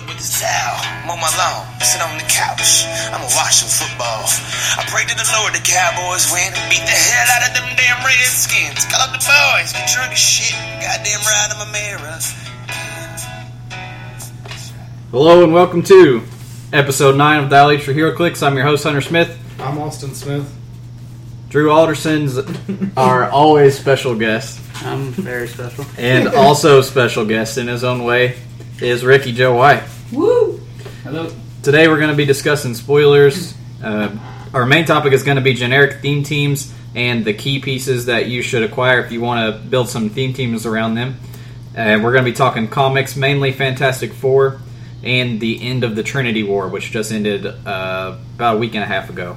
up with this towel, mow my lawn, sit on the couch. I'ma watch some football. I pray to the Lord the Cowboys win and beat the hell out of them damn Redskins. Call up the boys, get drunk as shit. Goddamn right, I'm a mirror. Hello and welcome to episode 9 of Dial H for HeroClix. I'm your host, Hunter Smith. I'm Austin Smith. Drew Alderson's our always special guest, I'm very special. and also special guest in his own way is Ricky Joe White. Woo! Hello. Today we're going to be discussing spoilers. Uh, our main topic is going to be generic theme teams and the key pieces that you should acquire if you want to build some theme teams around them. And we're going to be talking comics, mainly Fantastic Four, and the end of the Trinity War, which just ended uh, about a week and a half ago.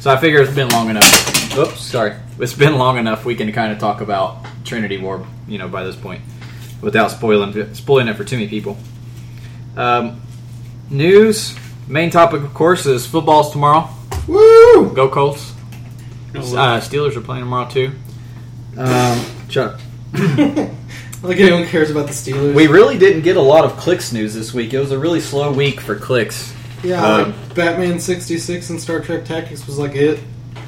So I figure it's been long enough. Oops, sorry. It's been long enough. We can kind of talk about Trinity War, you know, by this point, without spoiling spoiling it for too many people. Um, news. Main topic, of course, is football's tomorrow. Woo! Go Colts. Uh, Steelers are playing tomorrow too. Um, Chuck. Like anyone cares about the Steelers. We really didn't get a lot of clicks news this week. It was a really slow week for clicks. yeah, um, like Batman '66 and Star Trek Tactics was like it.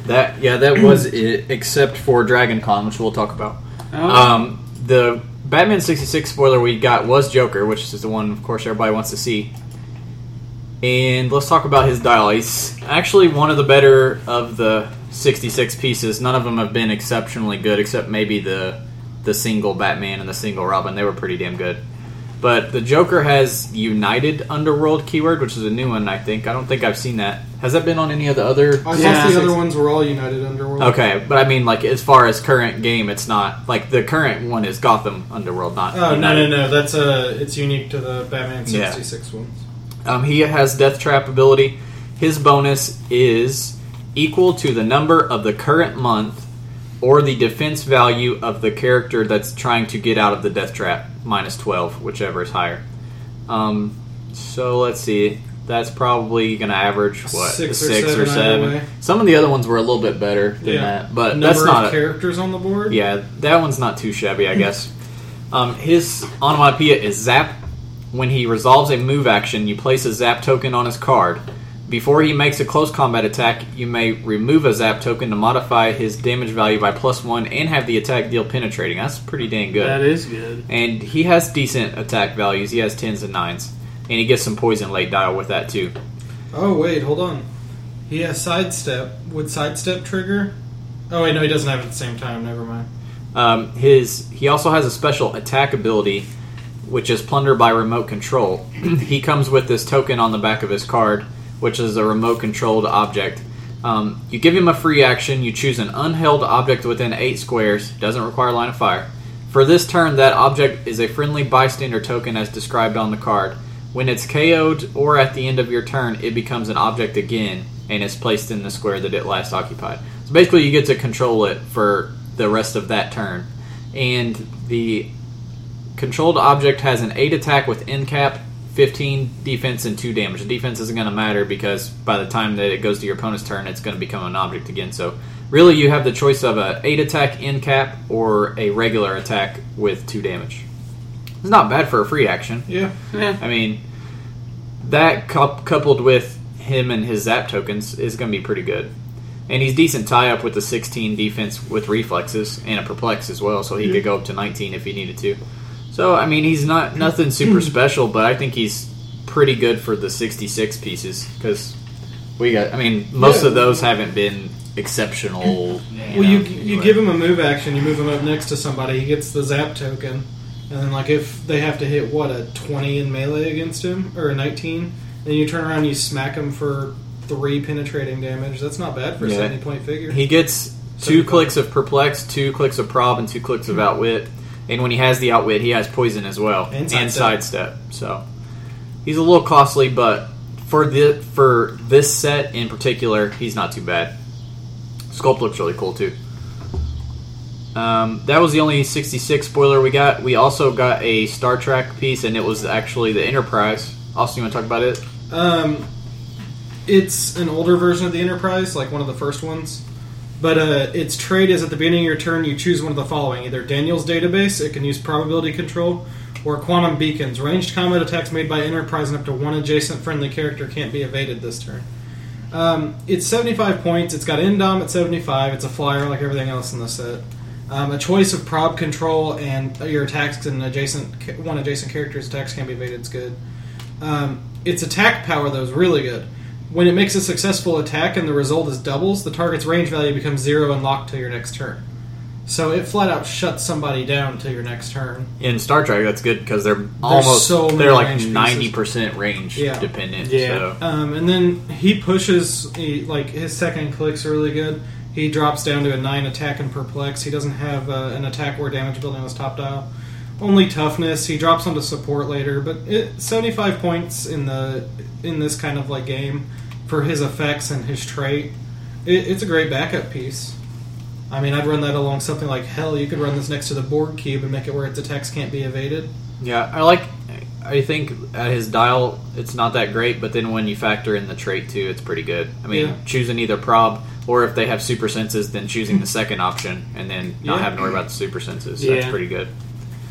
That yeah, that was it, except for Dragon Con, which we'll talk about. Oh. Um, the Batman sixty six spoiler we got was Joker, which is the one, of course, everybody wants to see. And let's talk about his dial. He's actually one of the better of the sixty six pieces. None of them have been exceptionally good, except maybe the the single Batman and the single Robin. They were pretty damn good. But the Joker has United Underworld keyword, which is a new one, I think. I don't think I've seen that. Has that been on any of the other? I thought the other ones were all United Underworld. Okay, but I mean, like as far as current game, it's not like the current one is Gotham Underworld, not. Oh no United. no no! That's uh, it's unique to the Batman Yeah. ones. Um, he has Death Trap ability. His bonus is equal to the number of the current month or the defense value of the character that's trying to get out of the Death Trap, minus twelve, whichever is higher. Um, so let's see. That's probably going to average what Six or six or seven seven. Some of the other ones were a little bit better than Yeah. that, but Number that's not of a, characters on the board. Yeah, that one's not too shabby, I guess. Um, his onomatopoeia is zap. When he resolves a move action, you place a zap token on his card. Before he makes a close combat attack, you may remove a zap token to modify his damage value by plus one and have the attack deal penetrating. That's pretty dang good. That is good. And he has decent attack values. He has tens and nines. And he gets some poison late dial with that too. Oh wait, hold on. He has sidestep. Would sidestep trigger? Oh wait, no, he doesn't have it at the same time. Never mind. Um, his he also has a special attack ability, which is plunder by remote control. he comes with this token on the back of his card, which is a remote controlled object. Um, you give him a free action. You choose an unheld object within eight squares. Doesn't require line of fire. For this turn, that object is a friendly bystander token as described on the card. When it's KO'd or at the end of your turn, it becomes an object again and is placed in the square that it last occupied. So basically, you get to control it for the rest of that turn. And the controlled object has an 8 attack with end cap, 15 defense, and 2 damage. The defense isn't going to matter because by the time that it goes to your opponent's turn, it's going to become an object again. So really, you have the choice of a 8 attack end cap or a regular attack with 2 damage. It's not bad for a free action. Yeah. Yeah. I mean, that coup- coupled with him and his zap tokens is going to be pretty good. And he's decent tie up with the 16 defense with reflexes and a perplex as well, so he could go up to 19 if he needed to. So I mean, he's not nothing super hmm. special, but I think he's pretty good for the 66 pieces because we got. I mean, most Yeah. of those haven't been exceptional. Well, you know, you anyway. give him a move action, you move him up next to somebody, he gets the zap token, and then like if they have to hit what a twenty in melee against him or a nineteen, then you turn around, and you smack him for three penetrating damage. That's not bad for a seventy point figure. He gets two clicks of perplex, two clicks of prob, and two clicks of outwit. And when he has the outwit, he has poison as well And and sidestep. So he's a little costly, but for the for this set in particular, he's not too bad. Sculpt looks really cool too. Um, that was the only 66 spoiler we got. We also got a Star Trek piece, and it was actually the Enterprise. Austin, you want to talk about it? Um, it's an older version of the Enterprise, like one of the first ones. But uh, its trait is at the beginning of your turn, you choose one of the following: either Daniel's database, it can use probability control, or quantum beacons. Ranged combat attacks made by Enterprise and up to one adjacent friendly character can't be evaded this turn. Um, it's 75 points. It's got Indom at 75. It's a flyer like everything else in the set. Um, a choice of prob control and your attacks and adjacent one adjacent character's attacks can be evaded. is good. Um, its attack power though is really good. When it makes a successful attack and the result is doubles, the target's range value becomes zero and locked till your next turn. So it flat out shuts somebody down till your next turn. In Star Trek, that's good because they're almost so many they're like ninety percent range Yeah. dependent. Yeah. So. Um, and then he pushes, he, like his second clicks are really good. He drops down to a nine attack and perplex. He doesn't have uh, an attack or damage building on his top dial. Only toughness. He drops onto support later, but it, seventy five points in the in this kind of like game for his effects and his trait. It, it's a great backup piece. I mean, I'd run that along something like hell. You could run this next to the Borg cube and make it where its attacks can't be evaded. Yeah, I like. I think at his dial, it's not that great, but then when you factor in the trait too, it's pretty good. I mean, Yeah. choosing either prob or if they have super senses, then choosing the second option and then not Yeah. having to worry about the super senses. That's Yeah. pretty good.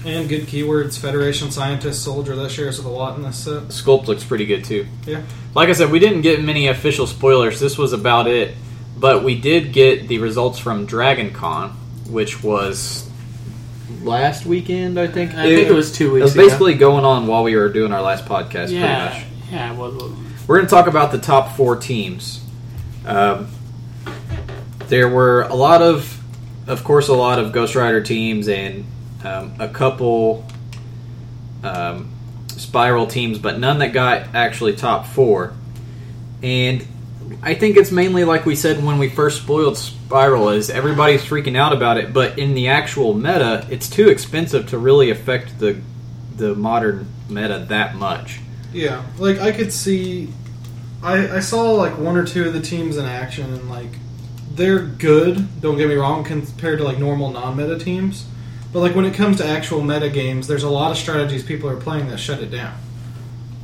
And good keywords: Federation, Scientist, Soldier. That shares with a lot in this set. Sculpt looks pretty good too. Yeah. Like I said, we didn't get many official spoilers. This was about it, but we did get the results from Dragon Con, which was last weekend, I think. I think it was two weeks. It weeks was ago. basically going on while we were doing our last podcast, yeah, pretty much. yeah. Well, well, We're going to talk about the top four teams. Um, there were a lot of, of course, a lot of Ghost Rider teams and um, a couple um, Spiral teams, but none that got actually top four. And I think it's mainly like we said when we first spoiled Spiral, is everybody's freaking out about it, but in the actual meta, it's too expensive to really affect the the modern meta that much. Yeah, like I could see, I I saw like one or two of the teams in action, and like they're good. Don't get me wrong, compared to like normal non-meta teams. But like when it comes to actual meta games, there's a lot of strategies people are playing that shut it down.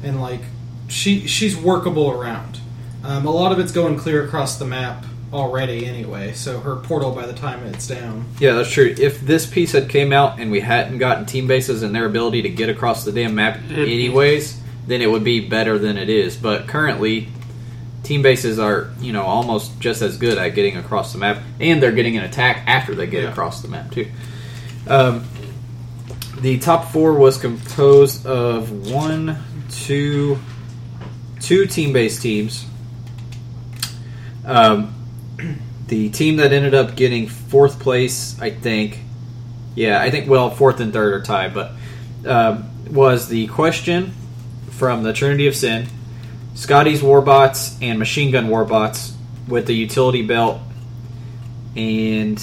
And like she she's workable around. Um, a lot of it's going clear across the map already anyway. So her portal by the time it's down. Yeah, that's true. If this piece had came out and we hadn't gotten team bases and their ability to get across the damn map anyways, then it would be better than it is. But currently, team bases are you know almost just as good at getting across the map, and they're getting an attack after they get Yeah. across the map too. Um, the top four was composed of one, two, two team-based teams. Um, the team that ended up getting fourth place, I think, yeah, I think well, fourth and third are tied, but um, was the question from the Trinity of Sin, Scotty's Warbots and Machine Gun Warbots with the utility belt, and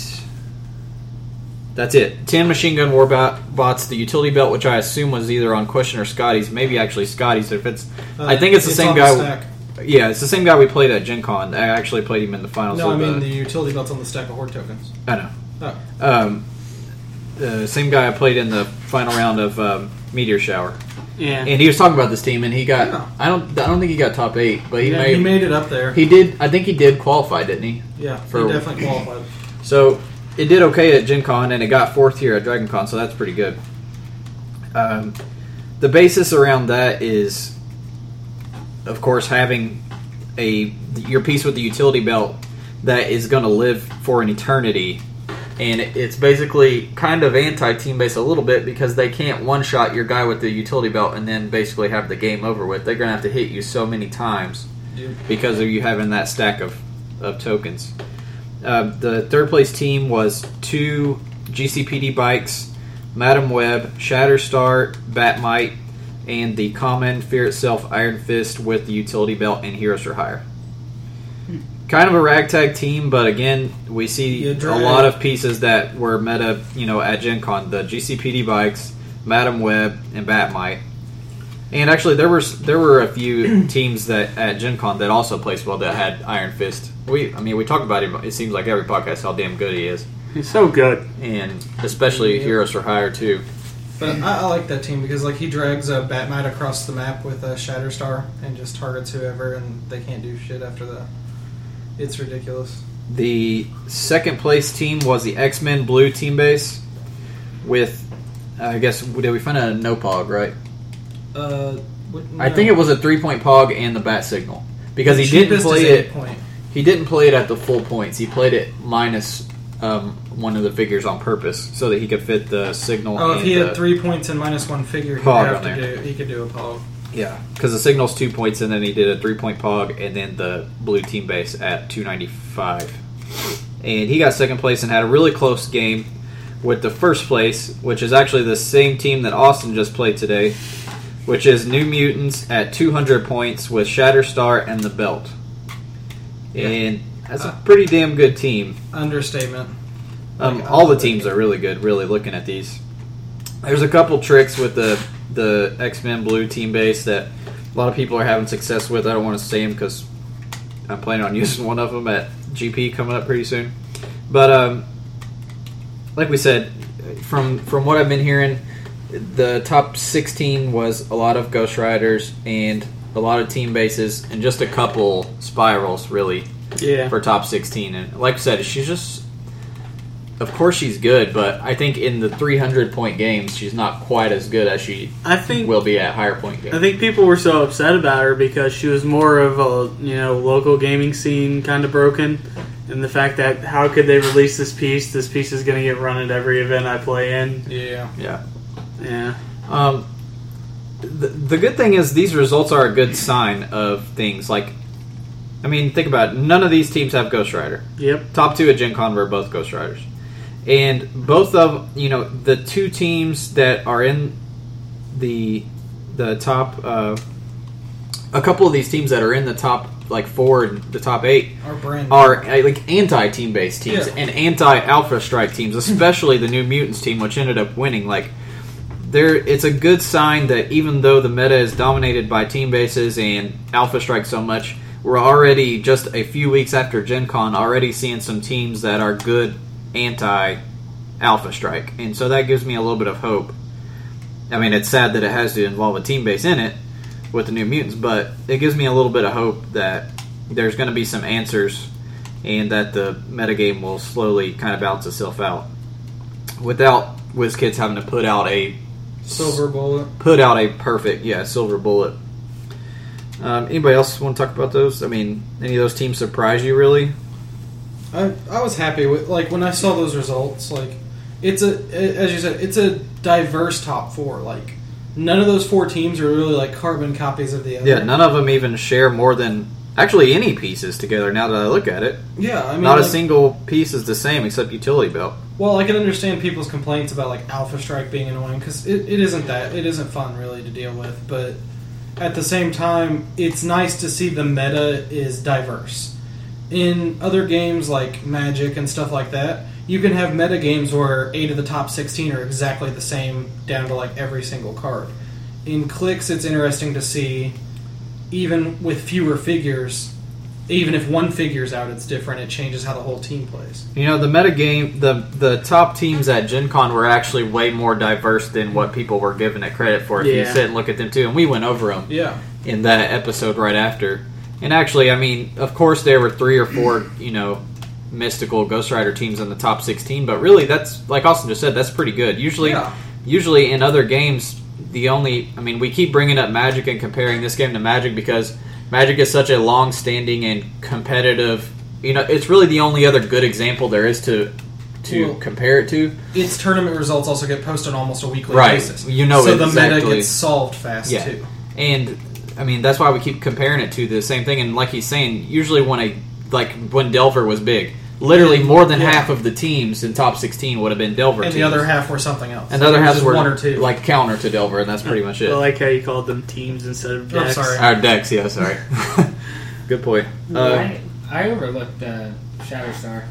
that's it. Ten Machine Gun Warbots, the utility belt, which I assume was either on Question or Scotty's, maybe actually Scotty's. If it's, I think it's the same Uh, on guy. stack. Yeah, it's the same guy we played at Gen Con. I actually played him in the finals. No, I mean the, the utility belt's on the stack of horde tokens. I know. Oh, Um, the same guy I played in the final round of um, Meteor Shower, yeah. and he was talking about this team, and he got. Yeah. I don't. I don't think he got top eight, but he yeah, made. he made it up there. he did. I think he did qualify, didn't he? yeah, for- he definitely qualified. So it did okay at Gen Con, and it got fourth here at Dragon Con, so that's pretty good. Um, the basis around that is, of course, having a your piece with the utility belt that is going to live for an eternity, and it's basically kind of anti team base a little bit because they can't one shot your guy with the utility belt and then basically have the game over with. They're going to have to hit you so many times because of you having that stack of, of tokens. Uh, the third place team was two GCPD bikes, Madame Web, Shatterstar, Bat-Mite, and the common Fear Itself Iron Fist with the utility belt and Heroes for Hire. Kind of a ragtag team, but again, we see a lot of pieces that were meta, you know, at Gen Con. The GCPD bikes, Madame Web, and Bat-Mite. And actually, there was there were a few teams that at Gen Con that also placed well that had Iron Fist. We, I mean, we talk about him. It seems like every podcast how damn good he is, He's so good. and especially Yeah. Heroes for Hire too. But I, I like that team because like he drags a Bat-Mite across the map with a Shatterstar and just targets whoever, and they can't do shit after that. It's ridiculous. The second place team was the X Men Blue team base with I guess did we find a no pog right? Uh, what- I no. think it was a three point pog and the bat signal because he didn't Cheapest play eight it. Point. He didn't play it at the full points. He played it minus um, one of the figures on purpose so that he could fit the signal. Oh, if he had three points and minus one figure, he'd Pog have on to there. do. He could do a pog. Yeah, because the signal's two points, and then he did a three point pog, and then the blue team base at 295. And he got second place and had a really close game with the first place, which is actually the same team that Austin just played today, which is New Mutants at 200 points with Shatterstar and the belt. And that's a pretty damn good team. Understatement. Um, Like, all the uh, teams are really good. Really looking at these, there's a couple tricks with the the X Men Blue team base that a lot of people are having success with. I don't want to say them because I'm planning on using one of them at GP coming up pretty soon. But um, like we said, from from what I've been hearing, the top 16 was a lot of Ghost Riders and a lot of team bases and just a couple spirals really Yeah. for top 16 and like I said she's just of course she's good but I think in the 300 point games she's not quite as good as she I think will be at higher point games. I think people were so upset about her because she was more of a you know local gaming scene kind of broken, and the fact that how could they release this piece? This piece is going to get run at every event I play in. Yeah. yeah Yeah, um, the, the good thing is these results are a good sign of things like I mean think about it none of these teams have Ghost Rider yep, top two at Gen Con were both Ghost Riders. And both of you know the two teams that are in the the top uh, a couple of these teams that are in the top like four and the top eight are brand. are uh, like anti team based teams Yeah. and anti Alpha Strike teams, especially the New Mutants team, which ended up winning. Like there, it's a good sign that even though the meta is dominated by team bases and Alpha Strike so much, we're already just a few weeks after Gen Con already seeing some teams that are good anti Alpha Strike, and so that gives me a little bit of hope. I mean, it's sad that it has to involve a team base in it with the New Mutants, but it gives me a little bit of hope that there's going to be some answers and that the metagame will slowly kind of balance itself out without WizKids having to put out a Silver bullet. put out a perfect yeah silver bullet. Um, anybody else want to talk about those? I mean, any of those teams surprise you really? I, I was happy with like when I saw those results. Like it's a as you said, it's a diverse top four. Like none of those four teams are really like carbon copies of the other. Yeah, none of them even share more than actually any pieces together. Now that I look at it, Yeah, I mean, not a single piece is the same except utility belt. Well, I can understand people's complaints about like Alpha Strike being annoying because it, it isn't that it isn't fun really to deal with, but at the same time, it's nice to see the meta is diverse. In other games like Magic and stuff like that, you can have meta games where eight of the top sixteen are exactly the same down to like every single card. In clicks, it's interesting to see, even with fewer figures, even if one figure's out, it's different. It changes how the whole team plays. You know, the metagame, the the top teams at Gen Con were actually way more diverse than what people were giving it credit for. If you sit and look at them too, and we went over them Yeah. in that episode right after. And actually, I mean, of course, there were three or four, you know, mystical Ghost Rider teams in the top sixteen, but really, that's like Austin just said, that's pretty good. Usually, Yeah. usually in other games, the only, I mean, we keep bringing up Magic and comparing this game to Magic because Magic is such a long-standing and competitive. You know, it's really the only other good example there is to to Well- compare it to. its tournament results also get posted on almost a weekly Right. basis. You know so the meta gets solved fast Yeah. too. And I mean, that's why we keep comparing it to the same thing. And like he's saying, usually when a like when Delver was big, literally more than Yeah. half of the teams in top sixteen would have been Delver And teams. the other half were something else. and the other It half were one or two. like counter to Delver, and that's pretty much it. I like how you called them teams instead of Oh, decks. sorry. Our decks, yeah, sorry. Good point. Uh, I, I overlooked uh, Shatterstar.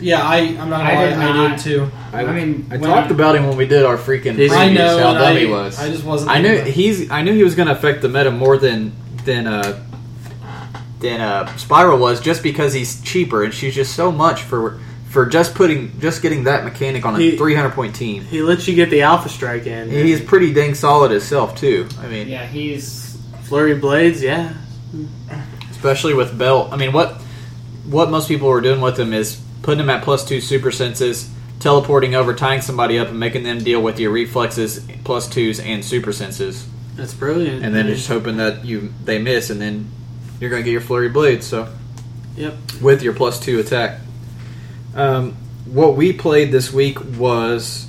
yeah, I I'm not gonna I lie, did I not. did too. I, I mean, I talked I- about him when we did our freaking previews, I know, how and dumb I, he was. I just wasn't. I knew he's. I knew he was going to affect the meta more than than uh, than uh, Spiral was, just because he's cheaper, and she's just so much for for just putting just getting that mechanic on a He- 300 point team. He lets you get the Alpha Strike in. He's pretty dang solid himself too. I mean, Yeah, he's Flurry Blades, yeah. especially with Belt. I mean, what what most people were doing with him is putting him at plus two super senses, teleporting over, tying somebody up, and making them deal with your reflexes, plus twos, and super senses, That's brilliant. and then just hoping that you they miss, and then you're going to get your flurry blades. So Yep. with your plus two attack. Um, what we played this week was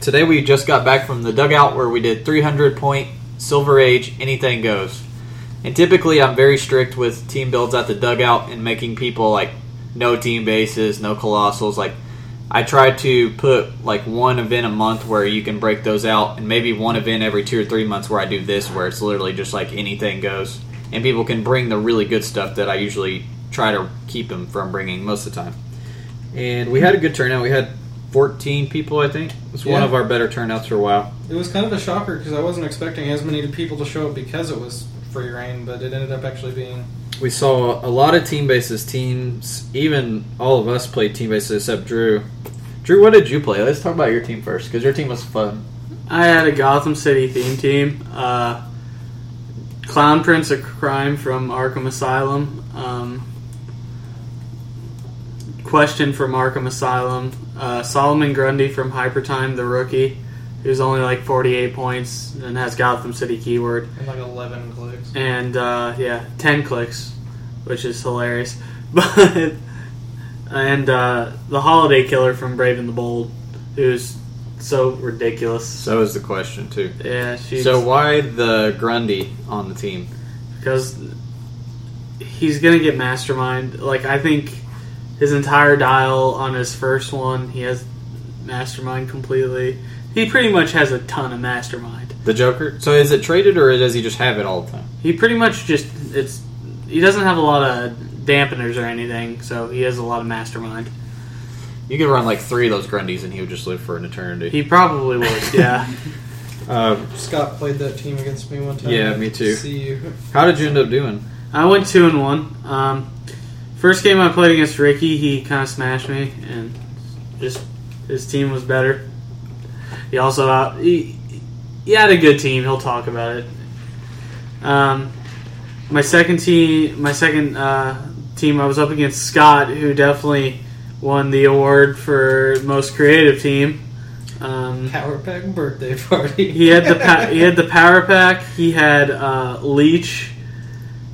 today. We just got back from the dugout where we did 300 point Silver Age. Anything goes. And typically, I'm very strict with team builds at the dugout and making people like no team bases, no colossals. Like I try to put like one event a month where you can break those out, and maybe one event every two or three months where I do this, where it's literally just like anything goes, and people can bring the really good stuff that I usually try to keep them from bringing most of the time. And we had a good turnout. We had 14 people, I think. It was one of our better turnouts for a while. It was kind of a shocker because I wasn't expecting as many people to show up because it was free reign, but it ended up actually being. We saw a lot of team bases teams. Even all of us played team bases except Drew. Drew, what did you play? Let's talk about your team first because your team was fun. I had a Gotham City theme team. Uh, Clown Prince of Crime from Arkham Asylum. Um, question from Arkham Asylum. Uh, Solomon Grundy from Hypertime, the rookie, who's only like 48 points and has Gotham City keyword. And like 11 clicks. and uh, yeah, ten clicks, which is hilarious. But and uh, the Holiday Killer from Brave and the Bold, who's so ridiculous. So is the question too. Yeah, she's So why the Grundy on the team? because he's gonna get mastermind. Like I think his entire dial on his first one, he has mastermind completely. He pretty much has a ton of mastermind. The Joker. So is it traded or does he just have it all the time? He pretty much just it's he doesn't have a lot of dampeners or anything, so he has a lot of mastermind. You could run like three of those Grundys and he would just live for an eternity. He probably would, yeah. Uh, Scott played that team against me one time. Yeah, me too. See you. how did you end up doing? I went two and one. Um, first game I played against Ricky, he kind of smashed me, and just his team was better. He also uh, he, he had a good team. He'll talk about it. Um, my second team, my second uh, team, I was up against Scott, who definitely won the award for most creative team. Um, Power Pack birthday party. he had the pa- he had the power pack. He had uh, leech,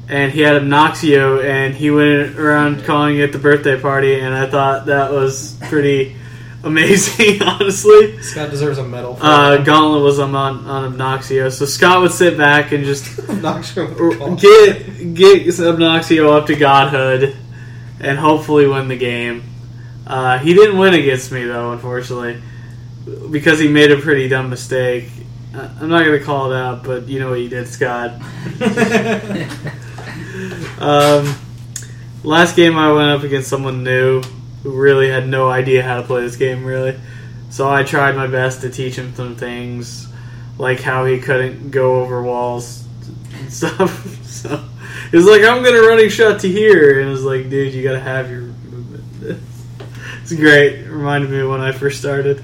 and he had Obnoxio, and he went around calling it the birthday party. And I thought that was pretty amazing, honestly. Scott deserves a medal. For Uh. Gauntlet was on on Obnoxio, so Scott would sit back and just Not sure what to call. get get Obnoxio up to godhood, and hopefully win the game. Uh, he didn't win against me though, unfortunately, because he made a pretty dumb mistake. Uh, I'm not gonna call it out, but you know what you did, Scott. Um, last game I went up against someone new who really had no idea how to play this game, really. So I tried my best to teach him some things, like how he couldn't go over walls and stuff. So he was like, "I'm gonna running shot to here," and I was like, "Dude, you gotta have your movement." It's great. It reminded me of when I first started.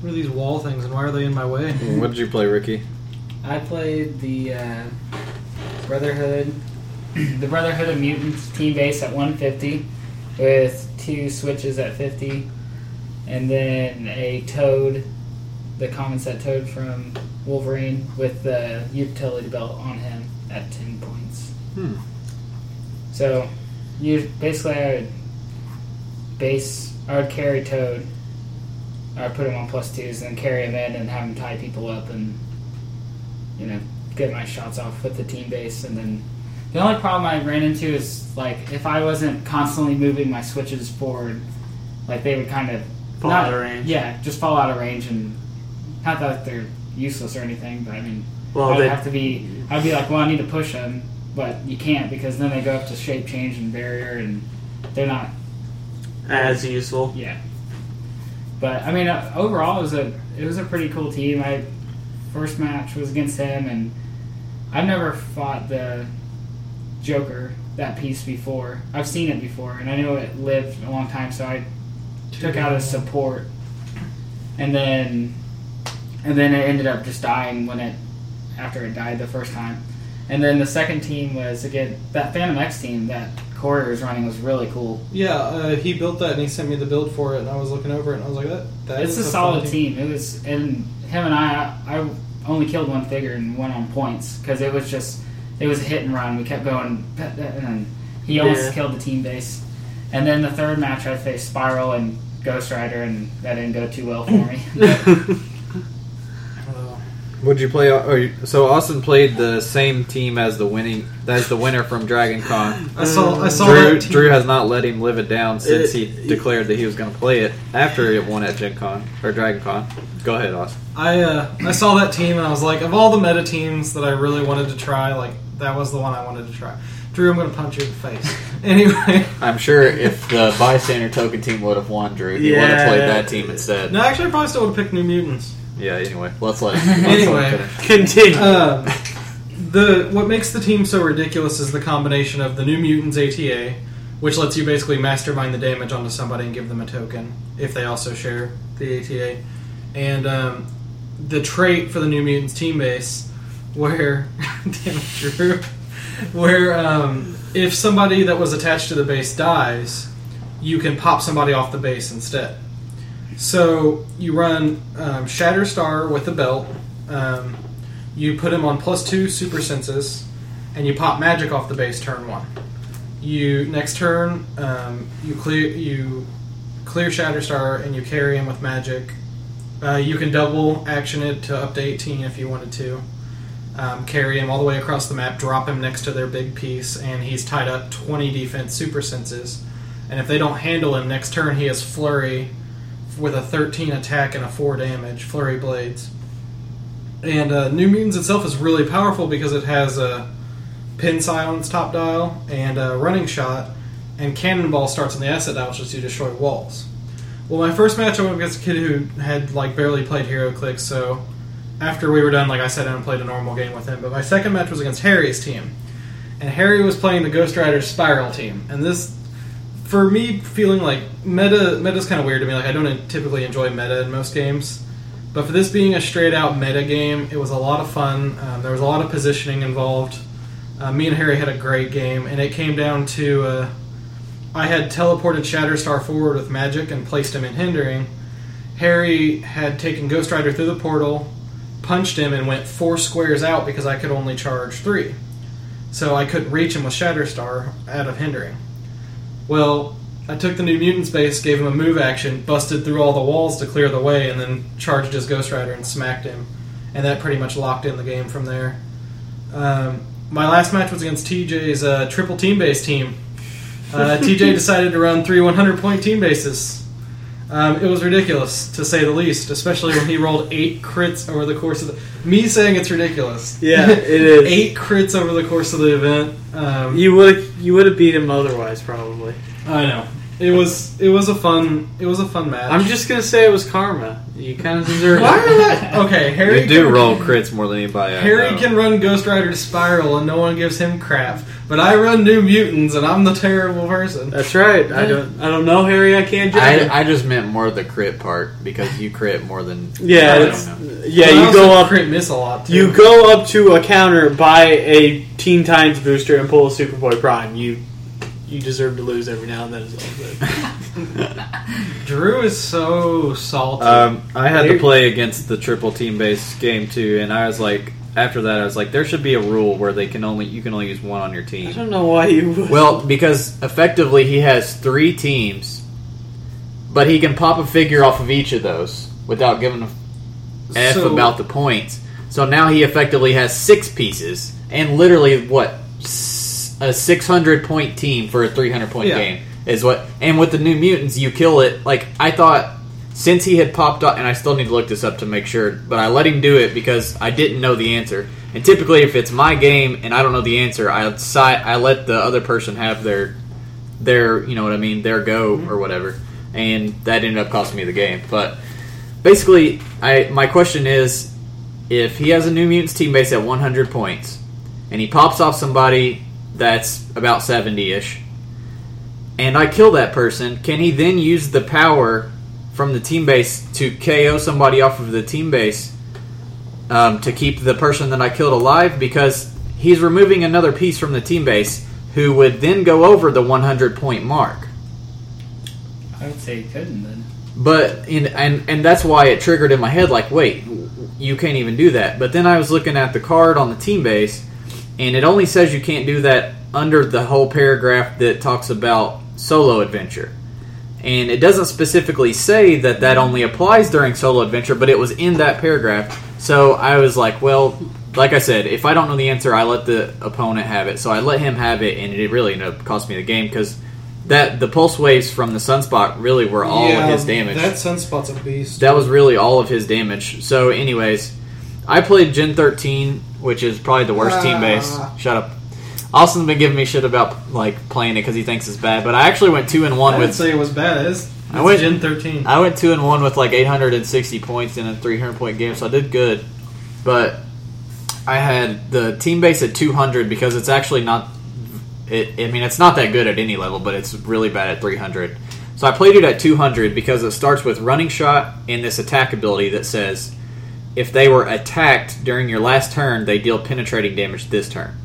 What are these wall things and why are they in my way? What did you play, Ricky? I played the uh, Brotherhood, the Brotherhood of Mutants team base at 150 with two switches at 50, and then a Toad, the common set Toad from Wolverine with the utility belt on him at 10 points. Hmm. So, you basically I would base, I would carry Toad. I would put him on plus twos and then carry him in and have him tie people up and you know, get my shots off with the team base. And then the only problem I ran into is like if I wasn't constantly moving my switches forward, like they would kind of Fall not- out of range. Yeah, just fall out of range, and not that they're useless or anything, but I mean, Well, I'd they have to be. I'd be like, well, I need to push them, but you can't because then they go up to shape change and barrier, and they're not as useful. yeah. But I mean, uh, overall, it was a it was a pretty cool team. I first match was against him, and I've never fought the Joker that piece before. I've seen it before, and I know it lived a long time, so I took out his support, and then and then it ended up just dying when it after it died the first time. And then the second team was again that Phantom X team that Corey was running was really cool. Yeah, uh, he built that and he sent me the build for it, and I was looking over it and I was like, that. that It's is a fun solid team. It was, and him and I, I only killed one figure and went on points because it was just, it was a hit and run. We kept going, and he almost Yeah. killed the team base. And then the third match, I faced Spiral and Ghost Rider, and that didn't go too well for me. Would you play? Or, you- so Austin played the same team as the winning, as the winner from Dragon Con. I saw. I saw Drew, that team. Drew has not let him live it down since It- he declared that he was going to play it after it won at Gen Con or Dragon Con. Go ahead, Austin. I uh, I saw that team and I was like, of all the meta teams that I really wanted to try, like that was the one I wanted to try. Drew, I'm going to punch you in the face. anyway, I'm sure if the bystander token team would have won, Drew, he would have Yeah. played that team instead. no, actually, I probably still would have picked New Mutants. Yeah. Anyway, let's let him. Let's let Anyway. him finish. Continue. Um, the what makes the team so ridiculous is the combination of the New Mutants ATA, which lets you basically mastermind the damage onto somebody and give them a token if they also share the ATA, and um, the trait for the New Mutants team base, where damn it, Drew, where um, if somebody that was attached to the base dies, you can pop somebody off the base instead. So you run um, Shatterstar with a belt. Um, you put him on plus two super senses, and you pop Magik off the base turn one. You next turn um, you clear you clear Shatterstar and you carry him with Magik. Uh, you can double action it to up to 18 if you wanted to. Um, carry him all the way across the map, drop him next to their big piece, and he's tied up 20 defense super senses. And if they don't handle him next turn, he has flurry with a 13 attack and a 4 damage, flurry blades. And uh, New Mutants itself is really powerful because it has a pin silence top dial and a running shot, and cannonball starts on the asset dial, which lets you destroy walls. Well, my first match I went against a kid who had like barely played Hero Click, so after we were done, like I sat down and played a normal game with him. But my second match was against Harry's team, and Harry was playing the Ghost Rider Spiral team, and this. For me, feeling like meta meta's kind of weird to me. Like I don't typically enjoy meta in most games, but for this being a straight out meta game, it was a lot of fun. Um, there was a lot of positioning involved. Uh, me and Harry had a great game, and it came down to uh, I had teleported Shatterstar forward with Magik and placed him in hindering. Harry had taken Ghost Rider through the portal, punched him, and went four squares out because I could only charge three. So I couldn't reach him with Shatterstar out of hindering. Well, I took the New Mutants base, gave him a move action, busted through all the walls to clear the way, and then charged his Ghost Rider and smacked him. And that pretty much locked in the game from there. Um, my last match was against TJ's uh, triple team base team. Uh, TJ decided to run three 100 point team bases. Um, it was ridiculous, to say the least, especially when he rolled eight crits over the course of the. Me saying it's ridiculous. Yeah, it is. eight crits over the course of the event. Um, You would you would have beat him otherwise, probably. I know. It was it was a fun it was a fun match. I'm just gonna say it was karma. You kind of deserve why it. are that okay? Harry You do can, roll crits more than anybody. I Harry know. can run Ghost Rider to Spiral and no one gives him crap. But I run New Mutants and I'm the terrible person. That's right. I don't I don't know Harry. I can't judge. him. I, I just meant more the crit part because you crit more than yeah, I don't know. yeah. But I You also go up. crit miss a lot. Too. You go up to a counter, buy a Teen Titans booster, and pull a Superboy Prime. You you deserve to lose every now and then. Is. Drew is so salty. Um, I had to play against the triple team based game too, and I was like, after that, I was like, there should be a rule where they can only you can only use one on your team. I team. don't know why you. Would. Well, because effectively he has three teams, but he can pop a figure off of each of those without giving a f So- about the points. So now he effectively has six pieces, and literally what s- a six hundred point team for a three hundred point Yeah. game is what. And with the new mutants, you kill it. Like I thought, since he had popped up, and I still need to look this up to make sure, but I let him do it because I didn't know the answer. And typically, if it's my game and I don't know the answer, I side I let the other person have their their you know what I mean their go mm-hmm. or whatever, and that ended up costing me the game. But basically, I my question is, if he has a New Mutants team base at 100 points, and he pops off somebody that's about 70 ish, and I kill that person, can he then use the power from the team base to KO somebody off of the team base um, to keep the person that I killed alive? Because he's removing another piece from the team base who would then go over the 100 point mark. I would say he couldn't then. But in, and and that's why it triggered in my head like, wait, you can't even do that. But then I was looking at the card on the team base, and it only says you can't do that under the whole paragraph that talks about solo adventure. And it doesn't specifically say that that only applies during solo adventure, but it was in that paragraph. So I was like, well, like I said, if I don't know the answer, I let the opponent have it. So I let him have it, and it really ended up costing me the game because that the pulse waves from the sunspot really were all yeah, of his damage. That sunspot's a beast. That was really all of his damage. So, anyways, I played Gen 13, which is probably the worst team base. Ah. Shut up. Austin's been giving me shit about like playing it because he thinks it's bad, but I actually went two and I one didn't with say it was bad. It's, it's I went- Gen 13. I went two and one with like 860 points in a 300 point game, so I did good. But I had the team base at 200 because it's actually not. It, I mean, it's not that good at any level, but it's really bad at 300. So I played it at 200 because it starts with running shot and this attack ability that says if they were attacked during your last turn, they deal penetrating damage this turn.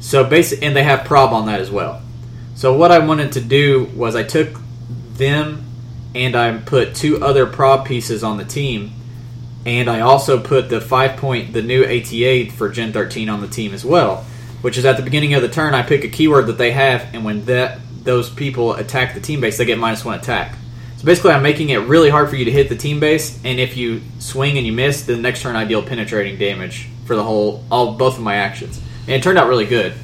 So basic, and they have prob on that as well. So what I wanted to do was I took them and I put two other prob pieces on the team, and I also put the five point the new ATA for Gen 13 on the team as well, which is at the beginning of the turn I pick a keyword that they have, and when that those people attack the team base, they get minus one attack. So basically, I'm making it really hard for you to hit the team base, and if you swing and you miss, the next turn I deal penetrating damage for the whole all both of my actions, and it turned out really good.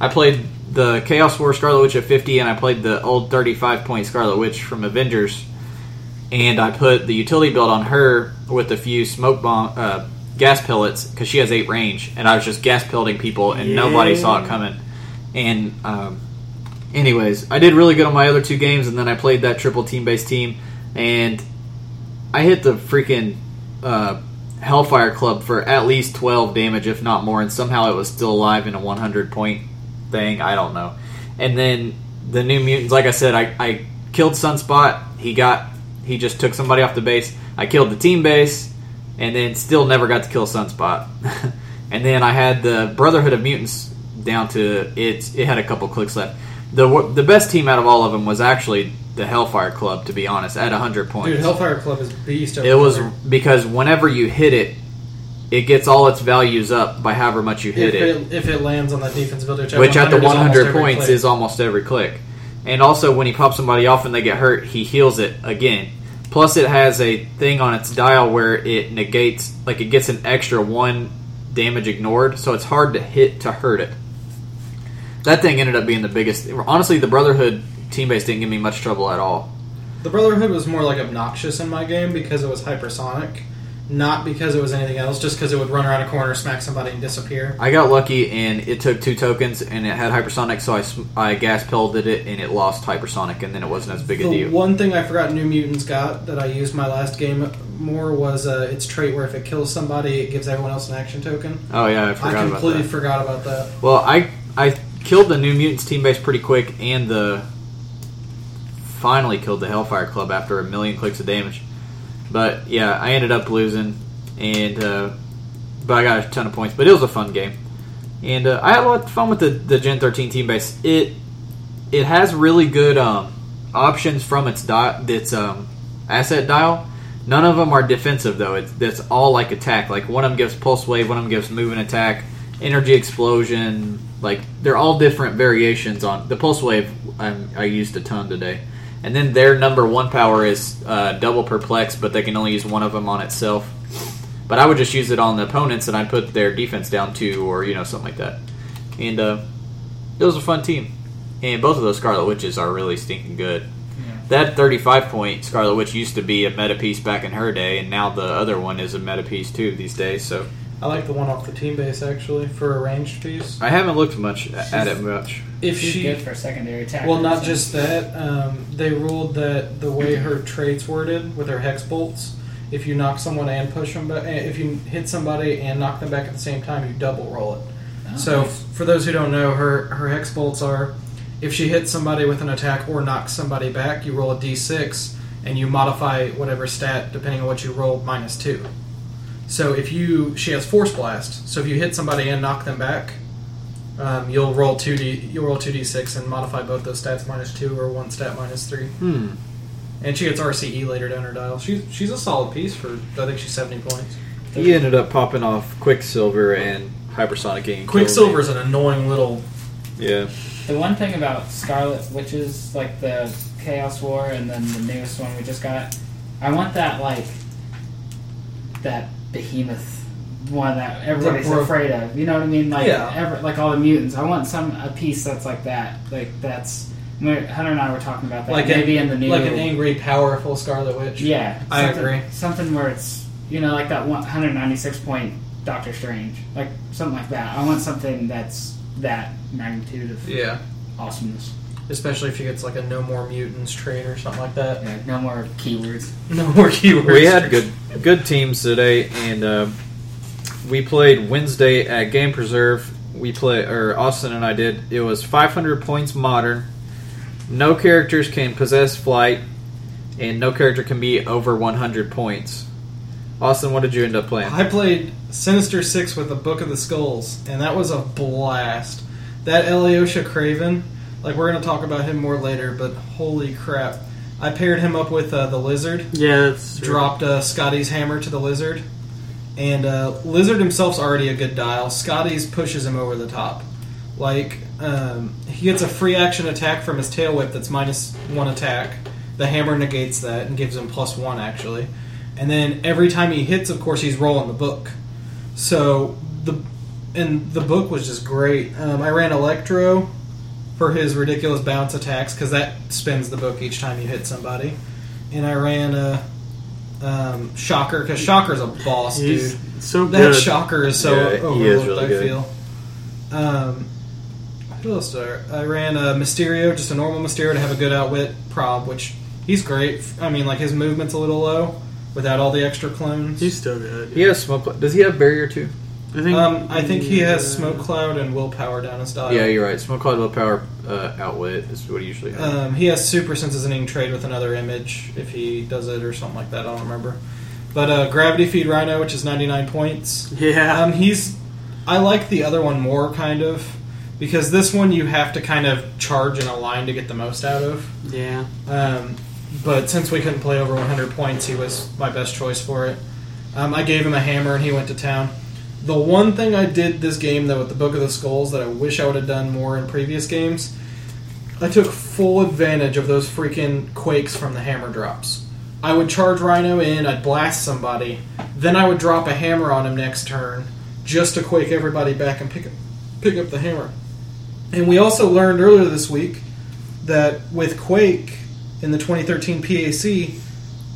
I played the Chaos War Scarlet Witch at 50, and I played the old 35 point Scarlet Witch from Avengers, and I put the utility build on her with a few smoke bomb uh, gas pellets because she has eight range, and I was just gas pelleting people, and nobody saw it coming. And um, anyways, I did really good on my other two games, and then I played that triple team based team, and I hit the freaking uh, Hellfire Club for at least 12 damage, if not more, and somehow it was still alive in a 100 point thing. I don't know. And then the new mutants, like I said, I, I killed Sunspot. He got he just took somebody off the base. I killed the team base, and then still never got to kill Sunspot. and then I had the Brotherhood of Mutants down to it. It had a couple clicks left. The The best team out of all of them was actually the Hellfire Club. To be honest, at hundred points, Dude, Hellfire Club is beast. it was there. because whenever you hit it, it gets all its values up by however much you hit if it it, if it lands on that defense builder, which at the 100 is almost 100 every points is almost every click. And also, when he pops somebody off and they get hurt, he heals it again. Plus, it has a thing on its dial where it negates, like it gets an extra one damage ignored, so it's hard to hit to hurt it. That thing ended up being the biggest. Honestly, the Brotherhood team base didn't give me much trouble at all. The Brotherhood was more like obnoxious in my game because it was hypersonic, not because it was anything else. Just because it would run around a corner, smack somebody, and disappear. I got lucky and it took two tokens and it had hypersonic, so I, sm- I gas pelted it and it lost hypersonic, and then it wasn't as big a deal. one thing I forgot New Mutants got that I used my last game more was uh, its trait where if it kills somebody, it gives everyone else an action token. Oh yeah, I I forgot about completely that. forgot about that. Well, I I killed the New Mutants team base pretty quick, and the finally killed the Hellfire Club after a million clicks of damage. But yeah, I ended up losing, and uh, but I got a ton of points. But it was a fun game, and uh, I had a lot of fun with the, the Gen 13 team base. It it has really good um, options from its its um, asset dial. None of them are defensive though. It's that's all like attack. Like one of them gives pulse wave, one of them gives move and attack, energy explosion. Like they're all different variations on the pulse wave. I'm, I used a ton today, and then their number one power is uh, double perplex, but they can only use one of them on itself. But I would just use it on the opponents, and I'd put their defense down two, or you know something like that. And uh, it was a fun team. And both of those Scarlet Witches are really stinking good. That 35 point Scarlet Witch used to be a meta piece back in her day, and now the other one is a meta piece too these days. So I like the one off the team base actually for a ranged piece. I haven't looked much at it much. If She's she good for secondary attack. Well, not just that. Um, they ruled that the way her traits worded with her hex bolts, if you knock someone and push them back, if you hit somebody and knock them back at the same time, you double roll it. Oh, so, nice. for those who don't know, her her hex bolts are if she hits somebody with an attack or knocks somebody back, you roll a d6 and you modify whatever stat depending on what you roll minus two. So if you she has force blast, so if you hit somebody and knock them back, Um, you'll roll two d you'll roll two d six and modify both those stats minus two or one stat minus three. Hmm. And she gets RCE later down her dial. She's she's a solid piece for I think she's seventy points. He ended up popping off Quicksilver and Hypersonic King. Quicksilver's an annoying little. Yeah. The one thing about Scarlet Witches, like the Chaos War and then the newest one we just got, I want that like that behemoth one that everybody's bro- afraid of. You know what I mean? Like Yeah. ever, like all the mutants. I want some a piece that's like that. Like that's Hunter and I were talking about that. Like maybe an, in the new like an angry, powerful Scarlet Witch. Yeah, I something- agree. Something where it's you know like that one hundred ninety six point Doctor Strange, like something like that. I want something that's that magnitude of Yeah. awesomeness. Especially if he gets like a no more mutants trait or something like that. Yeah, no more keywords. No more keywords. We had good good teams today, and uh, we played Wednesday at Game Preserve. We play, or Austin and I did. It was 500 points modern. No characters can possess flight, and no character can be over 100 points. Austin, what did you end up playing? I played Sinister Six with the Book of the Skulls, and that was a blast. That Alyosha Kraven, like we're gonna talk about him more later, but holy crap! I paired him up with uh, the Lizard, Yeah, that's true. dropped uh, Skadi's hammer to the Lizard, and uh, Lizard himself's already a good dial. Skadi's pushes him over the top. Like um, he gets a free action attack from his tail whip that's minus one attack. The hammer negates that and gives him plus one actually. And then every time he hits, of course, he's rolling the book. So the and the book was just great. Um, I ran Electro for his ridiculous bounce attacks because that spins the book each time you hit somebody. And I ran a um, Shocker because Shocker's a boss, He's dude. so That good. Shocker is so Yeah, he overlooked. is really I good. feel. Um, who else? Did I, I ran a Mysterio, just a normal Mysterio to have a good outwit prob, which he's great. I mean, like his movement's a little low without all the extra clones. He's still good. He has smoke. Does he have barrier too? I think. um, I think he has smoke cloud and willpower down his dial. Yeah, you're right. Smoke cloud willpower uh, outwit is what he usually has. Um, he has super sensitive trade with another image if he does it or something like that. I don't remember. But uh, gravity feed rhino, which is 99 points. Yeah. Um, he's. I like the other one more, kind of, because this one you have to kind of charge in a line to get the most out of. yeah. Um, but since we couldn't play over 100 points, he was my best choice for it. Um, I gave him a hammer and he went to town. The one thing I did this game, though, with the Book of the Skulls that I wish I would have done more in previous games, I took full advantage of those freaking quakes from the hammer drops. I would charge Rhino in, I'd blast somebody, then I would drop a hammer on him next turn just to quake everybody back and pick up, pick up the hammer. And we also learned earlier this week that with Quake in the 2013 PAC,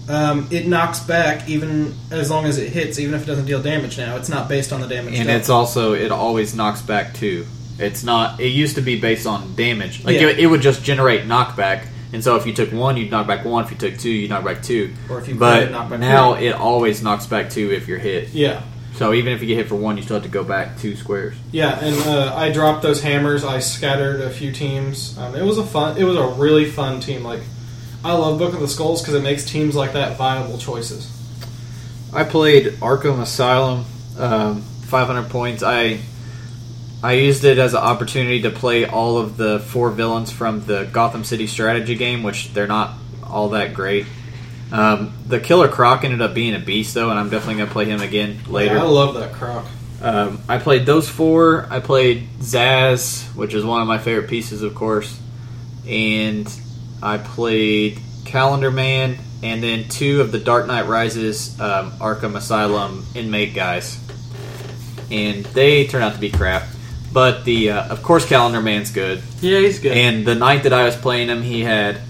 um, it knocks back even as long as it hits, even if it doesn't deal damage. Now it's not based on the damage. and dealt. it's also it always knocks back too. It's not. It used to be based on damage. Like Yeah. it, it would just generate knockback. And so if you took one, you'd knock back one. If you took two, you knock back two. Or if you but knock back now three. it always knocks back two if you're hit. yeah, So even if you get hit for one, you still have to go back two squares. yeah. And uh, I dropped those hammers. I scattered a few teams. Um, it was a fun. It was a really fun team. Like I love Book of the Skulls because it makes teams like that viable choices. I played Arkham Asylum, um, 500 points. I I used it as an opportunity to play all of the four villains from the Gotham City strategy game, which they're not all that great. Um, the Killer Croc ended up being a beast, though, and I'm definitely going to play him again later. I love that croc. Um, I played those four. I played Zsasz, which is one of my favorite pieces, of course, and I played Calendar Man, and then two of the Dark Knight Rises um, Arkham Asylum inmate guys, and they turned out to be crap. But the uh, of course Calendar Man's good, Yeah, he's good. and the night that I was playing him, he had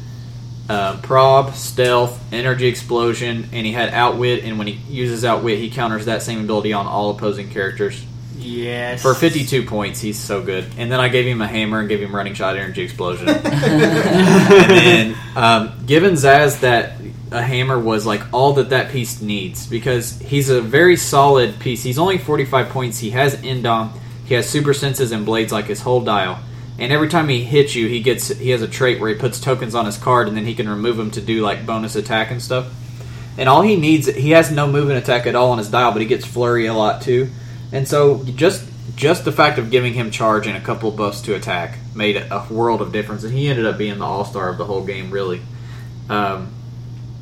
uh, prob, stealth, energy explosion, and he had outwit. And when he uses outwit, he counters that same ability on all opposing characters. Yes. For 52 points, he's so good. And then I gave him a hammer and gave him running shot, energy explosion. and then, um, given Zsasz that a hammer was like all that that piece needs because he's a very solid piece. He's only 45 points. He has Indom. He has super senses and blades like his whole dial. And every time he hits you, he gets he has a trait where he puts tokens on his card, and then he can remove them to do like bonus attack and stuff. And all he needs, he has no movement attack at all on his dial, but he gets flurry a lot too. And so just just the fact of giving him charge and a couple buffs to attack made a world of difference, and he ended up being the all star of the whole game. Really, um,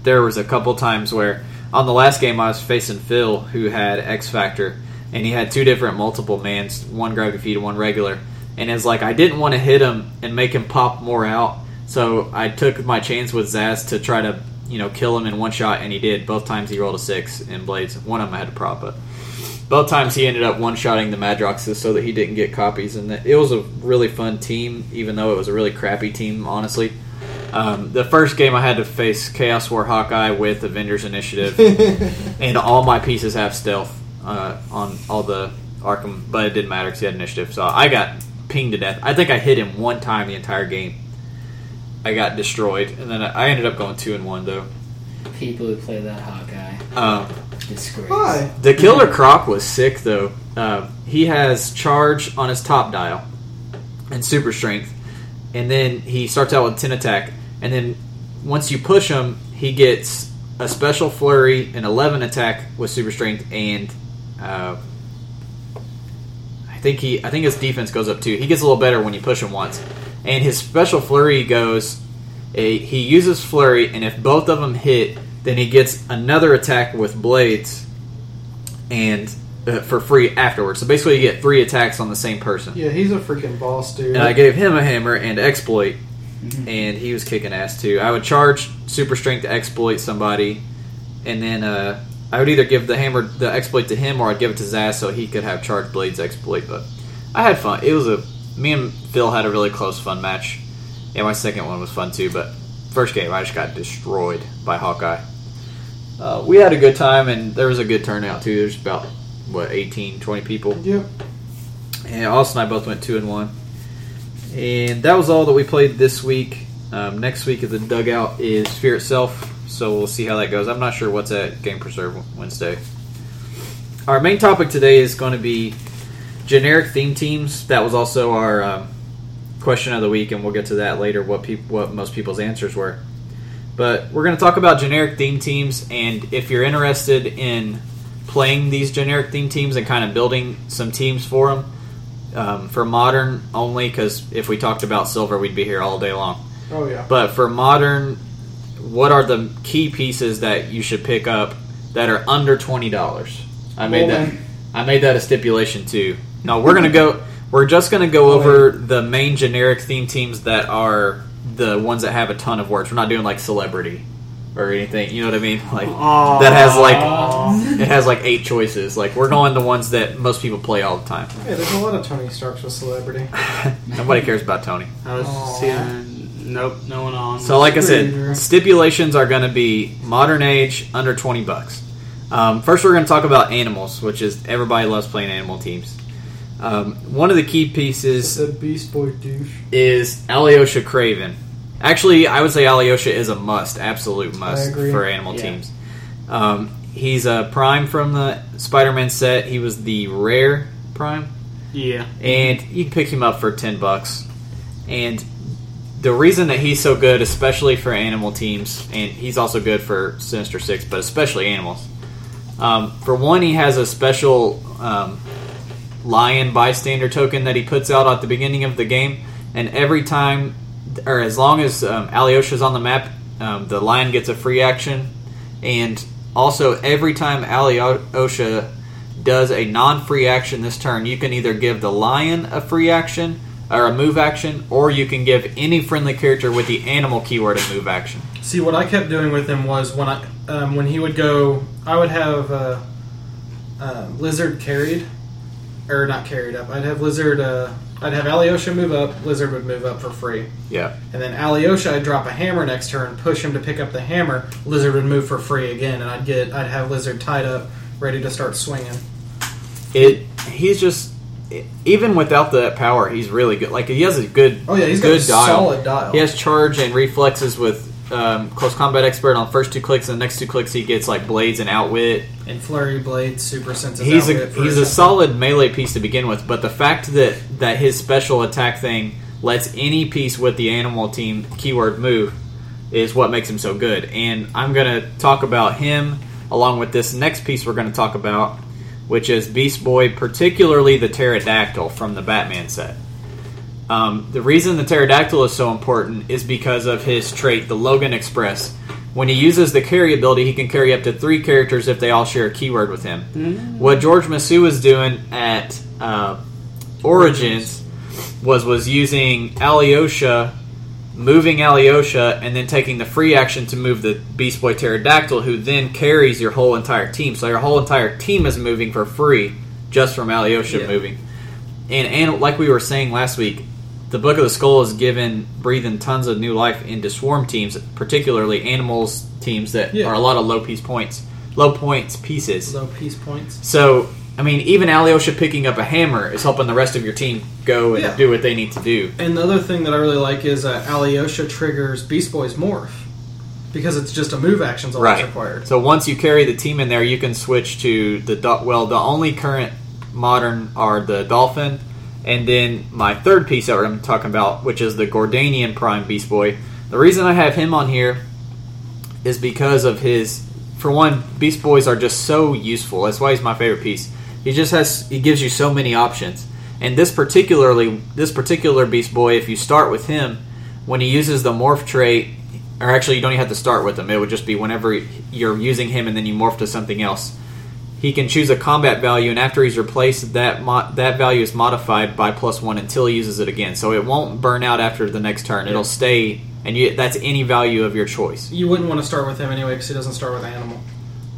there was a couple times where on the last game I was facing Phil, who had X Factor, and he had two different multiple mans, one gravity feed one regular, and it's like I didn't want to hit him and make him pop more out, so I took my chance with Zsasz to try to you know kill him in one shot, and he did. Both times he rolled a six in blades. One of them I had to prop, but both times he ended up one shotting the Madroxes so that he didn't get copies, and it was a really fun team, even though it was a really crappy team, honestly. Um, the first game I had to face Chaos War Hawkeye with Avengers Initiative, and all my pieces have stealth uh, on all the Arkham, but it didn't matter because he had initiative. So I got pinged to death. I think I hit him one time the entire game. I got destroyed, and then I ended up going two and one though. People who play that Hawkeye, Um, disgrace. Why? The Killer Croc was sick though. Uh, he has charge on his top dial and super strength, and then he starts out with ten attack, and then once you push him, he gets a special flurry and eleven attack with super strength, and uh, I think he I think his defense goes up too. He gets a little better when you push him once, and his special flurry goes. A, he uses flurry, and if both of them hit, then he gets another attack with blades, and uh, for free afterwards. So basically, you get three attacks on the same person. Yeah, he's a freaking boss, dude. And I gave him a hammer and exploit, and he was kicking ass too. I would charge super strength to exploit somebody, and then uh, I would either give the hammer the exploit to him or I'd give it to Zsasz so he could have charge blades exploit. But I had fun. It was a me and Phil had a really close fun match. Yeah, my second one was fun too. But first game I just got destroyed by Hawkeye. Uh, we had a good time and there was a good turnout too. There's about what 18, 20 people. Yep. And Austin and I both went two and one. And that was all that we played this week. Um, next week at the dugout is Fear Itself, so we'll see how that goes. I'm not sure what's at Game Preserve Wednesday. Our main topic today is going to be generic theme teams. That was also our um, question of the week, and we'll get to that later. What peop- what most people's answers were. But we're going to talk about generic theme teams, and if you're interested in playing these generic theme teams and kind of building some teams for them, um, for modern only, because if we talked about silver, we'd be here all day long. Oh yeah. But for modern, what are the key pieces that you should pick up that are under twenty dollars? I made that. I made that a stipulation too. No, we're gonna go. We're just gonna go over the main generic theme teams that are the ones that have a ton of words. We're not doing like celebrity or anything. You know what I mean? Like Aw. that has like it has like eight choices. Like we're going the ones that most people play all the time. Yeah, there's a lot of Tony Starks with celebrity. Nobody cares about Tony. I was Aw. seeing. Nope, no one on. So, like I said, stipulations are going to be modern age under twenty bucks. Um, first, we're going to talk about animals, which is everybody loves playing animal teams. Um, one of the key pieces The Beast Boy douche. is Alyosha Kraven. Actually, I would say Alyosha is a must, absolute must agree. for animal Yeah. teams. Um, he's a prime from the Spider-Man set. He was the rare prime yeah, and you can pick him up for 10 bucks and the reason that he's so good especially for animal teams and he's also good for sinister six but especially animals um, for one he has a special um, lion bystander token that he puts out at the beginning of the game. And every time or as long as um, Alyosha's on the map um, the lion gets a free action. And also every time Alyosha does a non-free action this turn, you can either give the lion a free action or a move action, or you can give any friendly character with the animal keyword a move action. See, what I kept doing with him was when I um, when he would go, I would have uh, uh, Lizard carried, or not carried up. I'd have Lizard. Uh, I'd have Alyosha move up. Lizard would move up for free, Yeah, and then Alyosha, I'd drop a hammer next turn, push him to pick up the hammer. Lizard would move for free again, and I'd get. I'd have Lizard tied up, ready to start swinging. it. He's just even without that power, he's really good. Like he has a good. Oh yeah, he's got a dial. solid dial. He has charge and reflexes with um, close combat expert on first two clicks, and the next two clicks he gets like blades and outwit. and flurry blade, super sensitive. he's a he's a solid melee piece to begin with, but the fact that that his special attack thing lets any piece with the animal team keyword move is what makes him so good. And I'm gonna talk about him along with this next piece we're gonna talk about. which is Beast Boy, particularly the pterodactyl from the Batman set. Um, the reason the pterodactyl is so important is because of his trait, the Logan Express. When he uses the carry ability, he can carry up to three characters if they all share a keyword with him. What George Masu was doing at uh, Origins was was using Alyosha, moving Alyosha, and then taking the free action to move the Beast Boy Pterodactyl, who then carries your whole entire team. So your whole entire team is moving for free just from Alyosha Yeah. moving. And and like we were saying last week, the Book of the Skull is given breathing tons of new life into swarm teams, particularly animals teams that Yeah. are a lot of low piece points, low points pieces. Low piece points. So, I mean, even Alyosha picking up a hammer is helping the rest of your team go and Yeah. do what they need to do. And the other thing that I really like is uh, Alyosha triggers Beast Boy's morph because it's just a move action that's Right. required. So once you carry the team in there, you can switch to the well. The only current modern are the dolphin, and then my third piece that I'm talking about, which is the Gordanian Prime Beast Boy. The reason I have him on here is because of his. For one, Beast Boys are just so useful. That's why he's my favorite piece. He just has he gives you so many options. And this particularly this particular Beast Boy, if you start with him, when he uses the morph trait, or actually you don't even have to start with him. It would just be whenever you're using him and then you morph to something else. He can choose a combat value, and after he's replaced, that mo- that value is modified by plus one until he uses it again. So it won't burn out after the next turn. It'll stay, and you, that's any value of your choice. You wouldn't want to start with him anyway because he doesn't start with animal.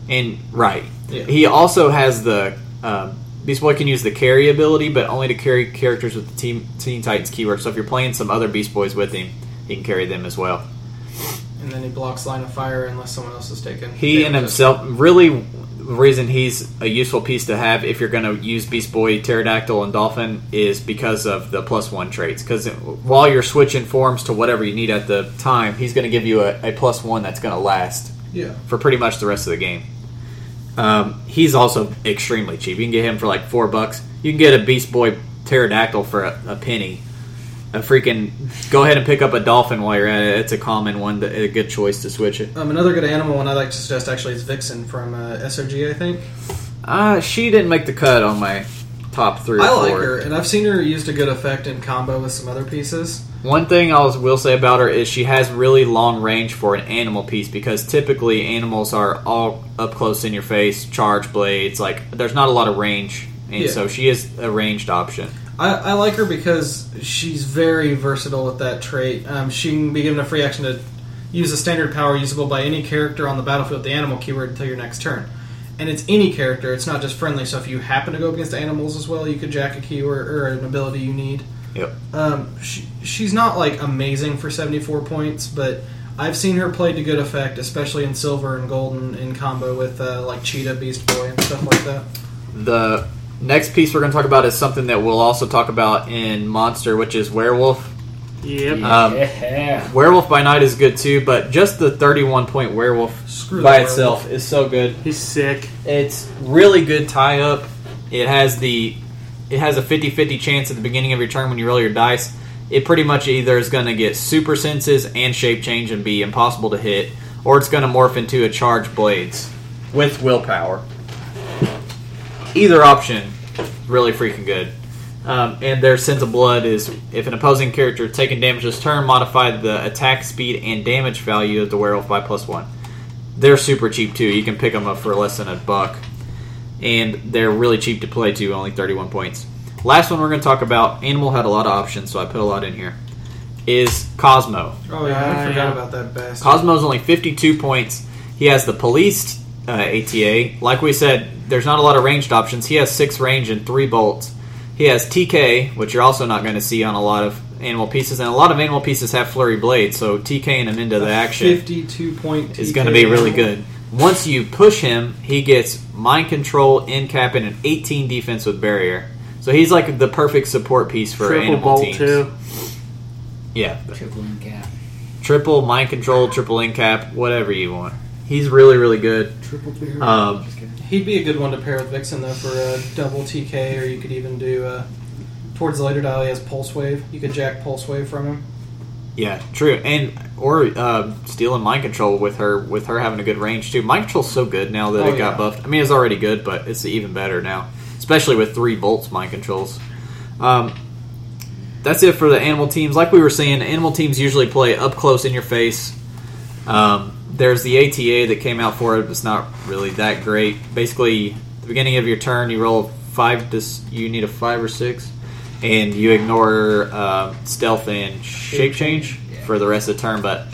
And right, Yeah. he also has the uh, Beast Boy can use the carry ability, but only to carry characters with the Team Teen Titans keyword. So if you're playing some other Beast Boys with him, he can carry them as well. And then he blocks line of fire unless someone else is taken. He and himself really the reason he's a useful piece to have if you're going to use Beast Boy, Pterodactyl, and Dolphin is because of the plus one traits. Because while you're switching forms to whatever you need at the time, he's going to give you a, a plus one that's going to last Yeah. for pretty much the rest of the game. Um, he's also extremely cheap. You can get him for like four bucks. You can get a Beast Boy Pterodactyl for a, a penny. A freaking go ahead and pick up a dolphin while you're at it. It's a common one, that- a good choice to switch it. Um, another good animal one I like to suggest actually is Vixen from uh, SOG, I think. Uh, she didn't make the cut on my top three or I like her, and I've seen her used to good effect in combo with some other pieces. One thing I will say about her is she has really long range for an animal piece because typically animals are all up close in your face, charge blades. Like there's not a lot of range, and Yeah. so she is a ranged option. I, I like her because she's very versatile with that trait. Um, she can be given a free action to use a standard power usable by any character on the battlefield with the animal keyword until your next turn. And it's any character, it's not just friendly. So if you happen to go against animals as well, you could jack a keyword or an ability you need. Yep. Um, she, she's not like amazing for 74 points, but I've seen her play to good effect, especially in silver and golden in combo with uh, like Cheetah, Beast Boy, and stuff like that. The next piece we're going to talk about is something that we'll also talk about in Monster, which is Werewolf. Yep. Um, yeah. Werewolf by Night is good too, but just the 31 point Werewolf Screw by the itself werewolf. is so good. He's sick. It's really good tie up. It has the it has a 50-50 chance at the beginning of your turn when you roll your dice. It pretty much either is going to get super senses and shape change and be impossible to hit, or it's going to morph into a charge blades with willpower. Either option, really freaking good. Um, and their sense of blood is if an opposing character taking damage this turn, modify the attack speed and damage value of the werewolf by plus one. They're super cheap too. You can pick them up for less than a buck, and they're really cheap to play too. Only thirty-one points. Last one we're going to talk about. Animal had a lot of options, so I put a lot in here. Is Cosmo. Oh yeah, I Uh, forgot yeah. about that bastard. Cosmo's only 52 points. He has the police uh, ATA. Like we said, there's not a lot of ranged options. He has six range and three bolts. He has TK, which you're also not going to see on a lot of animal pieces, and a lot of animal pieces have flurry blades. So TKing him into the action 52 point is going to be really good. Once you push him, he gets mind control, in cap, and an 18 defense with barrier. So he's like the perfect support piece for Triple animal bolt teams. too. Yeah, Triple and cap. triple mind control, triple in cap, whatever you want. He's really, really good. Triple beer. Um, Just kidding. He'd be a good one to pair with Vixen though for a double TK, or you could even do uh, towards the later dial. He has Pulse Wave. You could jack Pulse Wave from him. Yeah, true, and or uh, stealing mind control with her with her having a good range too. Mind control's so good now that Oh, it got yeah. buffed. I mean, it's already good, but it's even better now, especially with three bolts mind controls. Um, that's it for the animal teams. Like we were saying, animal teams usually play up close in your face. Um, there's the ATA that came out for it, it's not really that great. Basically, the beginning of your turn, you roll five. This you need a five or six, and you ignore uh, stealth and shape change for the rest of the turn. But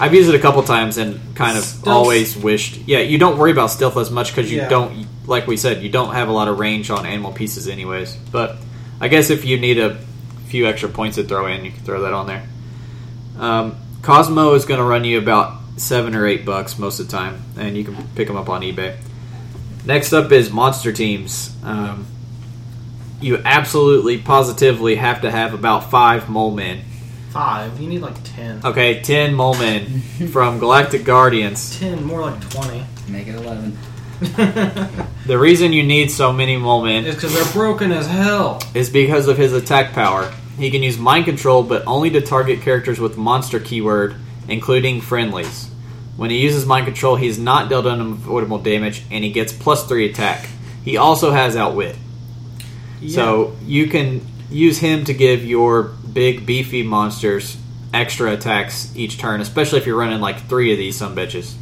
I've used it a couple times and kind of Stealth- always wished. Yeah, you don't worry about stealth as much because you Yeah. don't, like we said, you don't have a lot of range on animal pieces, anyways. But I guess if you need a few extra points to throw in, you can throw that on there. Um, Cosmo is going to run you about seven or eight bucks most of the time, and you can pick them up on eBay. Next up is monster teams. Um, you absolutely, positively have to have about five mole men. Five. You need like ten. Okay, ten mole men from Galactic Guardians. Ten, more like twenty. Make it 11. The reason you need so many mole men It's because they're broken as hell. is because of his attack power. He can use mind control, but only to target characters with monster keyword, including friendlies. When he uses mind control, he's not dealt unavoidable damage, and he gets plus three attack. He also has outwit, so you can use him to give your big beefy monsters extra attacks each turn, especially if you're running like three of these some bitches.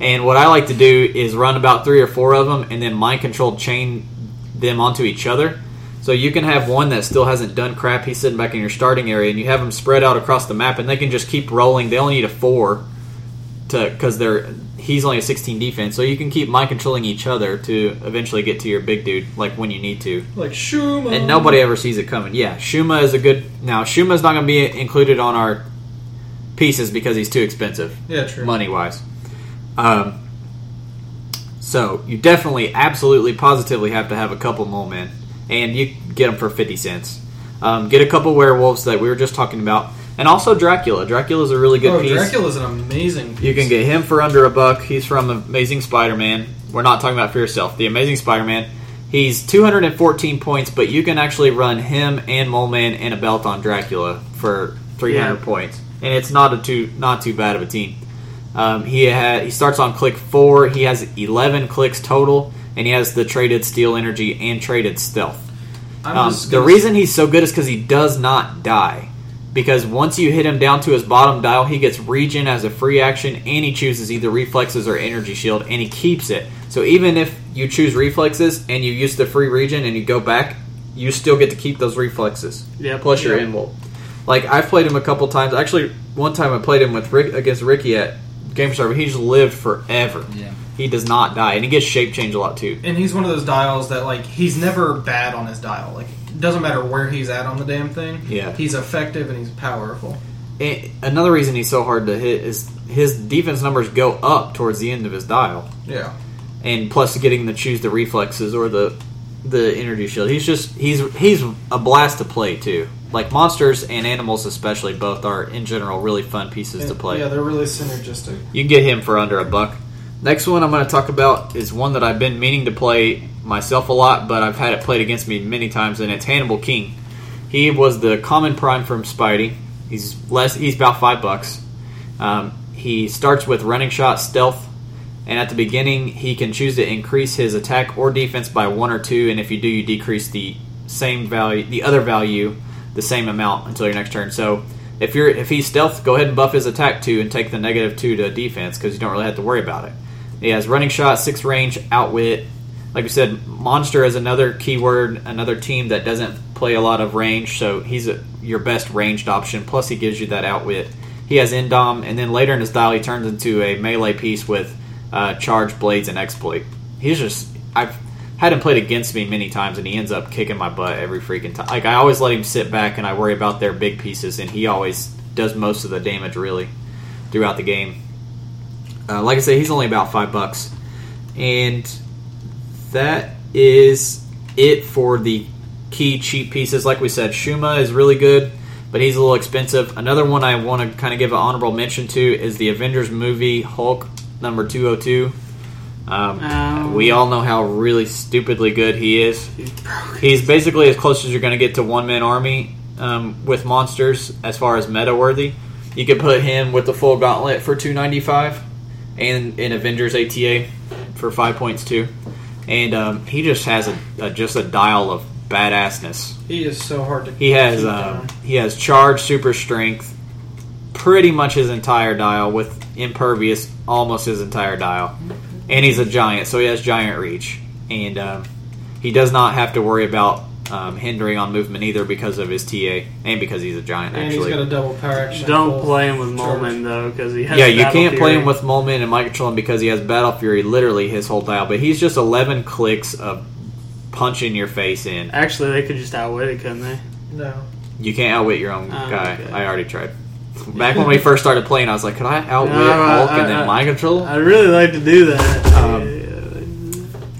And what I like to do is run about three or four of them, and then mind control chain them onto each other. So you can have one that still hasn't done crap. He's sitting back in your starting area, and you have them spread out across the map, and they can just keep rolling. They only need a four to because they're he's only a 16 defense, so you can keep mind controlling each other to eventually get to your big dude, like when you need to. like Shuma. And nobody ever sees it coming. Yeah, Shuma is a good. Now Shuma's not going to be included on our pieces because he's too expensive Yeah, true. money wise. Um, so you definitely, absolutely, positively have to have a couple mole men, and you get them for fifty cents. Um, get a couple werewolves that we were just talking about, and also Dracula. Dracula's a really good piece. oh, piece. Dracula's an amazing. Piece. You can get him for under a buck. He's from Amazing Spider-Man. We're not talking about Fear Yourself. The Amazing Spider-Man. He's 214 points, but you can actually run him and Mole Man and a belt on Dracula for 300 Yeah. points, and it's not a too not too bad of a team. Um, he had he starts on click four. He has 11 clicks total, and he has the traded steel energy and traded stealth. Um, the reason he's so good is because he does not die. Because once you hit him down to his bottom dial, he gets regen as a free action, and he chooses either reflexes or energy shield, and he keeps it. So even if you choose reflexes and you use the free regen and you go back, you still get to keep those reflexes. Yeah, Plus your yeah. involt. Like I've played him a couple times. Actually, one time I played him with Rick against Ricky at Game but He just lived forever. Yeah. He does not die, and he gets shape change a lot too. and he's one of those dials that like he's never bad on his dial. Like it doesn't matter where he's at on the damn thing. Yeah. he's effective and he's powerful. And another reason he's so hard to hit is his defense numbers go up towards the end of his dial, Yeah, and plus getting to choose the reflexes or the the energy shield. He's just he's he's a blast to play too. Like monsters and animals, especially, both are in general really fun pieces to play. Yeah, they're really synergistic. You can get him for under a buck. Next one I'm going to talk about is one that I've been meaning to play myself a lot, but I've had it played against me many times, and it's Hannibal King. He was the common prime from Spidey. He's less. He's about five bucks. Um, he starts with running shot, stealth, and at the beginning he can choose to increase his attack or defense by one or two, and if you do, you decrease the same value, the other value, the same amount until your next turn. So if you're if he's stealth, go ahead and buff his attack two and take the negative two to defense because you don't really have to worry about it. He has running shot, six range, outwit. Like we said, monster is another keyword, another team that doesn't play a lot of range, so he's a, your best ranged option. Plus, he gives you that outwit. He has Indom, and then later in his dial, he turns into a melee piece with uh, charge, blades, and exploit. He's just I've had him played against me many times, and he ends up kicking my butt every freaking time. Like I always let him sit back, and I worry about their big pieces, and he always does most of the damage really throughout the game. Uh, like I say, he's only about five bucks, and that is it for the key cheap pieces. Like we said, Shuma is really good, but he's a little expensive. Another one I want to kind of give an honorable mention to is the Avengers movie Hulk number two hundred two. Um, Oh. we all know how really stupidly good he is. He's basically as close as you're going to get to one man army um, with monsters as far as meta worthy. You could put him with the full gauntlet for two ninety five, and in Avengers ATA for five points too. And um, he just has a, a just a dial of badassness. He is so hard to. He has um, he has charge, super strength, pretty much his entire dial with impervious, almost his entire dial, and he's a giant, so he has giant reach, and um, he does not have to worry about um, hindering on movement either because of his TA and because he's a giant. and Actually, he's got a double power action. Don't play him with charge. Mole Man though, because he has. yeah, you can't play him with Mole Man and Microtron because he has Battle Fury, literally his whole dial, but he's just eleven clicks of punching your face in. Actually, they could just outwit it, couldn't they? No. You can't outwit your own Oh, guy. okay. I already tried. Back when we first started playing, I was like, could I outwit No, I- Hulk and I- then I- mind control? I'd really like to do that. Um,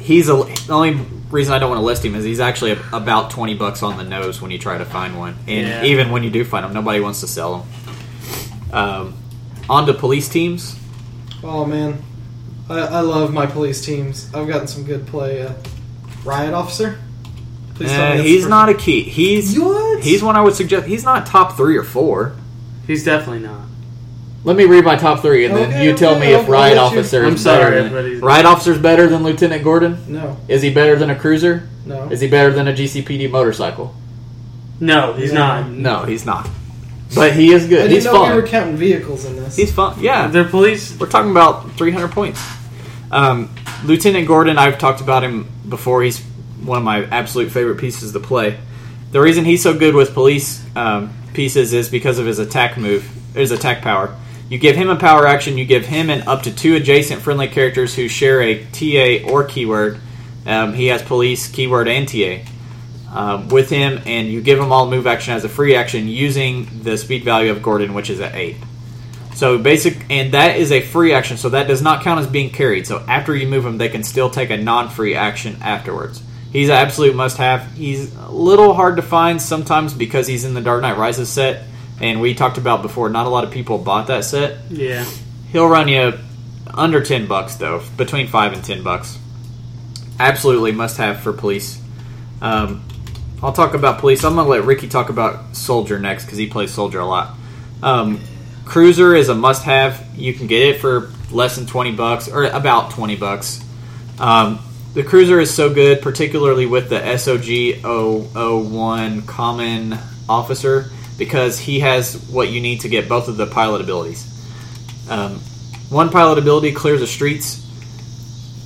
He's a, the only reason I don't want to list him is he's actually about twenty bucks on the nose when you try to find one, and Yeah. even when you do find him, nobody wants to sell them. Um, on to police teams. Oh man, I, I love my police teams. I've gotten some good play. Uh, riot officer. Please Uh, he's not a key. He's What? he's one I would suggest. He's not top three or four. he's definitely not. Let me read my top three, and then Okay, you tell okay, me I'll- if I'll Riot let you- Officer I'm is sorry, better. Than, but he's- Riot Officer's better than Lieutenant Gordon. No, Is he better than a cruiser? no. Is he better than a GCPD motorcycle? No, he's No. not. No, he's not. But he is I good. didn't He's know we were counting vehicles in this. He's fun. Yeah, They're police. we're talking about 300 points. Um, Lieutenant Gordon, I've talked about him before. He's one of my absolute favorite pieces to play. The reason he's so good with police um, pieces is because of his attack move, his attack power. You give him a power action, you give him and up to two adjacent friendly characters who share a TA or keyword. Um, he has police, keyword, and TA um, with him, and you give him all move action as a free action using the speed value of Gordon, which is at 8. So basic, and that is a free action, so that does not count as being carried. So after you move him, they can still take a non-free action afterwards. He's an absolute must-have. He's a little hard to find sometimes because he's in the Dark Knight Rises set, and we talked about before. Not a lot of people bought that set. Yeah. He'll run you under ten bucks though, between five and ten bucks. Absolutely must-have for police. Um, I'll talk about police. I'm gonna let Ricky talk about soldier next because he plays soldier a lot. Um, Cruiser is a must-have. You can get it for less than twenty bucks, or about twenty bucks. Um, the Cruiser is so good, particularly with the SOG 001 Common Officer, because he has what you need to get both of the pilot abilities. Um, one pilot ability clears the streets.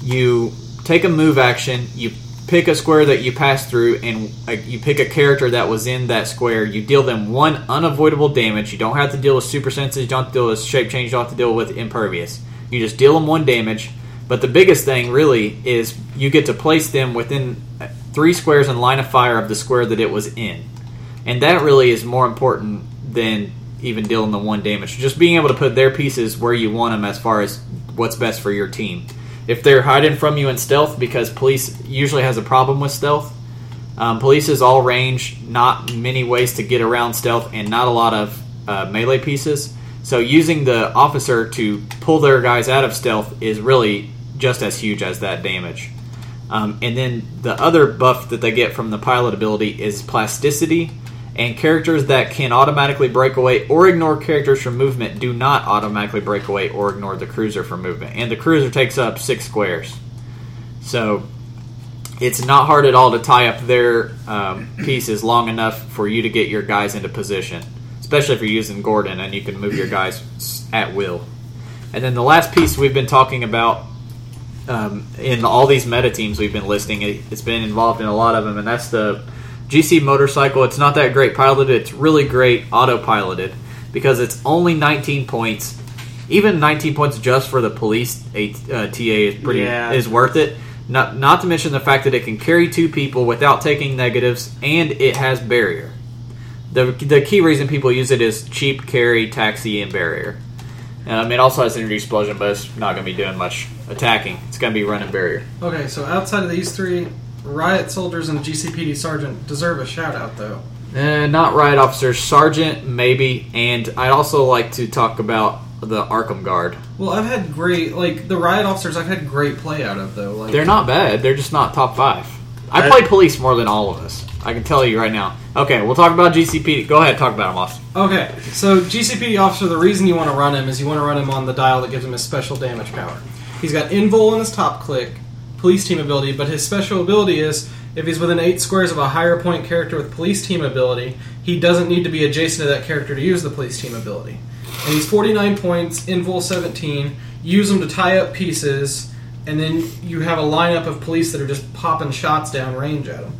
You take a move action. You pick a square that you pass through, and uh, you pick a character that was in that square. You deal them one unavoidable damage. You don't have to deal with super senses. You don't have to deal with shape change. You don't have to deal with impervious. You just deal them one damage. But the biggest thing, really, is you get to place them within uh, three squares in line of fire of the square that it was in. And that really is more important than even dealing the one damage. Just being able to put their pieces where you want them as far as what's best for your team. If they're hiding from you in stealth, because police usually has a problem with stealth, um, police is all range, not many ways to get around stealth, and not a lot of uh, melee pieces. So using the officer to pull their guys out of stealth is really just as huge as that damage. Um, and then the other buff that they get from the pilot ability is plasticity. And characters that can automatically break away or ignore characters from movement do not automatically break away or ignore the cruiser from movement. And the cruiser takes up six squares. So it's not hard at all to tie up their um, pieces long enough for you to get your guys into position, especially if you're using Gordon and you can move your guys at will. And then the last piece we've been talking about um, in all these meta teams we've been listing, it, it's been involved in a lot of them, and that's the GC motorcycle. It's not that great piloted, it's really great autopiloted because it's only 19 points. Even 19 points just for the police A- uh, TA is pretty Yeah. is worth it. Not not to mention the fact that it can carry two people without taking negatives, and it has barrier. The, the key reason people use it is cheap carry, taxi, and barrier. Um, it also has energy explosion, but it's not going to be doing much attacking. It's going to be running barrier. Okay, so outside of these three, riot soldiers and GCPD sergeant deserve a shout out though. Uh, not riot officers, sergeant maybe, and I'd also like to talk about the Arkham Guard. Well, I've had great like the riot officers. I've had great play out of though. Like They're not bad. They're just not top five. I I- play police more than all of us. I can tell you right now. Okay, we'll talk about GCP. Go ahead, talk about him, Austin. Okay, so GCPD officer, the reason you want to run him is you want to run him on the dial that gives him his special damage power. He's got invul in his top click, police team ability, but his special ability is if he's within eight squares of a higher point character with police team ability, he doesn't need to be adjacent to that character to use the police team ability. And he's 49 points, invul 17. Use them to tie up pieces, and then you have a lineup of police that are just popping shots down range at him.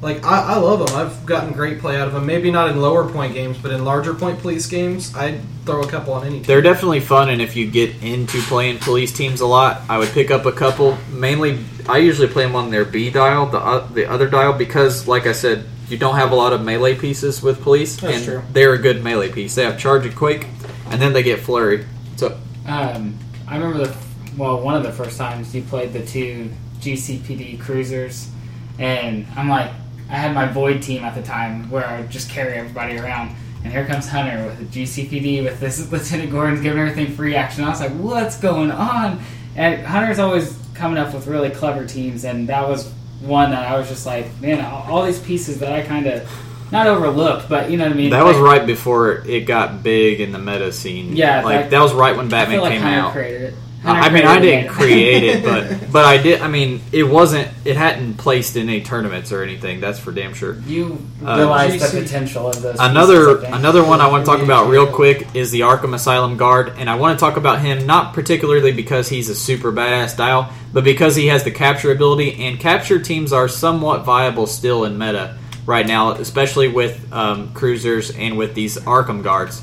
Like I, I love them. I've gotten great play out of them. Maybe not in lower point games, but in larger point police games, I'd throw a couple on any team. They're definitely fun, and if you get into playing police teams a lot, I would pick up a couple. Mainly, I usually play them on their B dial, the uh, the other dial, because, like I said, you don't have a lot of melee pieces with police, That's and true. they're a good melee piece. They have charge and quake, and then they get flurry. So Um, I remember the well, one of the first times you played the two GCPD cruisers, and I'm like, I had my void team at the time where I would just carry everybody around, and here comes Hunter with a GCPD with this Lieutenant Gordon's giving everything free action. I was like, what's going on? And Hunter's always coming up with really clever teams, and that was one that I was just like, man, all, all these pieces that I kind of not overlooked, but you know what I mean. that was right before it got big in the meta scene. Yeah, like that- that was right when Batman like came Hunter out. created it. I Hunter mean, I didn't create it, but but I did. I mean, it wasn't. It hadn't placed in any tournaments or anything. That's for damn sure. You Uh, realize the potential of those. Another pieces, another one I want to talk about real quick is the Arkham Asylum guard, and I want to talk about him not particularly because he's a super badass dial, but because he has the capture ability, and capture teams are somewhat viable still in meta right now, especially with um, cruisers and with these Arkham guards.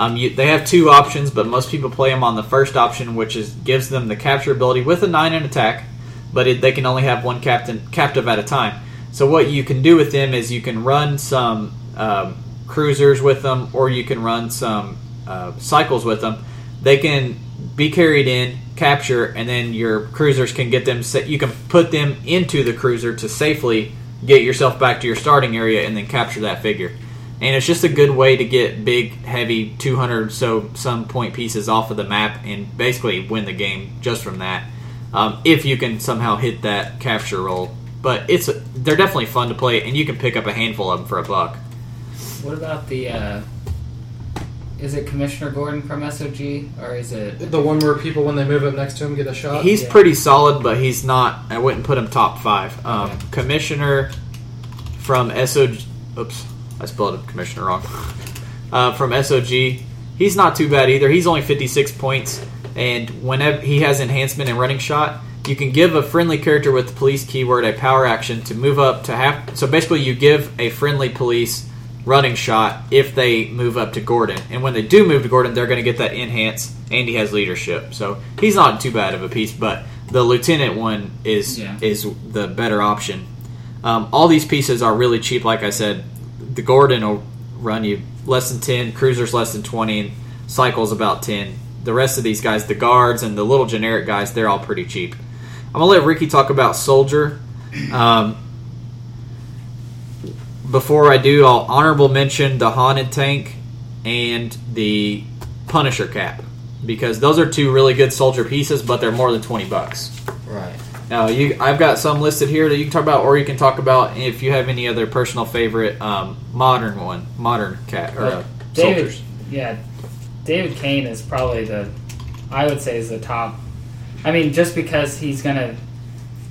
Um, you, they have two options, but most people play them on the first option, which is gives them the capture ability with a nine in attack, but it, they can only have one captain captive at a time. So what you can do with them is you can run some um, cruisers with them, or you can run some uh, cycles with them. They can be carried in, capture, and then your cruisers can get them. sa- You can put them into the cruiser to safely get yourself back to your starting area, and then capture that figure. And it's just a good way to get big, heavy, 200 so some point pieces off of the map and basically win the game just from that. Um, if you can somehow hit that capture roll, but it's they're definitely fun to play, and you can pick up a handful of them for a buck. What about the? Uh, is it Commissioner Gordon from SOG or is it? The one where people, when they move up next to him, get a shot. He's yeah. pretty solid, but he's not. I wouldn't put him top five. Um, Okay. Commissioner from SOG. Oops, I spelled it commissioner wrong. Uh, from SOG, he's not too bad either. He's only 56 points, and whenever he has enhancement and running shot, you can give a friendly character with the police keyword a power action to move up to half. So basically, you give a friendly police running shot if they move up to Gordon, and when they do move to Gordon, they're going to get that enhance, and he has leadership. So he's not too bad of a piece, but the lieutenant one is Yeah. is the better option. Um, all these pieces are really cheap. Like I said, the Gordon will run you less than ten, cruisers less than twenty, and cycles about ten. The rest of these guys, the guards and the little generic guys, they're all pretty cheap. I'm gonna let Ricky talk about Soldier. Um, before I do, I'll honorable mention the Haunted Tank and the Punisher Cap because those are two really good soldier pieces, but they're more than twenty bucks. Right. Now, you, I've got some listed here that you can talk about, or you can talk about if you have any other personal favorite um, modern one, modern cat or uh, David, soldiers. yeah, David Cain is probably the, I would say is the top. I mean, just because he's gonna,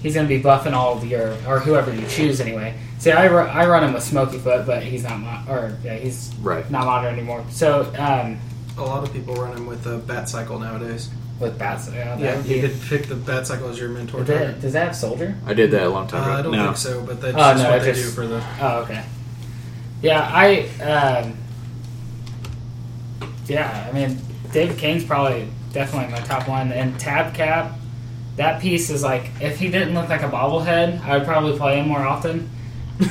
he's gonna be buffing all of your or whoever you choose anyway. See, I, I run him with Smoky Foot, but he's not mo- or yeah, he's Right. not modern anymore. So um, a lot of people run him with a bat cycle nowadays. With bats, yeah, that Yeah, would you be- could pick the bat cycle as your mentor. Does that, target. does that have soldier? I did that a long Uh, time ago. I don't no. think so, but that's Oh, just no, what it they just- do for the. Oh, okay. Yeah, I. Um, yeah, I mean, David Cain's probably definitely my top one. And Tab Cap, that piece is like, if he didn't look like a bobblehead, I would probably play him more often.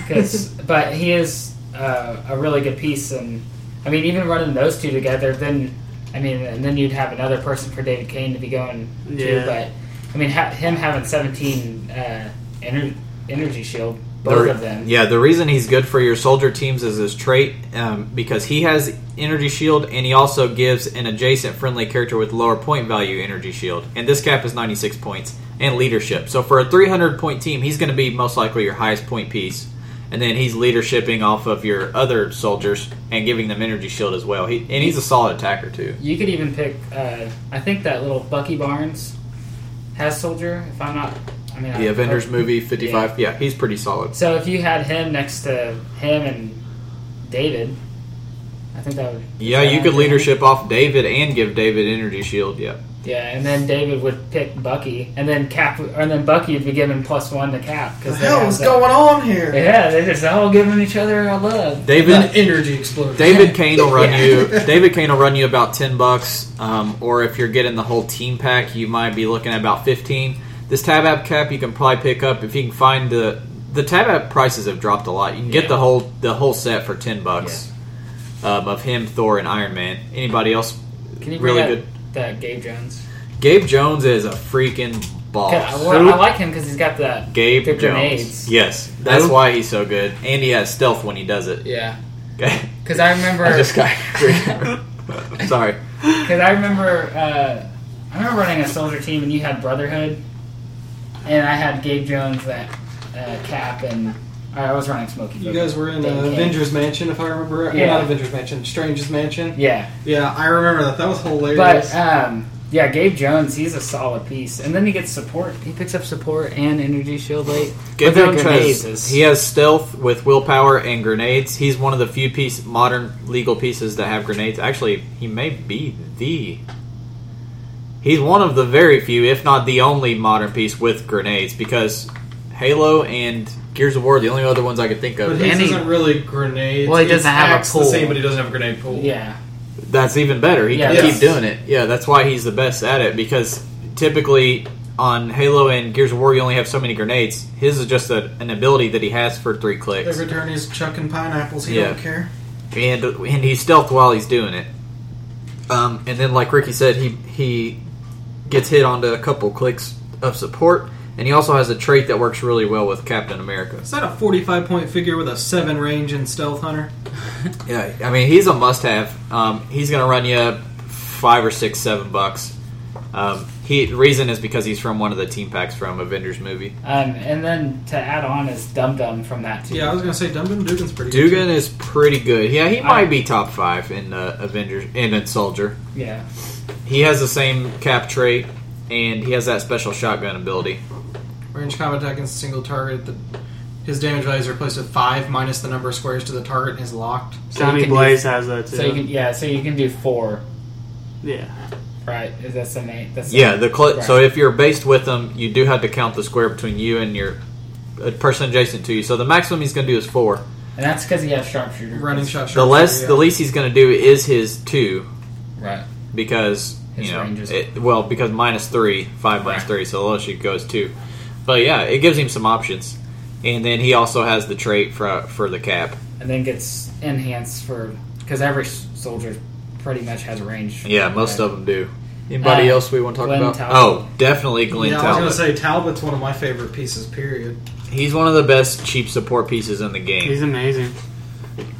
'Cause- but he is uh, a really good piece. And, I mean, even running those two together, then, I mean, and then you'd have another person for David Cain to be going Yeah. to. But, I mean, ha- him having 17 uh, ener- energy shield, both The- of them. Yeah, the reason he's good for your soldier teams is his trait um, because he has energy shield and he also gives an adjacent friendly character with lower point value energy shield. And this cap is 96 points and leadership. So for a 300 point team, he's going to be most likely your highest point piece. And then he's leadershiping off of your other soldiers and giving them energy shield as well. He and he's a solid attacker too. You could even pick. Uh, I think that little Bucky Barnes has soldier. If I'm not, I mean, The I- Avengers I- movie fifty five, yeah. he's pretty solid. So if you had him next to him and David, I think that would. Yeah, you could leadership off David and give David energy shield. Yeah, Yeah, and then David would pick Bucky, and then Cap, and then Bucky would be given plus one to Cap The because hell is going on here? Yeah, they're just all giving each other a love. David. Then energy explosion. David Cain will run Yeah. you. David Cain will run you about ten bucks, um, or if you're getting the whole team pack, you might be looking at about fifteen. This tab app cap you can probably pick up if you can find the the tab app prices have dropped a lot. You can get Yeah. the whole the whole set for ten bucks um, of him, Thor, and Iron Man. Anybody else? Can you bring really up good? That Gabe Jones? Gabe Jones is a freaking boss. I, well, I like him because he's got that Gabe the Jones. grenades. Yes, that's Who? why he's so good, and he has stealth when he does it. Yeah, Okay. because I remember. I just got. Sorry. Because I remember, uh, I remember running a soldier team, and you had Brotherhood, and I had Gabe Jones, that uh, Cap, and I was running Smokey. You guys were in uh, Avengers Mansion, if I remember right. Yeah. Not Avengers Mansion, Strange's Mansion. Yeah, Yeah, I remember that. That was but hilarious. um, yeah, Gabe Jones, he's a solid piece, and then he gets support. He picks up support and energy shield late. Gabe Jones has, is- he has stealth with willpower and grenades. He's one of the few piece modern legal pieces that have grenades. Actually, he may be the. He's one of the very few, if not the only modern piece with grenades, because Halo and Gears of War the only other ones I could think but of. his and he- isn't really grenades. Well, he doesn't It's have a axe pool. the same, but he doesn't have a grenade pool. Yeah, That's even better. He Yeah. can Yes. keep doing it. Yeah, that's why he's the best at it. Because typically on Halo and Gears of War, you only have so many grenades. His is just a, an ability that he has for three clicks. Every turn he's chucking pineapples. He Yeah. don't care. and and he's stealth while he's doing it. Um, and then, like Ricky said, he he gets hit onto a couple clicks of support, and he also has a trait that works really well with Captain America. Is that a 45 point figure with a 7 range and Stealth Hunter? Yeah, I mean he's a must-have. Um, he's going to run you five or six, seven bucks. Um, he reason is because he's from one of the team packs from Avengers movie. um, and then to add on is Dum Dum from that too. Yeah, I was going to say Dum Dum Dugan's pretty good. Dugan is pretty good. Yeah, he I- might be top five in uh, Avengers and in Soldier. yeah. He has the same cap trait, and he has that special shotgun ability. Range combat attack against a single target. The, his damage value is replaced with 5 minus the number of squares to the target and is locked. So you Johnny can do- Blaze has that too. So you can yeah, so you can do four, yeah. right? Is that the name? That's Yeah, the cl- right. so if you're based with them, you do have to count the square between you and your a person adjacent to you. So the maximum he's going to do is four. and that's because he has sharpshooter. Running shot. The less, sharpshooter, the least he's going to do is his two Right. because His you know, range is- it, well, because minus three, five minus Right. three, so the lowest you go two. But yeah, it gives him some options, and then he also has the trait for for the cap. And then gets enhanced for because every soldier pretty much has range. Yeah, most of them do. Anybody Uh, else we want to talk Glenn about? Talbot. Oh, definitely Glenn Yeah, I was going to say Talbot's one of my favorite pieces, period. He's one of the best cheap support pieces in the game. He's amazing.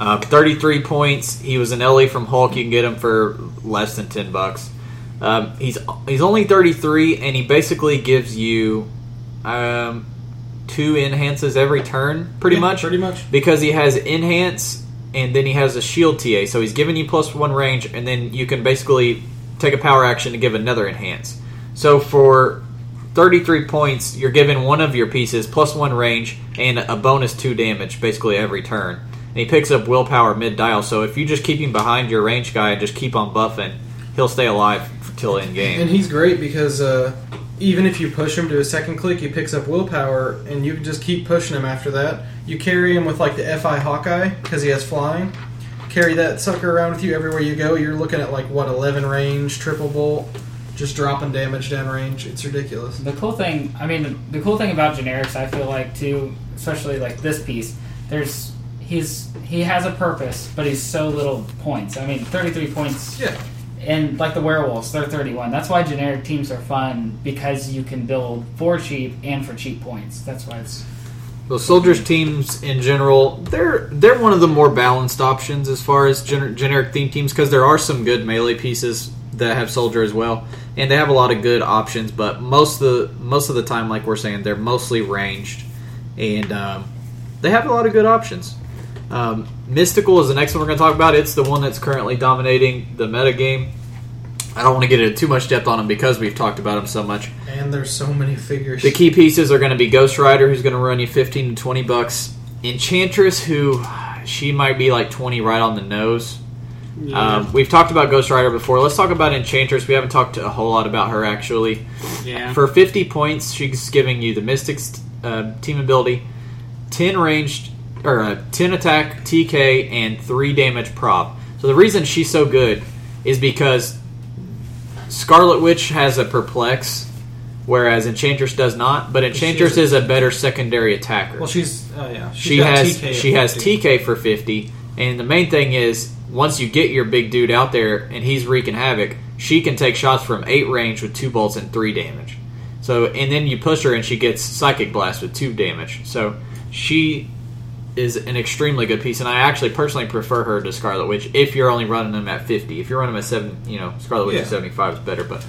Uh, 33 points. He was an LA from Hulk. You can get him for less than 10 bucks. Um, he's he's only 33, and he basically gives you um, two enhances every turn, pretty Yeah, much. Pretty much. Because he has enhance, and then he has a shield TA. So he's giving you plus one range, and then you can basically take a power action to give another enhance. So for 33 points, you're given one of your pieces plus one range and a bonus two damage basically every turn. And he picks up willpower mid dial, so if you just keep him behind your range guy and just keep on buffing, he'll stay alive till end game. And he's great because uh, even if you push him to a second click, he picks up willpower, and you can just keep pushing him after that. You carry him with like the FI Hawkeye because he has flying. Carry that sucker around with you everywhere you go. You're looking at like what 11 range, triple bolt, just dropping damage down range. It's ridiculous. The cool thing, I mean, the cool thing about generics, I feel like too, especially like this piece, there's he's he has a purpose, but he's so little points. I mean, 33 points, Yeah, and like the werewolves, they're 31. That's why generic teams are fun because you can build for cheap and for cheap points. That's why it's The soldiers teams in general, they're they're one of the more balanced options as far as gener- generic theme teams because there are some good melee pieces that have soldier as well, and they have a lot of good options. But most of the most of the time, like we're saying, they're mostly ranged, and um, they have a lot of good options. Um, Mystical is the next one we're going to talk about. It's the one that's currently dominating the meta game. I don't want to get into too much depth on them because we've talked about them so much. And there's so many figures. The key pieces are going to be Ghost Rider, who's going to run you 15 to 20 bucks. Enchantress, who she might be like 20 right on the nose. Yeah. Um, we've talked about Ghost Rider before. Let's talk about Enchantress. We haven't talked a whole lot about her actually. yeah. For 50 points, she's giving you the Mystic's uh, team ability, 10 ranged or uh, 10 attack, TK, and 3 damage prop. So the reason she's so good is because Scarlet Witch has a perplex, whereas Enchantress does not. But Enchantress is a better secondary attacker. well, she's uh, yeah. she's she has TK she has 50. TK for 50, and the main thing is once you get your big dude out there and he's wreaking havoc, she can take shots from eight range with two bolts and three damage. So and then you push her and she gets psychic blast with two damage. So she is an extremely good piece, and I actually personally prefer her to Scarlet Witch if you're only running them at 50. If you're running them at seven, you know Scarlet Witch Yeah. at 75 is better, but.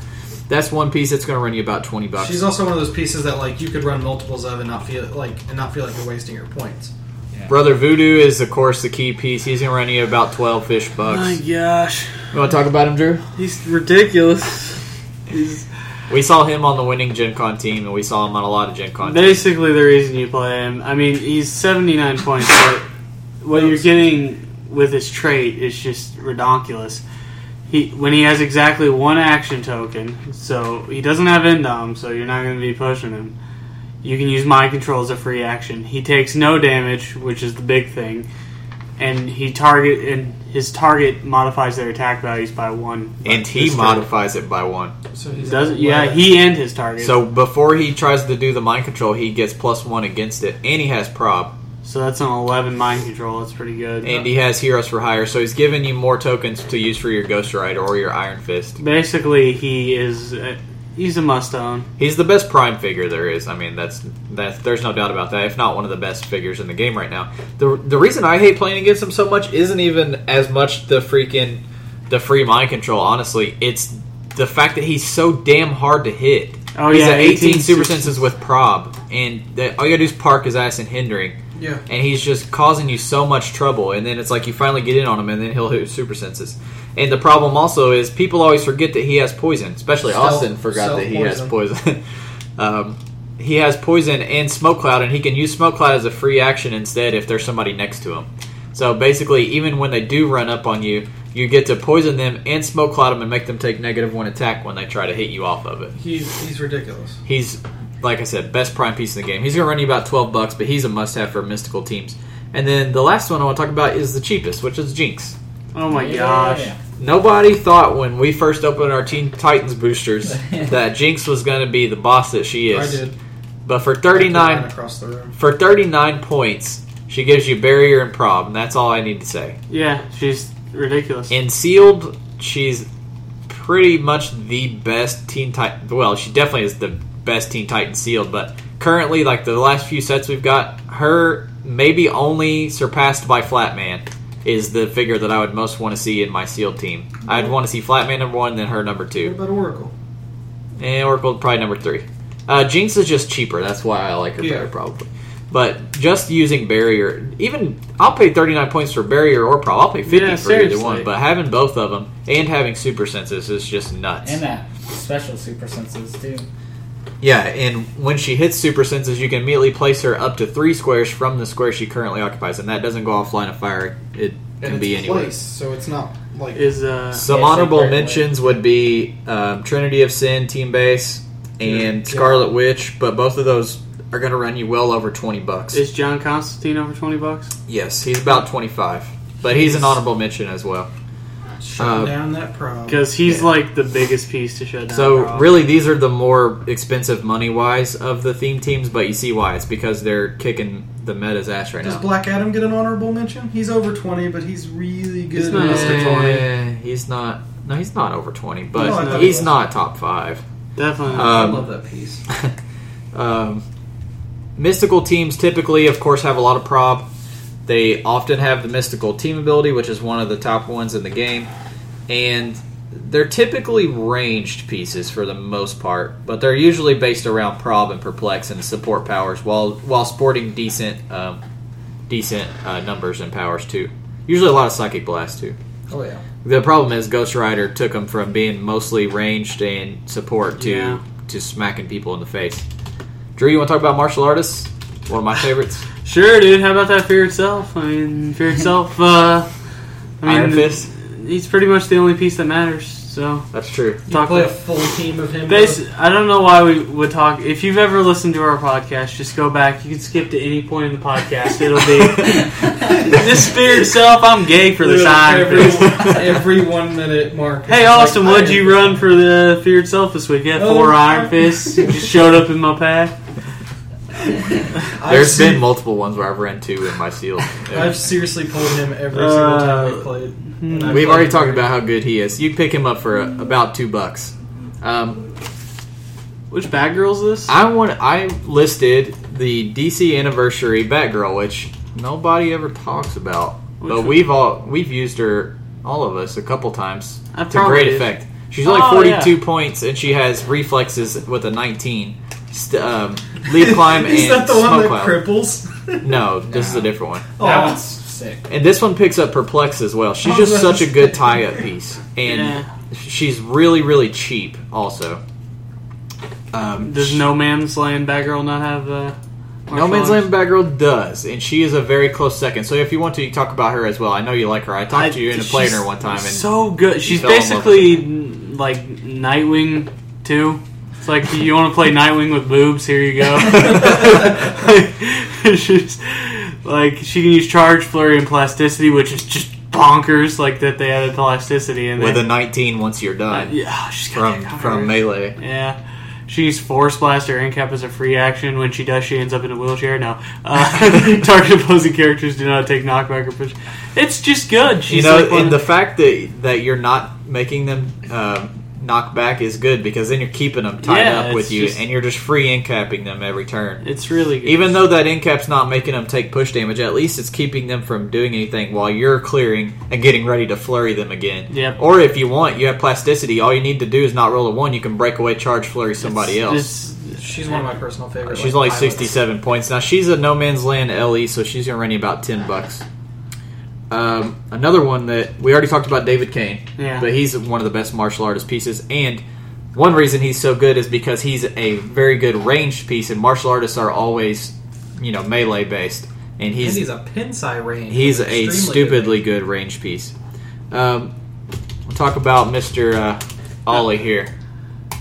That's one piece that's going to run you about twenty bucks. She's also one of those pieces that like you could run multiples of and not feel like and not feel like you're wasting your points. Brother Voodoo is, of course, the key piece. He's going to run you about twelve fish bucks. My gosh, You want to talk about him, Drew? he's ridiculous. He's We saw him on the winning Gen Con team, and we saw him on a lot of Gen Con teams. basically the reason you play him. I mean, he's 79 points, but what you're getting with his trait is just redonkulous. He when he has exactly one action token, so he doesn't have Indom, so you're not going to be pushing him. You can use Mind Control as a free action. He takes no damage, which is the big thing, and he target and his target modifies their attack values by one. And he This turn. modifies it by one. So he's Does it? Yeah, he and his target. So before he tries to do the mind control, he gets plus one against it, and he has prob, so that's an 11 Mind Control. That's pretty good. and he has heroes for hire. So he's giving you more tokens to use for your Ghost Rider or your Iron Fist. Basically, he is uh, he's a must own. He's the best Prime figure there is. I mean, that's that. There's no doubt about that. If not one of the best figures in the game right now. The the reason I hate playing against him so much isn't even as much the freaking the free mind control. Honestly, it's the fact that he's so damn hard to hit. Oh, he's yeah, at 18, 18 super senses with prob, and the, all you gotta do is park his ass and hindering. Yeah. and he's just causing you so much trouble. And then it's like you finally get in on him, and then he'll hit super senses. And the problem also is people always forget that he has poison. Especially Austin forgot that he has self-poison. poison. um, he has poison and smoke cloud, and he can use smoke cloud as a free action instead if there's somebody next to him. So basically, even when they do run up on you, you get to poison them and smoke cloud them and make them take negative one attack when they try to hit you off of it. He's he's ridiculous. He's like I said, best prime piece in the game. He's going to run you about twelve bucks, but he's a must-have for mystical teams. And then the last one I want to talk about is the cheapest, which is Jinx. Oh my Yeah. gosh! Nobody thought when we first opened our Teen Titans boosters that Jinx was going to be the boss that she I is. did. But for I thirty could run nine across the room. for thirty nine points, she gives you barrier and prob, and that's all I need to say. Yeah, she's ridiculous. In sealed, she's pretty much the best Teen Titan. Well, she definitely is the best Teen Titan sealed, but currently, like the last few sets we've got, her maybe only surpassed by Flatman is the figure that I would most want to see in my sealed team. I'd want to see Flatman number one, then her number What two, about Oracle? and Oracle probably number three. Uh, Jinx is just cheaper. That's why I like her Yeah. better, probably. But just using barrier, even I'll pay thirty nine points for barrier or prob. I'll pay fifty Yeah, for either seriously. one. But having both of them and having super senses is just nuts. And that special super senses too. Yeah, and when she hits super senses, you can immediately place her up to three squares from the square she currently occupies, and that doesn't go off line of fire. It can And be it's anywhere. place, so it's not like is uh Some Yeah, honorable same mentions would be um, Trinity of Sin, Team Base, and Yeah. Scarlet Witch, but both of those are going to run you well over twenty bucks. is John Constantine over twenty bucks? yes, he's about twenty five, but he's an honorable mention as well. Shutting uh, down that prob. Because he's Yeah. like the biggest piece to shut down. So Rob. really, these are the more expensive money wise of the theme teams, but you see why it's because they're kicking the meta's ass right Does now. Does Black Adam get an honorable mention? He's over twenty, but he's really good. He's not this. under 20. Eh, He's not. No, he's not over twenty, but No, I he he's not top five. definitely. Uh, I Um, love that piece. Um, mystical teams typically, of course, have a lot of prob. They often have the mystical team ability, which is one of the top ones in the game, and they're typically ranged pieces for the most part, but they're usually based around prob and perplex and support powers, while while sporting decent um, decent uh, numbers and powers too. Usually a lot of psychic blast too. Oh yeah. The problem is Ghost Rider took them from being mostly ranged and support to Yeah. to smacking people in the face. Drew, you want to talk about martial artists? One of my favorites, Sure, dude. How about that fear itself? I mean, fear itself. Uh, I mean, Iron Fist. He's pretty much the only piece that matters. So That's true. You Talk play a full team of him. Bas- I don't know why we would talk. If you've ever listened to our podcast, just go back. You can skip to any point in the podcast. It'll be this fear itself. I'm gay for this Iron every, Fist. every one minute mark. Hey It's Austin, like, what'd you Iron run for the fear itself this week? Yeah, Oh, four I- Iron Fists. You just showed up in my path. Fist. I've There's se- been multiple ones where I've ran two in my seal. I've seriously pulled him every single time we Uh, played. And I've We've already talked about how good he is. You pick him up for uh about two bucks. Um, Which Batgirl is this? I want. I listed the DC anniversary Batgirl, which nobody ever talks about, Which but one? we've all we've used her, all of us, a couple times I to great did. effect. She's only Oh, 42 yeah. points, and she has reflexes with a 19. St- um, lead climb and Is that the one that cloud. cripples? No, this is a different one. That Oh. one's sick. And this one picks up Perplex as well. She's Oh, just such a good tie-up piece, and Yeah. she's really, really cheap. Also, um, Does No Man's Land Batgirl not have uh, No Man's martial Land Batgirl does, and she is a very close second. So if you want to, you talk about her as well. I know you like her. I talked I- to you into she's playing her one time, and so good. She's fell in love basically like Nightwing too. It's like you want to play Nightwing with boobs. Here you go. She's like she can use charge, flurry, and plasticity, which is just bonkers. Like that they added plasticity in with there. a 19 once you're Uh, done yeah, she's got from from melee. Yeah. She used Force Blast or Incap as a free action. When she does, she ends up in a wheelchair. No. Uh, target opposing characters do not take knockback or push. It's just good. She's you know, like and the fact that that you're not making them um, knock back is good because then you're keeping them tied Yeah, up with you, just- and you're just free incapping them every turn. it's really good. Even though that incap's not making them take push damage, at least it's keeping them from doing anything while you're clearing and getting ready to flurry them again. Yep. Or if you want, you have plasticity. All you need to do is not roll a one. You can break away, charge, flurry somebody It's- else. it's- She's one of my personal favorites. She's only 67 points. Now, she's a No Man's Land LE, so she's going to run you about 10 bucks. Um, another one that we already talked about David Cain, Yeah. but he's one of the best martial artist pieces. And one reason he's so good is because he's a very good ranged piece, and martial artists are always, you know, melee based. And And he's he's a pinsai range. he's a stupidly good range piece. Um, we'll talk about Mr. Uh, Ollie here.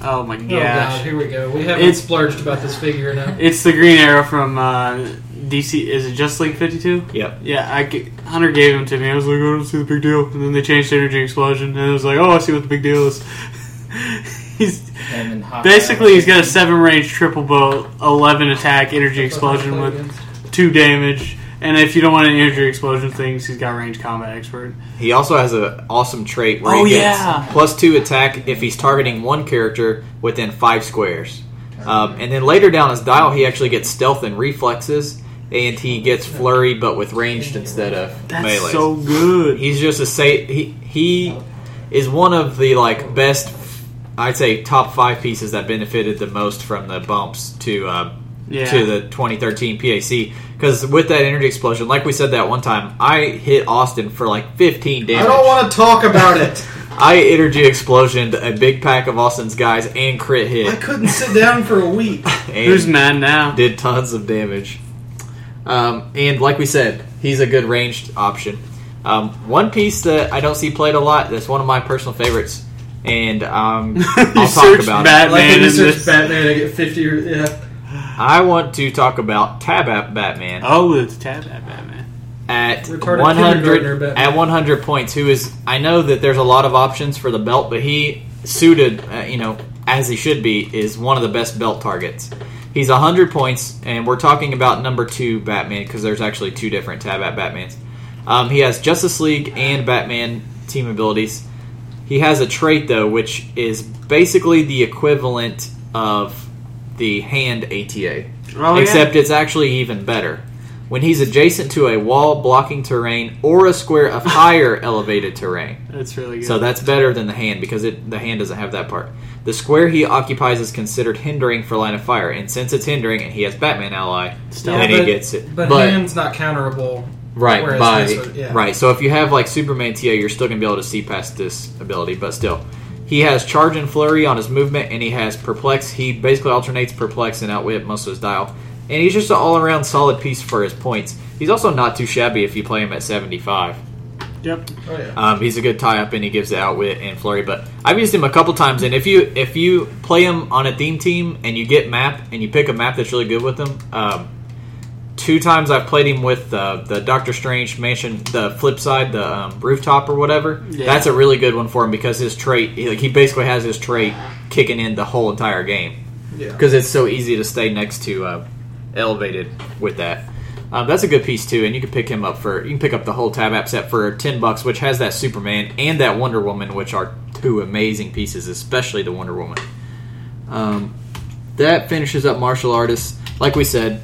oh my good. Oh god, gosh. here we go. We haven't It's- splurged about this figure now. It's the Green Arrow from uh, DC. Is it Just League 52? Yep. Yeah, I g Hunter gave him to me. I was like, I don't see the big deal. And then they changed Energy Explosion, and I was like, oh, I see what the big deal is. he's And then Hawkeye. basically he's got a seven range triple bow, eleven attack, energy explosion with two damage. And if you don't want any energy explosion things, he's got range combat expert. He also has an awesome trait where Oh, he gets yeah. plus two attack if he's targeting one character within five squares. Um, and then later down his dial, he actually gets stealth and reflexes, and he gets flurry but with ranged instead of That's melee. so good. He's just a say he he is one of the like best. I'd say top five pieces that benefited the most from the bumps to uh, Yeah. to the 2013 PAC because with that energy explosion, like we said that one time, I hit Austin for like 15 damage. I don't want to talk about it. I energy explosioned a big pack of Austin's guys and crit hit. I couldn't sit down for a week. Who's mad now? did tons of damage. Um, and like we said, he's a good ranged option. Um, one piece that I don't see played a lot that's one of my personal favorites, and um, You I'll talk about I it. like Batman when you search. Batman, I get 50 or, yeah. I want to talk about Tab App Batman. Oh, it's Tab at Batman. at Retarded 100 Batman. at 100 points who is I know that there's a lot of options for the belt but he suited uh, you know as he should be is one of the best belt targets he's 100 points and we're talking about number 2 Batman because there's actually two different tab at Batmans um, he has Justice League and Batman team abilities he has a trait though which is basically the equivalent of the hand ATA Oh, yeah. except it's actually even better when he's adjacent to a wall blocking terrain or a square of higher elevated terrain. That's really good. So that's better than the hand because it the hand doesn't have that part. The square he occupies is considered hindering for line of fire, and since it's hindering and he has Batman ally, Stealth. then Yeah, he gets it. But, hand's not counterable. right by would- yeah. right. So if you have like Superman TA, you're still gonna be able to see past this ability, but still. He has charge and flurry on his movement, and he has perplex. He basically alternates perplex and outwit most of his dial, and he's just an all-around solid piece for his points. He's also not too shabby if you play him at 75. Yep. Oh yeah. Um, he's a good tie up and he gives the outwit and flurry. But I've used him a couple times, and if you if you play him on a theme team and you get map and you pick a map that's really good with him, um, two times I've played him with uh, the Doctor Strange mansion, the flip side, the um, rooftop or whatever. Yeah. That's a really good one for him because his trait, he, like he basically has his trait kicking in the whole entire game yeah. because it's so easy to stay next to uh, elevated with that. Um, that's a good piece too, and you can pick him up for you can pick up the whole tab app set for ten bucks, which has that Superman and that Wonder Woman, which are two amazing pieces, especially the Wonder Woman. Um, that finishes up martial artists. Like we said,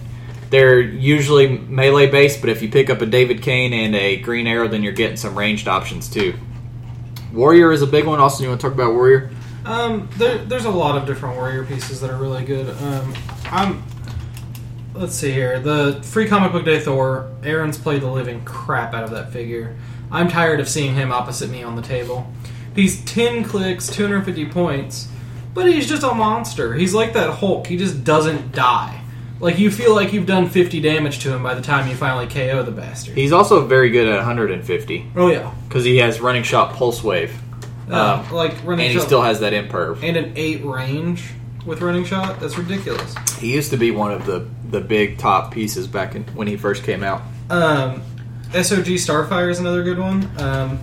they're usually melee based, but if you pick up a David Cain and a Green Arrow, then you're getting some ranged options too. Warrior is a big one. Also, you want to talk about Warrior? Um, there, there's a lot of different warrior pieces that are really good. Um, I'm. Let's see here. The free comic book day Thor. Aaron's played the living crap out of that figure. I'm tired of seeing him opposite me on the table. He's 10 clicks, 250 points, but he's just a monster. He's like that Hulk. He just doesn't die. Like you feel like you've done 50 damage to him by the time you finally KO the bastard. He's also very good at 150 oh yeah. because he has running shot pulse wave. Uh, Um, like running and he still has that imperv. and an eight range with running shot. That's ridiculous. He used to be one of the the big top pieces back in when he first came out. Um, SOG Starfire is another good one. Um,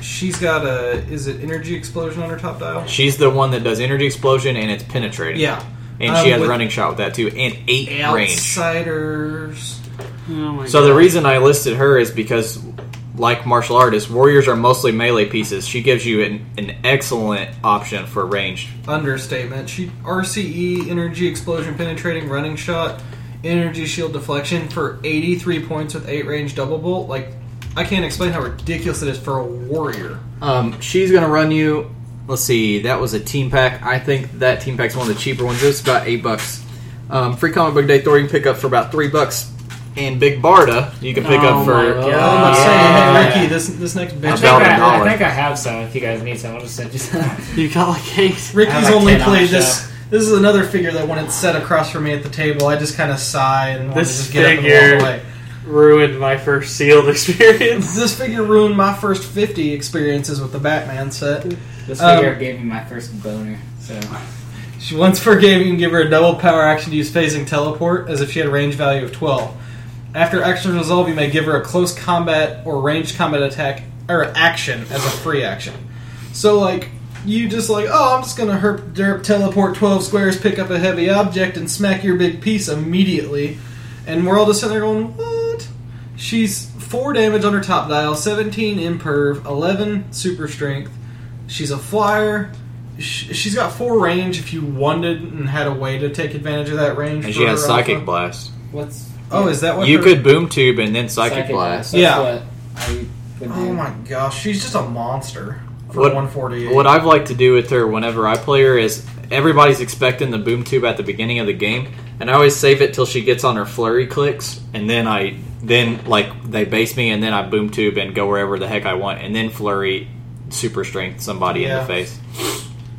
she's got a is it energy explosion on her top dial? She's the one that does energy explosion and it's penetrating. Yeah, and she Um, has running shot with that too, and eight range. outsiders. Oh So God. the reason I listed her is because, like martial artists, warriors are mostly melee pieces. She gives you an, an excellent option for ranged. Understatement. She RCE energy explosion penetrating running shot, energy shield deflection for eighty three points with eight range double bolt. Like I can't explain how ridiculous it is for a warrior. Um, she's gonna run you. Let's see, that was a team pack. I think that team pack's one of the cheaper ones. It's about eight bucks. Um, free comic book day Thor you can pick up for about three bucks. And Big Barda you can pick Oh up for my I'm God. not Yeah. saying, hey Ricky, this this next I bitch. think I, I think I have some. If you guys need some, I'll just send you some. you got like eight. I have Ricky's like only played the this. This is another figure that when it's set across from me at the table, I just kind of sigh and want to This just get up and figure- walk away. Ruined my first sealed experience. This figure ruined my first 50 experiences with the Batman set. This Um, figure gave me my first boner. So She once forgave me and give her a double power action to use phasing teleport as if she had a range value of 12. After action resolve, you may give her a close combat or ranged combat attack or action as a free action. So, like, you just like, oh, I'm just gonna herp derp teleport 12 squares, pick up a heavy object, and smack your big piece immediately. And we're all just sitting there going, what? She's 4 damage on her top dial, 17 imperv, 11 super strength. She's a flyer. She's got 4 range if you wanted and had a way to take advantage of that range. and she has psychic alpha. blast. what's Oh, is that what You her- could boom tube and then psychic, blast. That's Yeah. what I. Oh my gosh, she's just a monster for What- 148. What I've liked to do with her whenever I play her is everybody's expecting the boom tube at the beginning of the game, and I always save it till she gets on her flurry clicks, and then I then like they base me, and then I boom tube and go wherever the heck I want, and then flurry super strength somebody in the face,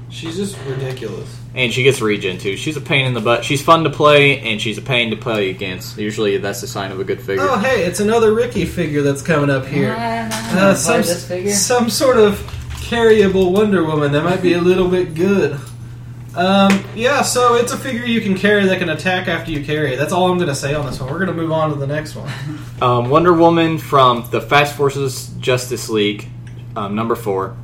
she's just ridiculous. And she gets regen too. She's a pain in the butt. She's fun to play, and she's a pain to play against. Usually, that's a sign of a good figure. Oh, hey, it's another Ricky figure that's coming up here. Uh, Uh, some, some sort of carryable Wonder Woman that might be a little bit good. Um, yeah, so it's a figure you can carry that can attack after you carry it. That's all I'm going to say on this one. We're going to move on to the next one. Um, Wonder Woman from the Fast Forces Justice League, um, number four.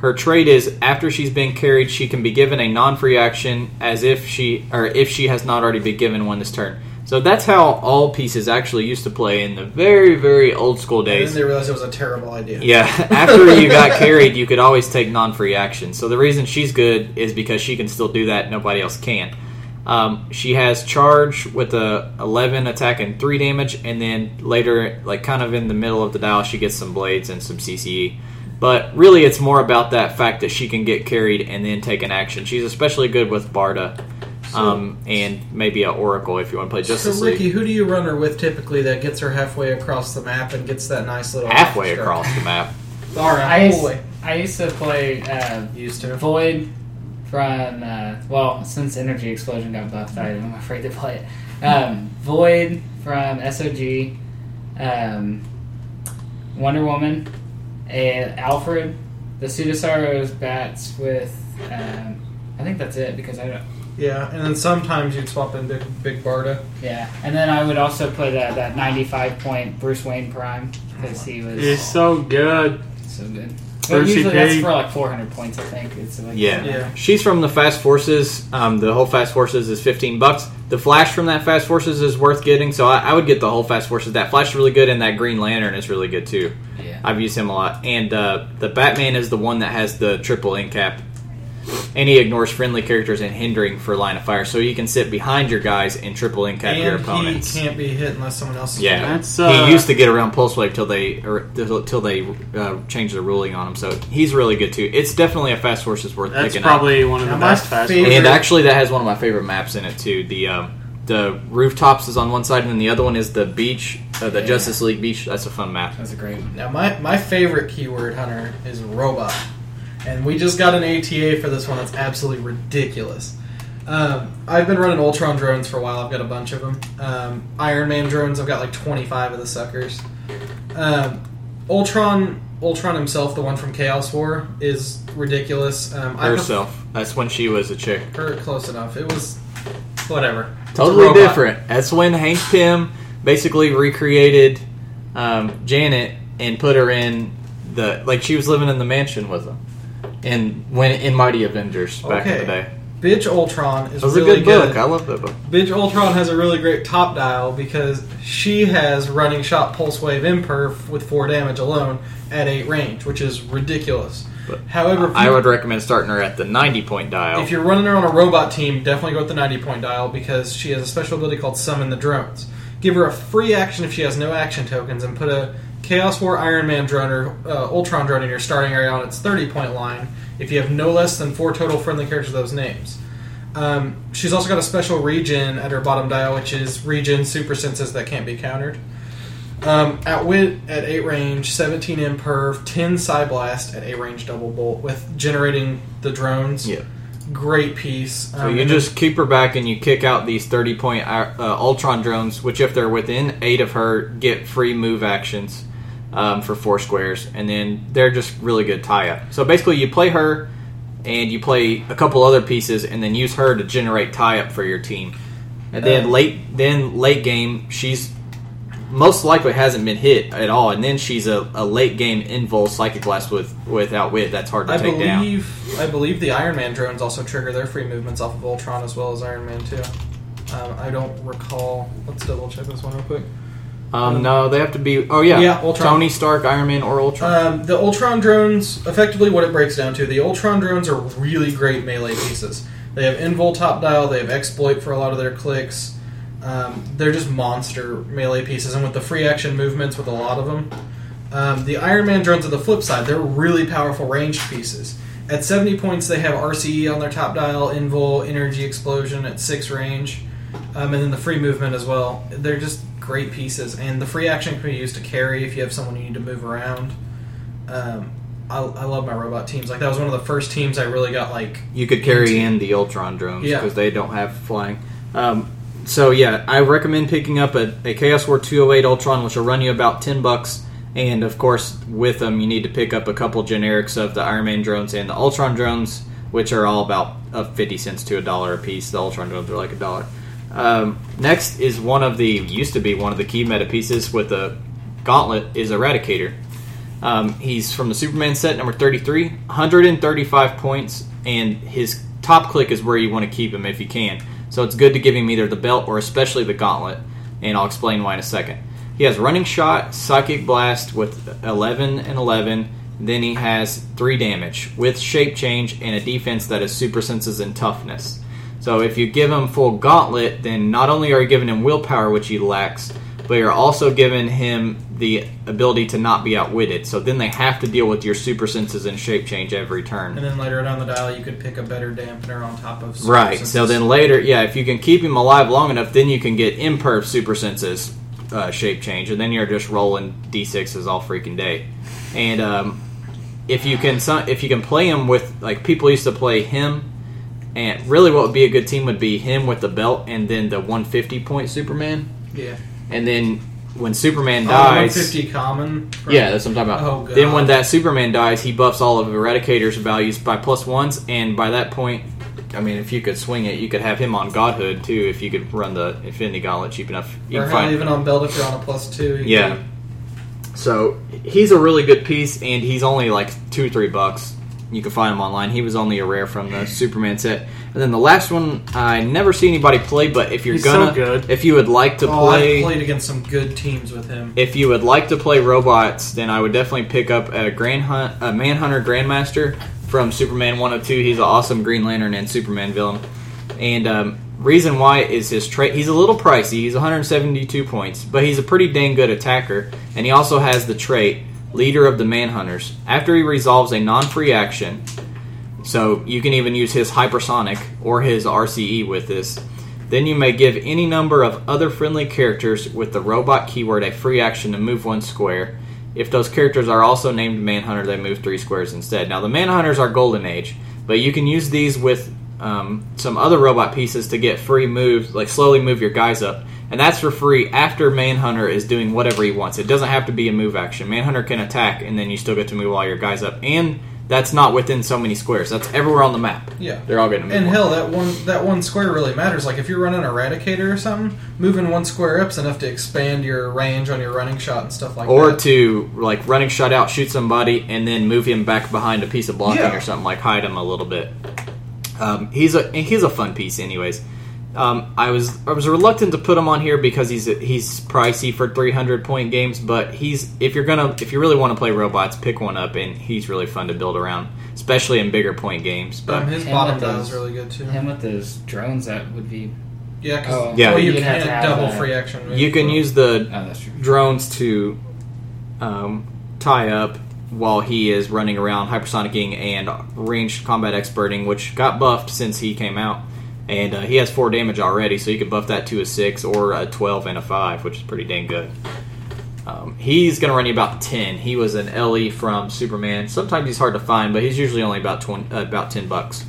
Her trait is after she's been carried, she can be given a non-free action as if she or if she has not already been given one this turn. So that's how all pieces actually used to play in the very very old school And then days. they realized it was a terrible idea. Yeah, after you got carried, you could always take non-free action. So the reason she's good is because she can still do that; nobody else can. Um, she has charge with a 11 attack and 3 damage, and then later, like kind of in the middle of the dial, she gets some blades and some CCE. But really, it's more about that fact that she can get carried and then take an action. She's especially good with Barda. Um, and maybe a Oracle if you want to play So, Justice League. Ricky, who do you run her with typically that gets her halfway across the map and gets that nice little Halfway across the map. All right, I used, boy. I used to play uh, Used to. Void from uh, well since Energy Explosion got buffed, I, I'm afraid to play it. Um, Void from SOG, um, Wonder Woman, and Alfred, the Pseudosaurus bats with. Um, I think that's it because I don't. Yeah, and then sometimes you'd swap in Big, Big Barda. Yeah, and then I would also play that that 95 point Bruce Wayne Prime because he was He's so good. so good. But Brucey usually that's for like 400 points, I think. It's like Yeah. Yeah. She's from the Fast Forces. Um, the whole Fast Forces is 15 bucks. The Flash from that Fast Forces is worth getting, so I, I would get the whole Fast Forces. That Flash is really good, and that Green Lantern is really good too. Yeah. I've used him a lot. And uh, the Batman is the one that has the triple in cap. And he ignores friendly characters and hindering for line of fire, so you can sit behind your guys and triple in cap your opponents. he can't be hit unless someone else is Yeah, That's, uh, he used to get around pulse wave till they or till till they uh, changed the ruling on him. So he's really good too. It's definitely a Fast Forces is worth That's picking probably one of the my best fast favorite- And actually, that has one of my favorite maps in it too. The um, the rooftops is on one side, and then the other one is the beach, uh, the Yeah. Justice League beach. That's a fun map. That's a great one. Now, my, my favorite keyword hunter is robot. And we just got an ATA for this one that's absolutely ridiculous. Um, I've been running Ultron drones for a while. I've got a bunch of them. Um, Iron Man drones, I've got like 25 of the suckers. Um, Ultron, Ultron himself, the one from Chaos War, is ridiculous. Um, pref- Herself. That's when she was a chick. her close enough. It was whatever. Totally different. That's when Hank Pym basically recreated um, Janet and put her in the like she was living in the mansion with him. And when in Mighty Avengers back in the day, Bitch Ultron is really a good book. I love that book. Bitch Ultron has a really great top dial because she has running shot pulse wave imperf with four damage alone at eight range, which is ridiculous. But However, I would recommend starting her at the ninety point dial. if you're running her on a robot team, definitely go with the 90 point dial because she has a special ability called Summon the Drones. Give her a free action if she has no action tokens, and put a Chaos War Iron Man drone or uh, Ultron drone in your starting area on its 30 point line if you have no less than four total friendly characters with those names. Um, she's also got a special regen at her bottom dial, which is regen super senses that can't be countered. Um, at wit at 8 range, 17 imperv, 10 psi blast at 8 range double bolt with generating the drones. yeah. Great piece. So Um, you just keep her back and you kick out these 30 point uh, Ultron drones, which, if they're within eight of her, get free move actions um, for four squares. And then they're just really good tie up. So basically, you play her and you play a couple other pieces and then use her to generate tie up for your team. And then Uh, late then late game, she's most likely hasn't been hit at all. And then she's a, a late game invul psychic blast with, without wit That's hard to I take down. believe I believe the Iron Man drones also trigger their free movements off of Ultron as well as Iron Man too. Um, I don't recall. Let's double check this one real quick. Um, no, they have to be. Oh yeah, Yeah, Ultron. Tony Stark, Iron Man, or Ultron. Um, the Ultron drones, effectively, what it breaks down to, the Ultron drones are really great melee pieces. They have invul top dial, they have exploit for a lot of their clicks. Um, they're just monster melee pieces, and with the free action movements with a lot of them. Um, the Iron Man drones, are the flip side, they're really powerful ranged pieces. At 70 points, they have RCE on their top dial, invul, energy explosion at 6 range, um, and then the free movement as well. They're just great pieces, and the free action can be used to carry if you have someone you need to move around. Um, I, I love my robot teams. Like that was one of the first teams I really got like. you could carry in the Ultron drones Yeah. because they don't have flying. Um, so yeah, I recommend picking up a, a Chaos War 208 Ultron, which will run you about ten bucks. And of course, with them, you need to pick up a couple generics of the Iron Man drones and the Ultron drones, which are all about uh, fifty cents to a dollar a piece. The Ultron drones are like a dollar. Um, next is one of the used to be one of the key meta pieces with the Gauntlet is Eradicator. Um, he's from the Superman set, number 33, 135 points, and his top click is where you want to keep him if you can. So it's good to give him either the belt or especially the gauntlet, and I'll explain why in a second. He has running shot, psychic blast with 11 and 11. Then he has 3 damage with shape change and a defense that is super senses and toughness. So if you give him full gauntlet, then not only are you giving him willpower, which he lacks, but you're also giving him the ability to not be outwitted. So then they have to deal with your super senses and shape change every turn. And then later down the dial, you could pick a better dampener on top of. super Right. senses. So then later, yeah, if you can keep him alive long enough, then you can get imperv super senses uh, shape change, and then you're just rolling d6s all freaking day. And um, if you can, if you can play him with like people used to play him, and really what would be a good team would be him with the belt, and then the 150 point Superman, yeah. and then when Superman Oh, dies. 150 common. from- Yeah, that's what I'm talking about. Oh, then when that Superman dies, he buffs all of Eradicator's values by plus ones, and by that point, I mean, if you could swing it, you could have him on Godhood too. If you could run the Infinity Gauntlet cheap enough, you Or can hell, find. even on belt if you're on a plus two. yeah. So he's a really good piece, and he's only like two, three bucks. You can find him online. He was only a rare from the Superman set. And then the last one, I never see anybody play. But if you're He's gonna, good. if you would like to Oh, play, I've played against some good teams with him. if you would like to play robots, then I would definitely pick up a Grand Hunt, a Manhunter Grandmaster from Superman 102. He's an awesome Green Lantern and Superman villain. And um, reason why is his trait. He's a little pricey. He's 172 points, but he's a pretty dang good attacker. And he also has the trait Leader of the Manhunters. After he resolves a non-free action, so you can even use his hypersonic or his RCE with this. Then you may give any number of other friendly characters with the robot keyword a free action to move one square. If those characters are also named Manhunter, they move three squares instead. Now, the Manhunters are Golden Age, but you can use these with um, some other robot pieces to get free moves, like slowly move your guys up. And that's for free after Manhunter is doing whatever he wants. It doesn't have to be a move action. Manhunter can attack, and then you still get to move all your guys up. And that's not within so many squares. That's everywhere on the map. Yeah. They're all move. And hell, that one that one square really matters. Like if you're running Eradicator or something, moving one square up's enough to expand your range on your running shot and stuff like or that. Or to like running shot out, shoot somebody, and then move him back behind a piece of blocking Yeah. or something like hide him a little bit. Um, he's a he's a fun piece, anyways. Um, I was I was reluctant to put him on here because he's he's pricey for 300 point games, but he's if you're gonna if you really want to play robots, pick one up, and he's really fun to build around, especially in bigger point games. But um, his Him bottom with those- is really good too. Him with those drones that would be. Yeah, 'cause- Oh, Yeah. well, you you'd have can't to have double that. free action. move. you can use the Oh, drones to um, tie up while he is running around hypersonicking and ranged combat experting, which got buffed since he came out. And uh, he has four damage already, so you can buff that to a six or a twelve and a five, which is pretty dang good. Um, he's going to run you about ten. He was an LE from Superman. Sometimes he's hard to find, but he's usually only about 20, uh, about ten bucks.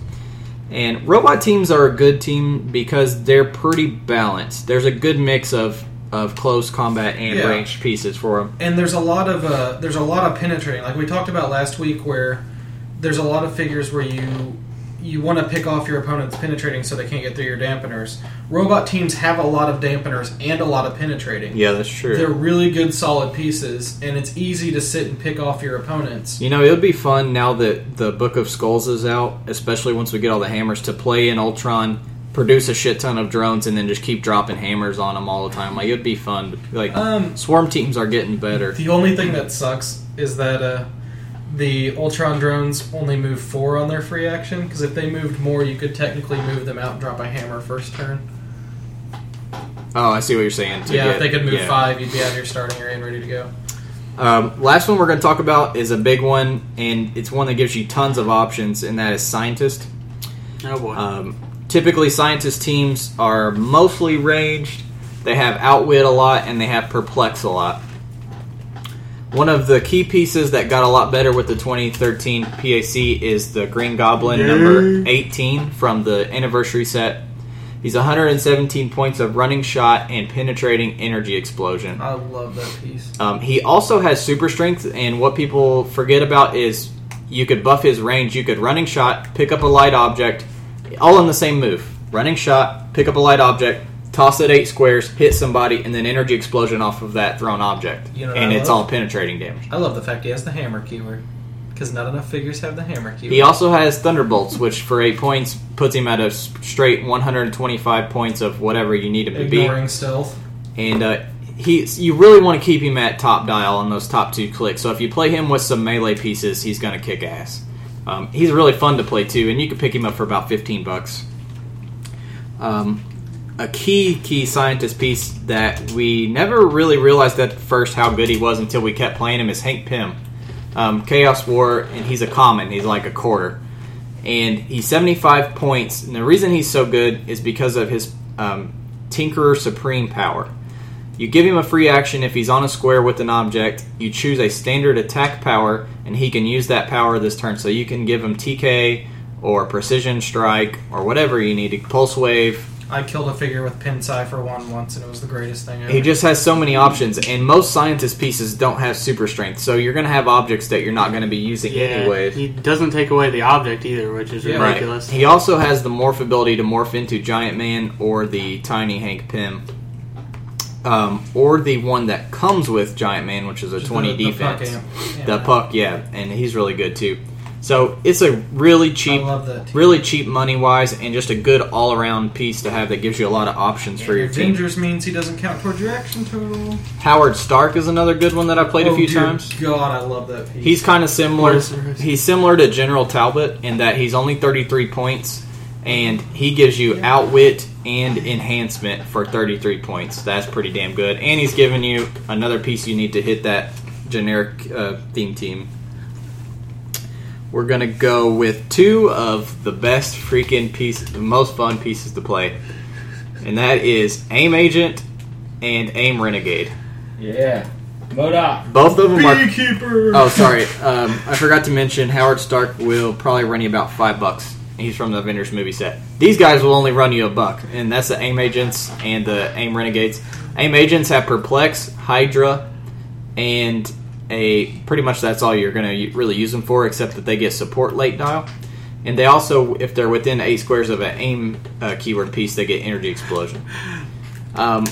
And robot teams are a good team because they're pretty balanced. There's a good mix of of close combat and Yeah. ranged pieces for them. and there's a lot of uh, there's a lot of penetrating. Like we talked about last week, where there's a lot of figures where you you want to pick off your opponent's penetrating so they can't get through your dampeners. Robot teams have a lot of dampeners and a lot of penetrating. Yeah, that's true. They're really good, solid pieces, and it's easy to sit and pick off your opponents. You know, it would be fun now that the Book of Skulls is out, especially once we get all the hammers, to play in Ultron, produce a shit ton of drones, and then just keep dropping hammers on them all the time. Like, it would be fun. Like, Um, Swarm teams are getting better. The only thing that sucks is that uh, the Ultron drones only move four on their free action. Because if they moved more, you could technically move them out and drop a hammer first turn. Oh, I see what you're saying. to yeah, get- if they could move yeah. five, you'd be out of your starting area and ready to go. Um, last one we're going to talk about is a big one, and it's one that gives you tons of options, and that is Scientist. Oh boy. Um, typically, scientist teams are mostly ranged. They have outwit a lot and they have perplex a lot. One of the key pieces that got a lot better with the 2013 PAC is the Green Goblin number 18 from the anniversary set. He's 117 points of running shot and penetrating energy explosion. I love that piece. Um, he also has super strength, and what people forget about is you could buff his range. You could running shot, pick up a light object, all in the same move. Running shot, pick up a light object, toss it eight squares, hit somebody, and then energy explosion off of that thrown object. You know and I it's love? all penetrating damage. I love the fact he has the hammer keyword. Because not enough figures have the hammer keyword. He also has Thunderbolts, which for eight points puts him at a straight 125 points of whatever you need him to be. Ignoring stealth. and uh, he's you really want to keep him at top dial on those top two clicks. So if you play him with some melee pieces, he's going to kick ass. Um, he's really fun to play too, and you can pick him up for about fifteen bucks. Um, a key key scientist piece that we never really realized at first how good he was until we kept playing him is Hank Pym. Um, Chaos War, and he's a common. He's like a quarter, and he's 75 points. And the reason he's so good is because of his um, Tinkerer Supreme power. You give him a free action if he's on a square with an object. You choose a standard attack power, and he can use that power this turn. So you can give him TK or Precision Strike or whatever you need. Pulse Wave. I killed a figure with Pin Cipher one once, and it was the greatest thing ever. He just has so many options, and most scientist pieces don't have super strength. So you're going to have objects that you're not going to be using Yeah, anyway. he doesn't take away the object either, which is Yeah. Right. ridiculous. He also has the morph ability to morph into Giant Man or the Tiny Hank Pym. Um, or the one that comes with Giant Man, which is a Just 20 the- the puck defense. Yeah. The puck, yeah, and he's really good too. So it's a really cheap, I love that. Team. really cheap money wise, and just a good all around piece to have that gives you a lot of options for And your your team. dangers means he doesn't count towards your action total. Howard Stark is another good one that I played a Oh, few dear times. God, I love that piece. He's kind of similar. What is the- He's similar to General Talbot in that he's only 33 points, and he gives you outwit and enhancement for 33 points. That's pretty damn good. And he's giving you another piece you need to hit that generic uh, theme team. We're gonna go with two of the best freaking pieces, the most fun pieces to play, and that is Aim Agent and Aim Renegade. Yeah. MODOK. Both of them are Beekeeper. Oh, sorry. Um, I forgot to mention Howard Stark will probably run you about five bucks. He's from the Avengers movie set. These guys will only run you a buck, and that's the AIM agents and the AIM renegades. AIM agents have Perplex, Hydra, and a pretty much that's all you're going to really use them for, except that they get support late dial. And they also, if they're within eight squares of an AIM uh, keyword piece, they get Energy Explosion. Um,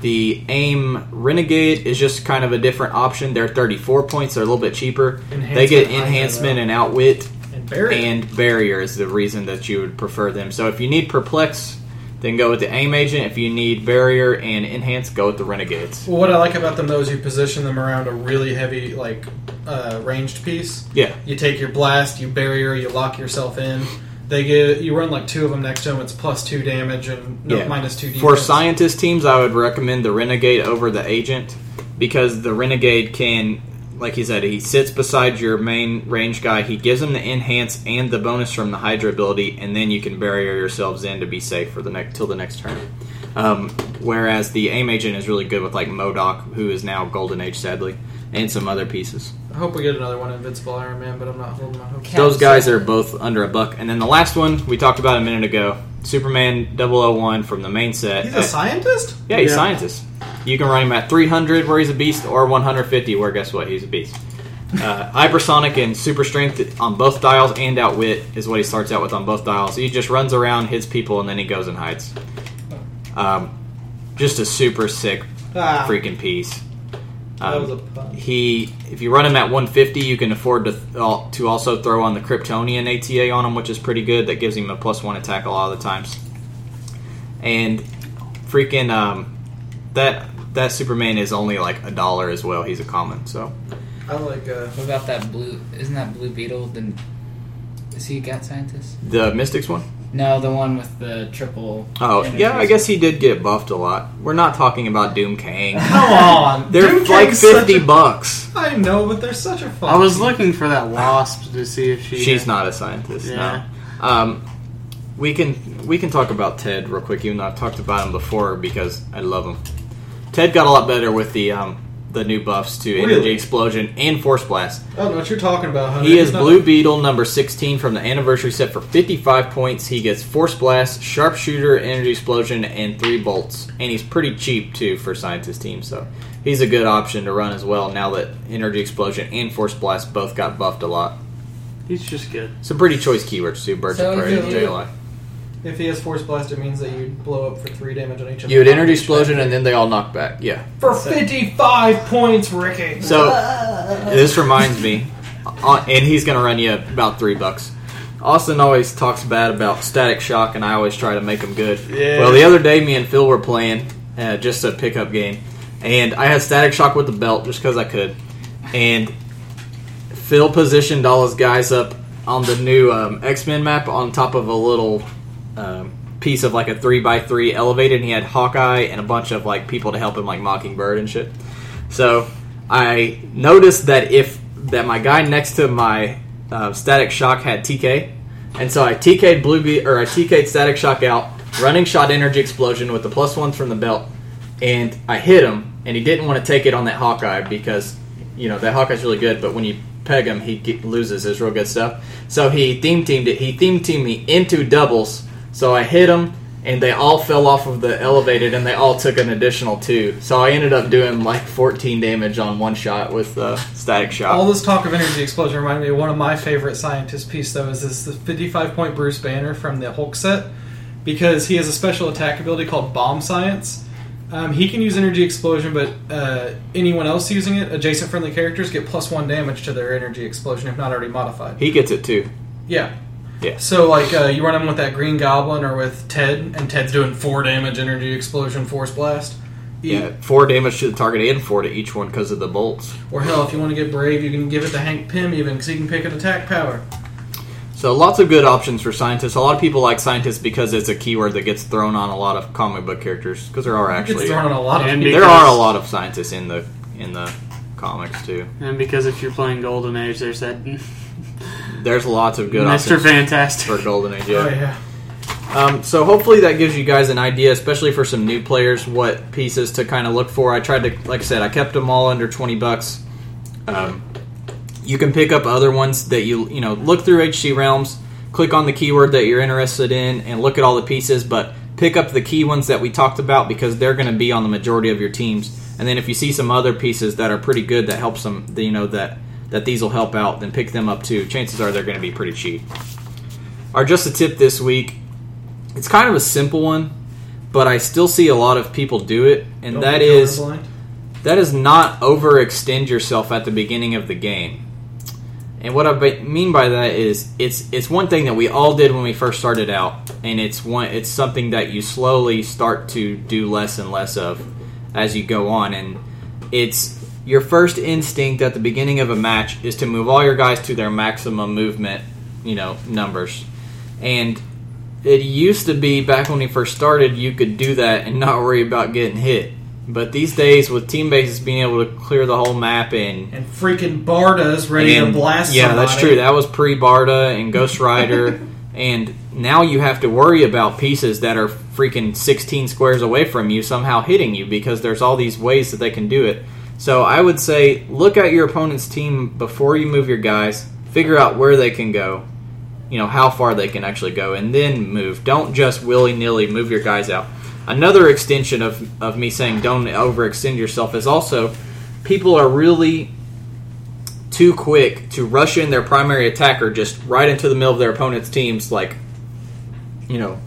the AIM Renegade is just kind of a different option. They're 34 points. They're a little bit cheaper. they get enhancement and outwit, and Barry. and barrier is the reason that you would prefer them. So if you need perplex, then go with the AIM agent. If you need barrier and enhance, go with the renegades. Well, what I like about them though is you position them around a really heavy, like, uh, ranged piece. Yeah, You take your blast, you barrier, you lock yourself in. They get you run like two of them next to them. It's plus two damage and no, yeah. minus two. Defense. For scientist teams, I would recommend the renegade over the agent because the renegade can, like he said, he sits beside your main range guy. He gives him the enhance and the bonus from the Hydra ability, and then you can barrier yourselves in to be safe for the next till the next turn. Um, whereas the aim agent is really good with like MODOK, who is now Golden Age, sadly, and some other pieces. I hope we get another one, Invincible Iron Man, but I'm not holding my hopes. Those guys are both under a buck. And then the last one we talked about a minute ago, Superman 001 from the main set. He's a scientist. Yeah, he's a Yeah. scientist. You can run him at 300 where he's a beast, or 150 where guess what, he's a beast. Uh, hypersonic and super strength on both dials and outwit is what he starts out with on both dials. He just runs around, hits people, and then he goes and hides. Um, just a super sick Ah, freaking piece. That was a Um, pun. he, if you run him at 150, you can afford to th- to also throw on the Kryptonian ATA on him, which is pretty good. That gives him a plus one attack a lot of the times. And freaking um, that that Superman is only like a dollar as well. He's a common, so I like. Uh, What about that blue? Isn't that Blue Beetle? Then is he a gat scientist? the Mystics one. No, the one with the triple. Oh energies. yeah, I guess he did get buffed a lot. We're not talking about Doom Kang. come on, They're Doom like King's such fifty a- bucks. I know, but they're such a fun. I was looking for that wasp to see if she. She's not a scientist. Yeah. No. Um, we can we can talk about Ted real quick, even though I've talked about him before because I love him. Ted got a lot better with the um, the new buffs to energy explosion and force blast. I don't know what you're talking about. Hunter. He is not Blue like- Beetle number sixteen from the anniversary set for fifty five points. He gets force blast, sharpshooter, energy explosion, and three bolts, and he's pretty cheap too for scientist team. So he's a good option to run as well. Now that energy explosion and force blast both got buffed a lot. He's just good. Some pretty choice keywords too. Birds So of Prey and you- JLI. If he has Force Blast, it means that you blow up for three damage on each of them. You would them. energy explosion and then they all knock back. Yeah. for 55 points, Ricky. So this reminds me, uh, and he's gonna run you about three bucks. Austin always talks bad about Static Shock, and I always try to make him good. Yeah. Well, the other day, me and Phil were playing uh, just a pickup game, and I had Static Shock with the belt just because I could, and Phil positioned all his guys up on the new um, X Men map on top of a little um, piece of like a three by three elevated, and he had Hawkeye and a bunch of like people to help him, like Mockingbird and shit. So I noticed that if that my guy next to my uh, Static Shock had TK, and so I TK'd Blue Be- or I TK'd Static Shock out, running shot Energy Explosion with the plus ones from the belt, and I hit him, and he didn't want to take it on that Hawkeye because you know that Hawkeye's really good, but when you peg him, he get, loses his real good stuff. So he theme teamed it. He theme teamed me into doubles. So I hit them, and they all fell off of the elevated, and they all took an additional two. So I ended up doing like 14 damage on one shot with the static shot. All this talk of energy explosion reminded me of one of my favorite scientist piece though is this the 55 point Bruce Banner from the Hulk set because he has a special attack ability called Bomb Science. Um, he can use energy explosion, but uh, anyone else using it, adjacent friendly characters, get plus one damage to their energy explosion if not already modified. he gets it too. Yeah. Yeah. So like uh, you run him with that Green Goblin or with Ted, and Ted's doing four damage, energy explosion, force blast. You- Yeah, four damage to the target and four to each one because of the bolts. Or hell, if you want to get brave, you can give it to Hank Pym even because he can pick an attack power. So lots of good options for scientists. A lot of people like scientists because it's a keyword that gets thrown on a lot of comic book characters because there are It's actually thrown on a lot of there are a lot of scientists in the in the comics too. And because if you're playing Golden Age, there's that There's lots of good Mr. options Fantastic. for Golden Age. Oh Yeah. yeah. Um, so hopefully that gives you guys an idea, especially for some new players, what pieces to kind of look for. I tried to, like I said, I kept them all under twenty bucks. Um, you can pick up other ones that you you know look through HC Realms, click on the keyword that you're interested in, and look at all the pieces. But pick up the key ones that we talked about because they're going to be on the majority of your teams. And then if you see some other pieces that are pretty good that helps them, you know that that these will help out, then pick them up too. Chances are they're going to be pretty cheap. Our just a tip this week it's kind of a simple one, but I still see a lot of people do it, and Don't that is that is not overextend yourself at the beginning of the game. And what I mean by that is it's it's one thing that we all did when we first started out, and it's one it's something that you slowly start to do less and less of as you go on, and it's your first instinct at the beginning of a match is to move all your guys to their maximum movement, you know, numbers, and it used to be back when we first started, you could do that and not worry about getting hit. But these days, with team bases being able to clear the whole map and And freaking Barda's ready and- to blast. Yeah, somebody. that's true. That was pre Barda and Ghost Rider, and now you have to worry about pieces that are freaking 16 squares away from you somehow hitting you because there's all these ways that they can do it. So I would say look at your opponent's team before you move your guys, figure out where they can go, you know how far they can actually go, and then move. Don't just willy nilly move your guys out. Another extension of of me saying don't overextend yourself is also people are really too quick to rush in their primary attacker just right into the middle of their opponent's teams like you know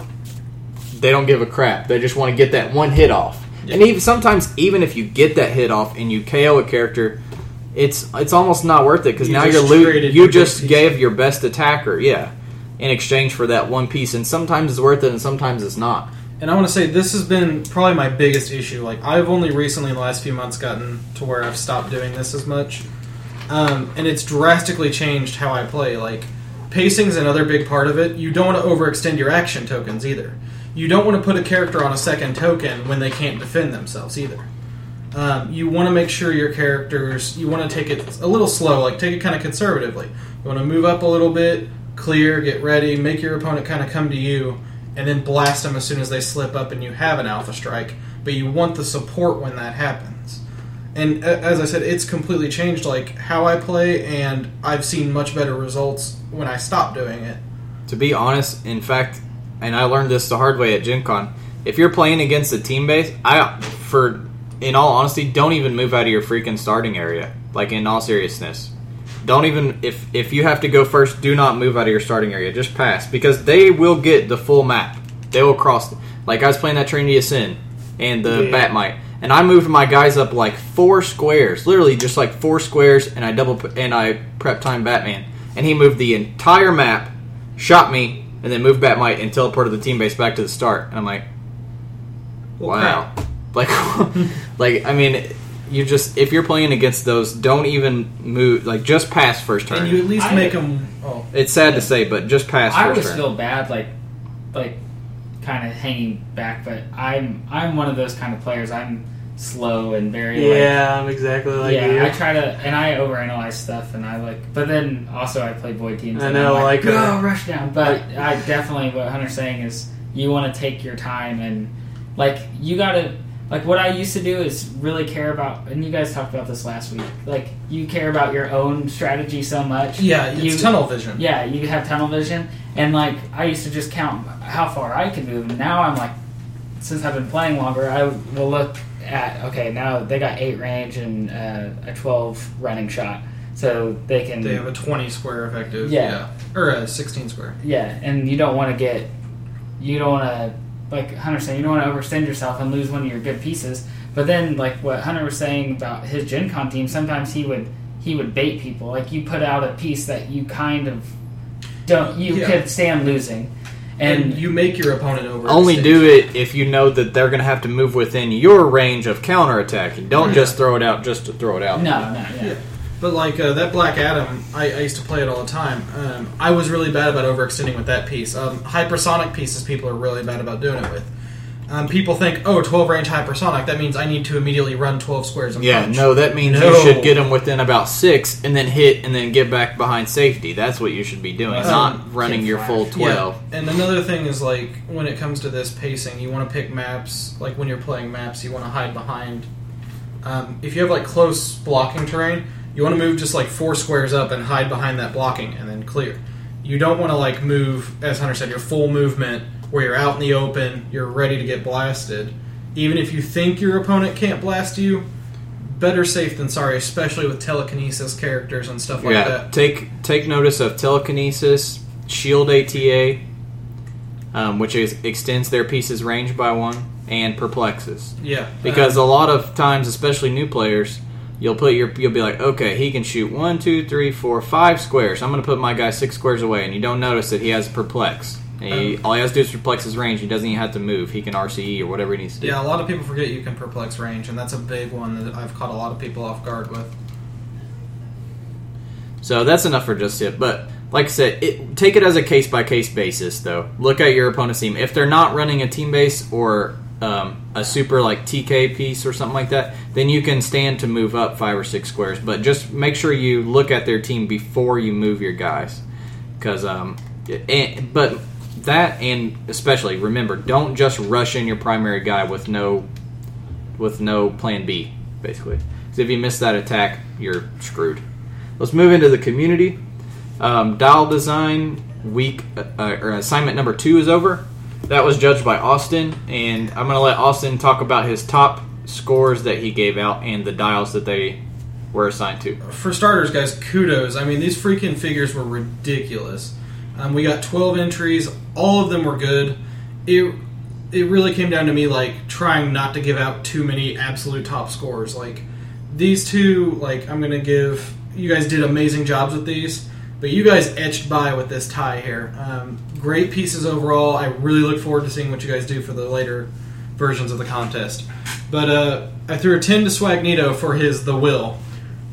they don't give a crap they just want to get that one hit off and even sometimes even if you get that hit off and you KO a character it's it's almost not worth it because now you're lo- traded you just piece. gave your best attacker yeah in exchange for that one piece and sometimes it's worth it and sometimes it's not And I want to say this has been probably my biggest issue. Like I've only recently in the last few months gotten to where I've stopped doing this as much, um, and it's drastically changed how I play. Like pacing's another big part of it. You don't want to overextend your action tokens either. You don't want to put a character on a second token when they can't defend themselves either. Um, you want to make sure your characters. You want to take it a little slow, like take it kind of conservatively. You want to move up a little bit, clear, get ready, make your opponent kind of come to you, and then blast them as soon as they slip up and you have an alpha strike. But you want the support when that happens. And as I said, it's completely changed like how I play, and I've seen much better results when I stopped doing it. To be honest, in fact, and I learned this the hard way at Gen Con, if you're playing against a team base, I, for, in all honesty, don't even move out of your freaking starting area. Like, in all seriousness. Don't even, if, if you have to go first, do not move out of your starting area. Just pass. Because they will get the full map. They will cross. Like, I was playing that Trinity of Sin and the Yeah. Bat-Mite. And I moved my guys up like four squares, literally just like four squares, and I double and I prep time Batman, and he moved the entire map, shot me, and then moved Bat-Mite and teleported the team base back to the start. And I'm like, Well, wow, like, like I mean, you just if you're playing against those, don't even move. Like, just pass first turn. And you at least I- make them. Oh, it's sad to say, but just pass I first always turn. feel bad, like, like kind of hanging back. But I'm I'm one of those kind of players. I'm slow and very like, Yeah, I'm exactly like yeah, you. I try to, and I overanalyze stuff, and I like, but then also I play boy teams. I and know, I'm like, go uh, rush down. But I definitely what Hunter's saying is you want to take your time and like you got to like what I used to do is really care about, and you guys talked about this last week. Like you care about your own strategy so much. Yeah, it's you, tunnel vision. Yeah, you have tunnel vision, and like I used to just count how far I could move, and now I'm like, since I've been playing longer, I will look at okay now they got eight range and uh, a twelve running shot, so they can They have a 20 square effective. Yeah. Or a 16 square. yeah, and you don't want to get you don't want to like Hunter saying you don't want to overextend yourself and lose one of your good pieces. But then like what Hunter was saying about his Gen Con team, sometimes he would he would bait people. Like you put out a piece that you kind of don't you Yeah. could stand losing. And, And, you make your opponent over. Only do it if you know that they're going to have to move within your range of counterattacking. Don't Yeah. just throw it out just to throw it out. no, no, yeah. Yeah. But like uh, that Black Adam, I, I used to play it all the time. Um, I was really bad about overextending with that piece. Um, hypersonic pieces, people are really bad about doing it with. Um, people think, oh, 12 range hypersonic, that means I need to immediately run 12 squares and Yeah, punch. no, that means No. you should get them within about six and then hit and then get back behind safety. That's what you should be doing, Um, not running your full 12. Yeah. And another thing is like when it comes to this pacing, you want to pick maps. Like when you're playing maps, you want to hide behind. Um, if you have like close blocking terrain, you want to move just like four squares up and hide behind that blocking, and then clear. You don't want to like move, as Hunter said, your full movement where you're out in the open, you're ready to get blasted. Even if you think your opponent can't blast you, better safe than sorry, especially with telekinesis characters and stuff like yeah, that. take take notice of telekinesis, shield ATA, um, which is, extends their piece's range by one, and perplexes. Yeah, Because uh, a lot of times, especially new players, you'll put your you'll be like, okay, he can shoot one, two, three, four, five squares. I'm going to put my guy six squares away, and you don't notice that he has perplex. He, Um, all he has to do is perplex his range. He doesn't even have to move. He can RCE or whatever he needs to do. Yeah, a lot of people forget you can perplex range, and that's a big one that I've caught a lot of people off guard with. So that's enough for just it. But like I said, it, take it as a case by case basis, though. Look at your opponent's team. If they're not running a team base or um, a super like TK piece or something like that, then you can stand to move up five or six squares. But just make sure you look at their team before you move your guys, because um, and, but that and especially remember, don't just rush in your primary guy with no with no plan B, basically. Because if you miss that attack, you're screwed. Let's move into the community. Um, dial design week uh, or assignment number two is over. That was judged by Austin, and I'm going to let Austin talk about his top scores that he gave out and the dials that they were assigned to. For starters, guys, kudos. I mean, these freaking figures were ridiculous. Um, we got 12 entries. All of them were good. It it really came down to me like trying not to give out too many absolute top scores. Like these two, like I'm gonna give you guys did amazing jobs with these, but you guys etched by with this tie here. Um, great pieces overall. I really look forward to seeing what you guys do for the later versions of the contest. But uh, I threw a 10 to Swagnito for his The Will.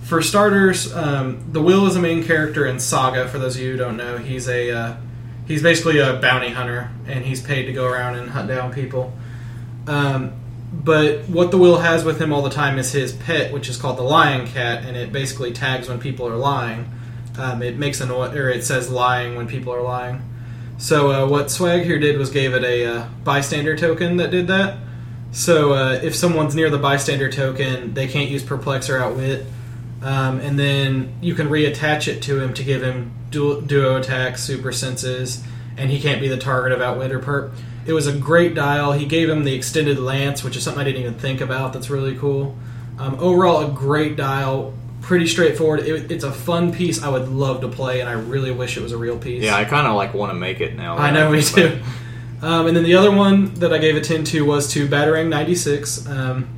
For starters, um, the Will is a main character in Saga. For those of you who don't know, he's a uh, he's basically a bounty hunter, and he's paid to go around and hunt down people. Um, but what the Will has with him all the time is his pet, which is called the Lying Cat, and it basically tags when people are lying. Um, it makes a noise, or it says lying when people are lying. So uh, what Swag here did was gave it a uh, bystander token that did that. So uh, if someone's near the bystander token, they can't use perplex or outwit. Um, and then you can reattach it to him to give him duo, duo attack, super senses, and he can't be the target of outwit or perp. It was a great dial. He gave him the extended lance, which is something I didn't even think about. That's really cool. Um, overall, a great dial. Pretty straightforward. It, it's a fun piece. I would love to play, and I really wish it was a real piece. Yeah, I kind of like want to make it now. I know, me too. Um, and then the other one that I gave a 10 to was to Batarang 96. Um,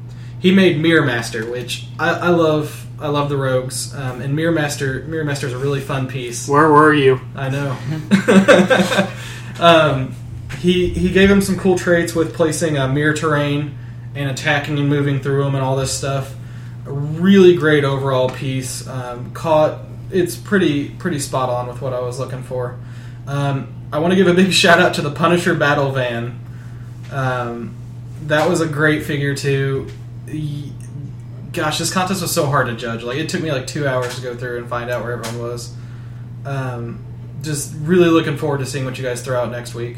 he made Mirror Master, which I, I love. I love the rogues, um, and Mirror Master. Mirror Master is a really fun piece. Where were you? I know. um, he he gave him some cool traits with placing a mirror terrain and attacking and moving through them and all this stuff. A really great overall piece. Um, caught it's pretty pretty spot on with what I was looking for. Um, I want to give a big shout out to the Punisher Battle Van. Um, that was a great figure too. Y- Gosh, this contest was so hard to judge. Like it took me like two hours to go through and find out where everyone was. Um, just really looking forward to seeing what you guys throw out next week.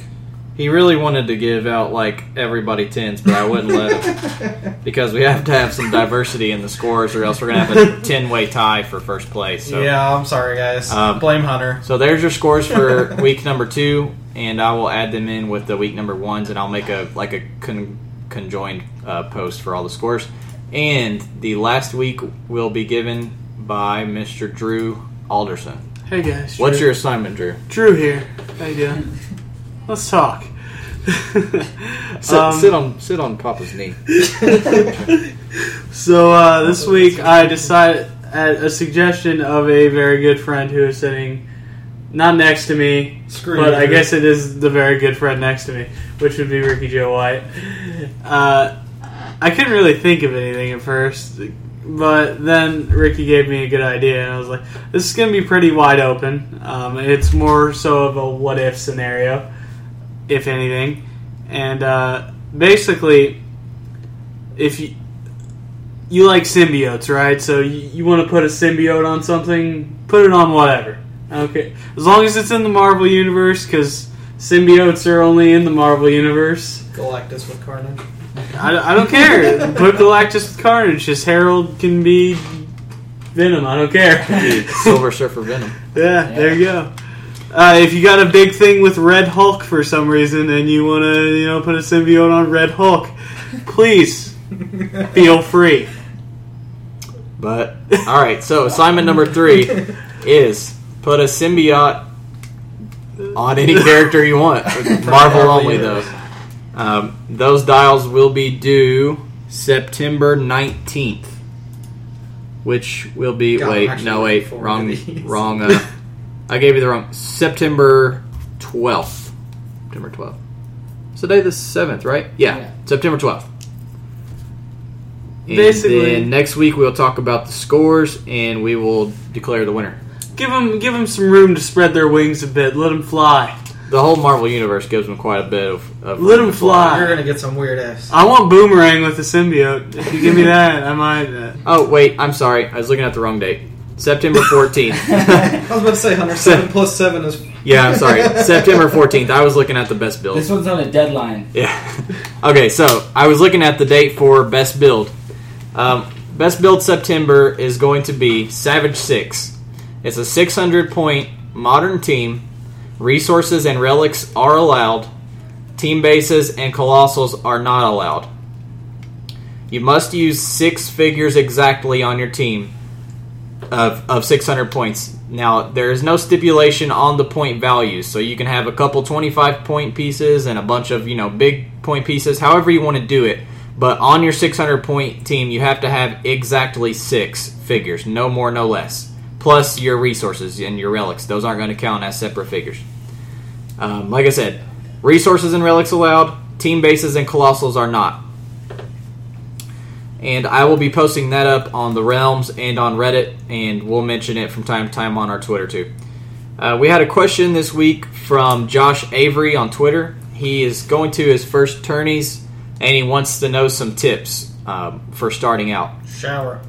He really wanted to give out like everybody tens, but I wouldn't let him because we have to have some diversity in the scores, or else we're gonna have a ten way tie for first place. So. Yeah, I'm sorry, guys. Um, Blame Hunter. So there's your scores for week number two, and I will add them in with the week number ones, and I'll make a like a con- conjoined uh, post for all the scores. And the last week will be given by Mr. Drew Alderson. Hey guys, What's Drew. your assignment, Drew? Drew here? How you doing? Let's talk. Sit, Um, sit on sit on Papa's knee. So uh, this week I decided at a suggestion of a very good friend who is sitting not next to me, Screw but you, I guess it is the very good friend next to me, which would be Ricky Joe White. Uh, I couldn't really think of anything at first, but then Ricky gave me a good idea, and I was like, "This is going to be pretty wide open. Um, it's more so of a what if scenario, if anything." And uh, basically, if you you like symbiotes, right? So you, you want to put a symbiote on something, put it on whatever. Okay, as long as it's in the Marvel universe, because symbiotes are only in the Marvel universe. Galactus with Carnage. I, I don't care. put Galactus with Carnage. Just Harold can be Venom. I don't care. Silver Surfer Venom. Yeah, there you go. Uh, if you got a big thing with Red Hulk for some reason and you want to, you know, put a symbiote on Red Hulk, please feel free. But all right, so assignment number three is put a symbiote on any character you want. Marvel only though. Um, those dials will be due September nineteenth, which will be God, wait no wait wrong wrong. Uh, I gave you the wrong September twelfth. September twelfth. It's today the seventh, right? Yeah, Yeah. September twelfth. And Basically- then next week we'll talk about the scores and we will declare the winner. Give them, give them some room to spread their wings a bit. Let them fly. The whole Marvel universe gives them quite a bit of. Of Let room 'em to fly. You're gonna get some weird ass. I want Boomerang with the symbiote. If you give me that, I might. Uh, Oh wait, I'm sorry. I was looking at the wrong date. September 14th. I was about to say Hunter. Seven plus seven is. yeah, I'm sorry. September 14th. I was looking at the best build. This one's on a deadline. Yeah. okay, so I was looking at the date for best build. Um, best build September is going to be Savage Six. It's a 600 point modern team. Resources and relics are allowed. Team bases and colossals are not allowed. You must use six figures exactly on your team of, of 600 points. Now, there is no stipulation on the point values, so you can have a couple 25 point pieces and a bunch of, you know, big point pieces, however you want to do it. But on your 600 point team, you have to have exactly six figures, no more, no less. Plus your resources and your relics. Those aren't going to count as separate figures. Um, like I said, resources and relics allowed, team bases and colossals are not and I will be posting that up on the Realms and on Reddit, and we'll mention it from time to time on our Twitter too. Uh, we had a question this week from Josh Avery on Twitter. He is going to his first tourneys, and he wants to know some tips um, for starting out. Shower.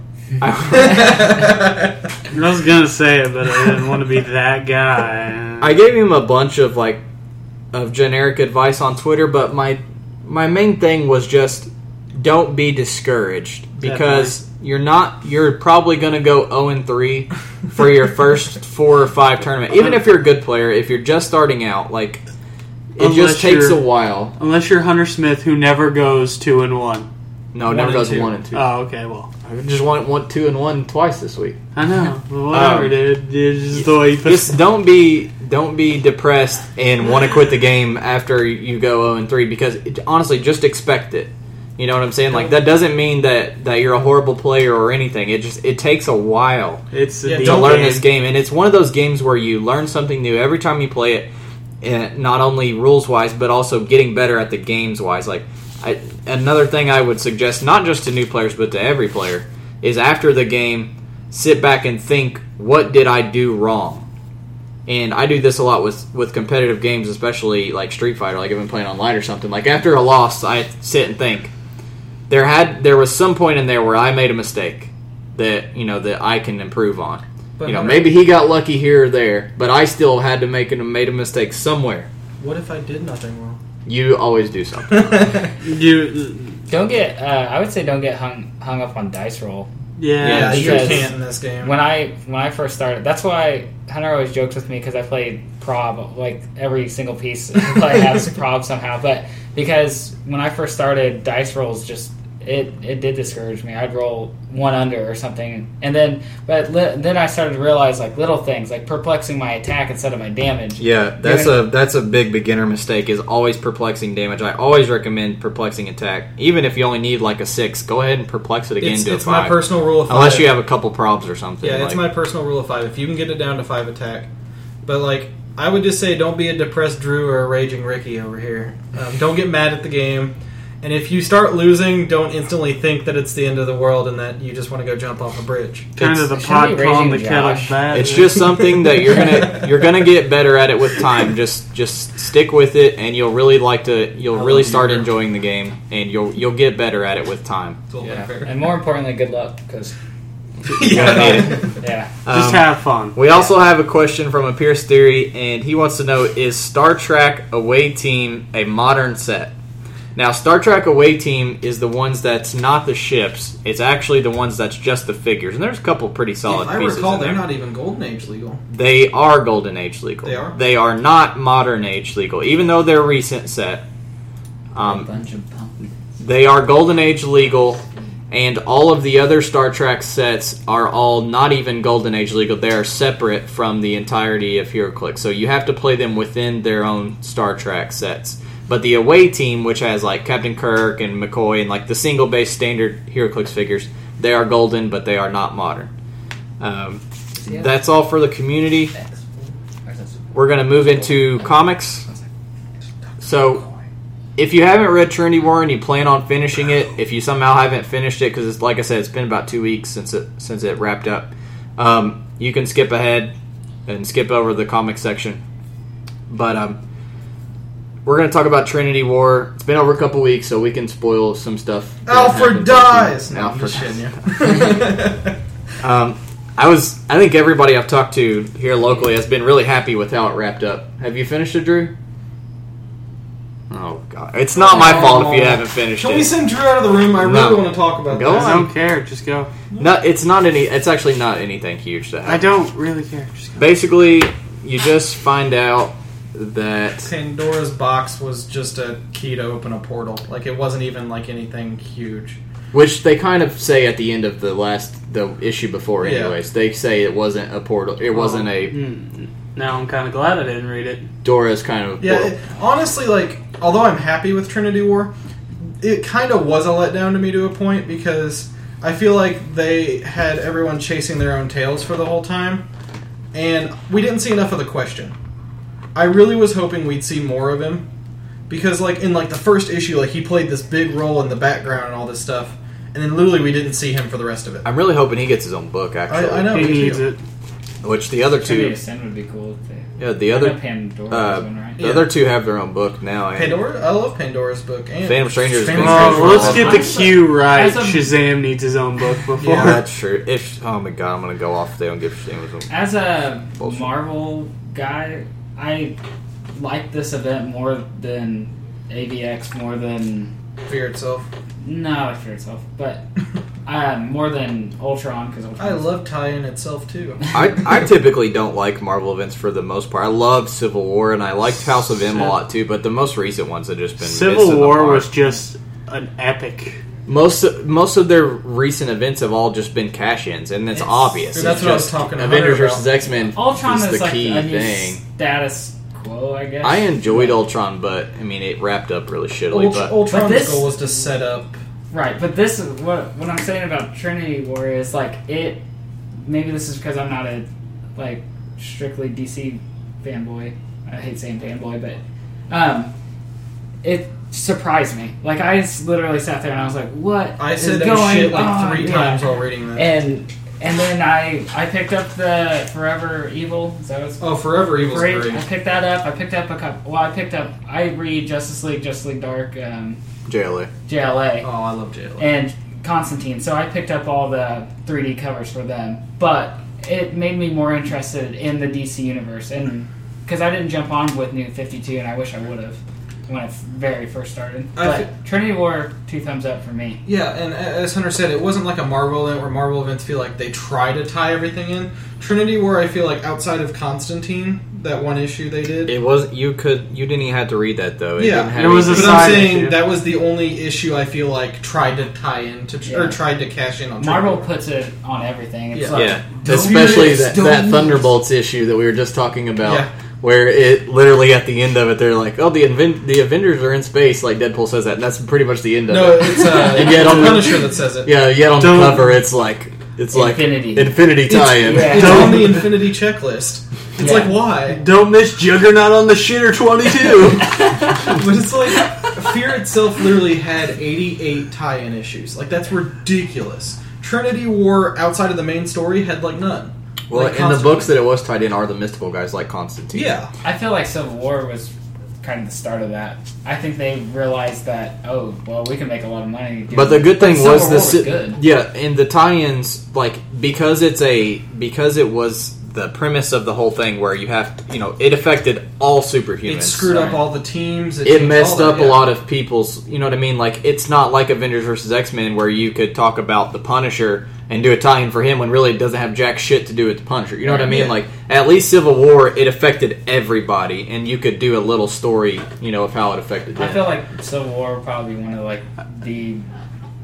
I was gonna say it, but I didn't want to be that guy. I gave him a bunch of like of generic advice on Twitter, but my my main thing was just don't be discouraged because you're not you're probably going to go 0 and 3 for your first 4 or 5 tournament. Even if you're a good player, if you're just starting out, like it Unless just takes a while. Unless you're Hunter Smith, who never goes two and one. No, it never and goes two. 1 and 2. Oh, okay. Well, I just want want 2 and 1 twice this week. I know. Whatever, Um, dude. It's just the way you put just don't be don't be depressed and want to quit the game after you go 0 and 3 because it, honestly just expect it. You know what i'm saying? Like that doesn't mean that that you're a horrible player or anything. It just it takes a while It's Yeah, to learn game. this game and it's one of those games where you learn something new every time you play it and not only rules wise but also getting better at the games wise like I, another thing i would suggest not just to new players but to every player is after the game sit back and think what did i do wrong and I do this a lot with with competitive games, especially like Street Fighter. Like I've been playing online or something. Like after a loss, I sit and think there had there was some point in there where I made a mistake that you know that I can improve on. But you know, maybe he got lucky here or there, but I still had to make a made a mistake somewhere. What if I did nothing wrong? You always do something. You, Don't get. Uh, I would say don't get hung hung up on dice roll. Yeah, Yeah, you can't in this game. When I when I first started, that's why Hunter always jokes with me because I played prob like every single piece I play has prob somehow. But because when I first started, dice rolls just it it did discourage me. I'd roll one under or something, and then but li- then I started to realize like little things like perplexing my attack instead of my damage. Yeah, that's Doing- a that's a big beginner mistake. Is always perplexing damage. I always recommend perplexing attack, even if you only need like a six. Go ahead and perplex it again it's to it's a five. my personal rule of five. Unless you have a couple probs or something. Yeah, it's like- my personal rule of five. If you can get it down to five attack, but like I would just say, don't be a depressed Drew or a raging Ricky over here. Um, don't get mad at the game, and if you start losing, don't instantly think that it's the end of the world and that you just want to go jump off a bridge. kind of the Shouldn't pot be calling the kettle Josh. bad. It's just something that you're gonna you're gonna get better at it with time. Just just stick with it, and you'll really like to. You'll I really start you. enjoying the game, and you'll you'll get better at it with time. It's a little Yeah, and more importantly, good luck because yeah. yeah. just Um, have fun. We also have a question from a Pierce Theory, and he wants to know: Is Star Trek Away Team a modern set? Now, Star Trek Away Team is the ones that's not the ships; it's actually the ones that's just the figures, and there's a couple pretty solid if I pieces. recall, in they're there. not even Golden Age legal. They are Golden Age legal. They are? They are not Modern Age legal, even though they're recent set. Um, bunch of pumpkins. they are Golden Age legal, and all of the other Star Trek sets are all not even Golden Age legal. They are separate from the entirety of HeroClix, so you have to play them within their own Star Trek sets. But the away team, which has like Captain Kirk and McCoy and like the single base standard HeroClix figures, they are golden, but they are not modern. Um, Yeah. That's all for the community. We're going to move into comics. So, if you haven't read Trinity War and you plan on finishing it, if you somehow haven't finished it, because it's like I said, it's been about two weeks since it since it wrapped up, um, you can skip ahead and skip over the comic section. But um, we're going to talk about Trinity War. It's been over a couple weeks, so we can spoil some stuff. Alfred happened to you. dies. No, Alfred just shitting you. um, I was. I think everybody I've talked to here locally has been really happy with how it wrapped up. Have you finished it, Drew? Oh God, it's not my fault if you haven't finished Can we it. send Drew out of the room? I really No. want to talk about Go this. I don't care. Just go. No, it's not any. It's actually not anything huge to I don't really care. Just go. Basically, you just find out that Pandora's box was just a key to open a portal. Like it wasn't even like anything huge. which they kind of say at the end of the last the issue before. Yeah. Anyways, they say it wasn't a portal. It wasn't a Hmm. Now I'm kind of glad I didn't read it. Dora's kind of Yeah, it, honestly, like although I'm happy with Trinity War, it kind of was a letdown to me to a point because I feel like they had everyone chasing their own tails for the whole time, and we didn't see enough of the question. I really was hoping we'd see more of him because, like in like the first issue, like he played this big role in the background and all this stuff, and then literally we didn't see him for the rest of it. I'm really hoping he gets his own book. Actually, I, I know he needs it. Which the other two, Ascend would be cool. If they, yeah, the other Pandora's uh, one, right? the Yeah. other two have their own book now. and- Pandora, I love Pandora's book and Phantom Strangers Phantom is Strangers Oh, let's get the cue right. A- Shazam needs his own book before. Yeah, that's true. If oh my god, I'm gonna go off. if They don't give Shazam his own. As a Bullshit. Marvel guy, I like this event more than AVX, more than Fear itself. no, Fear itself, but uh, more than Ultron because I love tie-in itself too. I, I typically don't like Marvel events for the most part. I love Civil War and I liked House of M a lot too, but the most recent ones have just been Civil missing the War mark. was just an epic. Most most of their recent events have all just been cash-ins, and that's It's- obvious. Dude, that's It's what I was just talking to Avengers Hunter versus. X Men Ultron is is, the like key a new thing. status quo, I guess. I enjoyed Ultron, but I mean it wrapped up really shittily. Ult- but Ultron's But this- goal was to set up. Right, but this is what what I'm saying about Trinity War is like it. Maybe this is because I'm not a like strictly DC fanboy. I hate saying fanboy, but um, it surprised me. Like I s- literally sat there and I was like, "What?" I is said that going shit like on? three Yeah. times while reading that. And and then I I picked up the Forever Evil. Is that what it's Oh, Forever Evil. great. great. I picked that up. I picked up a couple. Well, I picked up. I read Justice League, Justice League Dark, um, JLA. JLA, Oh, I love JLA and Constantine. So I picked up all the 3D covers for them. But it made me more interested in the DC universe, and because I didn't jump on with New 52, and I wish I would have when it very first started. I But thi- Trinity War, two thumbs up for me. Yeah, and uh, as Hunter said, it wasn't like a Marvel event where Marvel events feel like they try to tie everything in. Trinity War, I feel like outside of Constantine, that one issue they did. It was you could you didn't even have to read that though. It Yeah. didn't have It was a but I'm side saying issue. that was the only issue I feel like tried to tie into or Yeah. tried to cash in on. Marvel Trinity War. puts it on everything. It's Yeah. like, yeah, especially that, that. Thunderbolts issue that we were just talking about, Yeah. Where it literally at the end of it they're like, "Oh, the Aven- the Avengers are in space," like Deadpool says that, and that's pretty much the end of it. No, it. it's uh, And yet on the- Punisher that says it. Yeah, yet on Don't- the cover it's like it's Infinity. like Infinity tie-in. yeah. It's on the Infinity checklist. It's Yeah. like why? Don't miss Juggernaut on the shitter 22. But it's like Fear itself literally had 88 tie-in issues. Like that's ridiculous. Trinity War outside of the main story had like none. Well, Like in the books that it was tied in are the mystical guys like Constantine. Yeah, I feel like Civil War was kind of the start of that. I think they realized that oh well we can make a lot of money. But the good thing Civil was War the was good. yeah, and the tie-ins like because it's a because it was the premise of the whole thing where you have you know it affected all superhumans. it screwed up all the teams. It changed messed up that, a lot of people's. You know what I mean? Like it's not like Avengers versus X Men where you could talk about the Punisher and do a tie-in for him when really it doesn't have jack shit to do with the Punisher. You know what I mean? Yeah. Like at least Civil War, it affected everybody, and you could do a little story, you know, of how it affected them. I feel like Civil War probably one of like the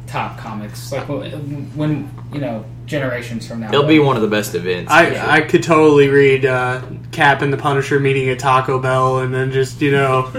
top comics. Like when, when you know generations from now. It'll be one of the best events. for sure. I, I could totally read uh, Cap and the Punisher meeting at Taco Bell and then just, you know.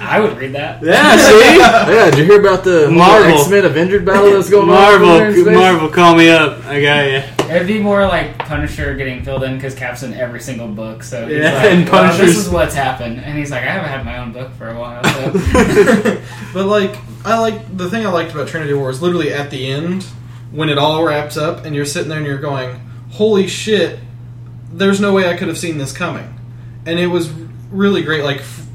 I would read that. Yeah, see? yeah, did you hear about the Marvel. X Men Avengers battle that's going on? over there in Marvel. Marvel, call me up. I got you. It'd be more like Punisher getting filled in because Cap's in every single book. So he's Yeah, like, and well, this is what's happened, and he's like, I haven't had my own book for a while. So. but like, I like the thing I liked about Trinity War is literally at the end when it all wraps up, and you're sitting there and you're going, "Holy shit!" There's no way I could have seen this coming, and it was really great. Like, f-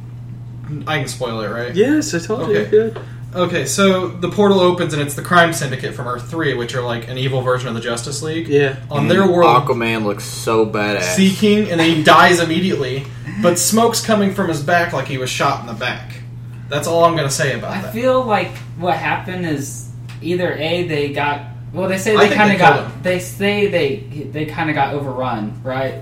I can spoil it, right? Yes, I told Okay. you. Good. Okay, so the portal opens and it's the Crime Syndicate from Earth Three, which are like an evil version of the Justice League. Yeah. On mm-hmm. their world, Aquaman looks so badass. Sea King, and then he dies immediately. But smoke's coming from his back like he was shot in the back. That's all I'm gonna say about I that. I feel like what happened is either a they got well they say I they kind of got they say they they kind of got overrun right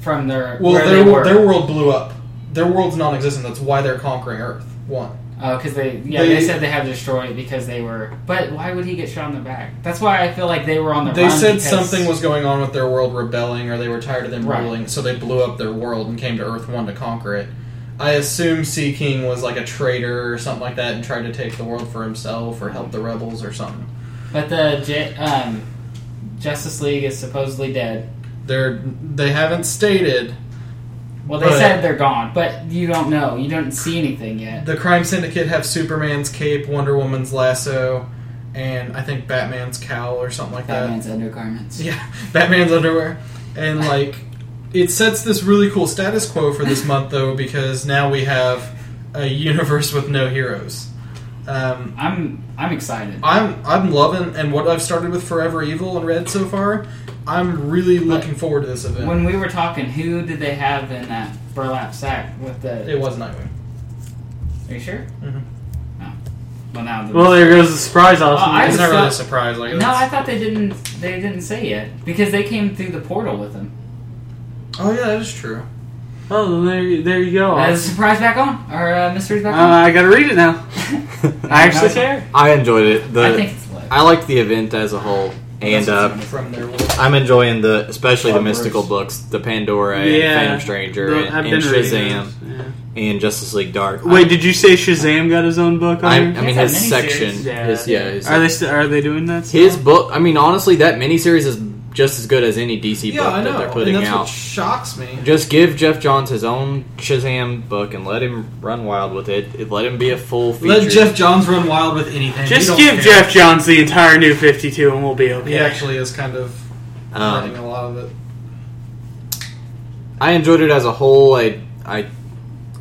from their well, their their world blew up. Their world's non-existent. That's why they're conquering Earth. One. Oh, because they yeah They- they, said they had to destroy it because they were but why would he get shot in the back that's why I feel like they were on the They said because- something was going on with their world rebelling, or they were tired of them Right. ruling, so they blew up their world and came to Earth One to conquer it. I assume Sea King was like a traitor or something like that, and tried to take the world for himself or help the rebels or something. But the J, um, Justice League is supposedly dead They're they haven't stated well they But- said they're gone but you don't know you don't see anything yet the Crime Syndicate have Superman's cape, Wonder Woman's lasso, and I think Batman's cowl or something like that. Batman's undergarments Yeah, Batman's underwear. And like it sets this really cool status quo for this month though because now we have a universe with no heroes. Um, I'm I'm excited I'm I'm loving and what I've started with Forever Evil and read so far. I'm really looking forward to this event. When we were talking, who did they have in that burlap sack with the? it was Nightwing. Are you sure? Mm-hmm. Oh. Well, now. The, Well, there goes the surprise I awesome. It's not really a surprise. Like no, that's- I thought they didn't. They didn't say it because they came through the portal with him. oh yeah, that is true. Oh, there, you- there you go. Uh, is the surprise back on? Or uh, mysteries back Uh, on? I gotta read it now. I actually care. I enjoyed it. The, I think it's lit. I liked the event as a whole, and uh, from their world. I'm enjoying the especially the mystical books, the Pandora, Yeah. and Phantom Stranger, The- and, I've and been reading Shazam, those, yeah. and Justice League Dark. Wait, did you say Shazam got his own book? On I, I here? mean It's his miniseries. section, Yeah. his yeah, his, are they st- are they doing that? Still? his book. I mean, honestly, that miniseries is just as good as any DC Yeah, book I that they're putting and putting that's what out. shocks me. Just give Geoff Johns his own Shazam book and let him run wild with it. It- Let him be a full feature. Let Geoff Johns run wild with anything. Just give care. Geoff Johns the entire new Fifty Two, and we'll be okay. He actually is kind of Um, writing a lot of it. I enjoyed it as a whole. I I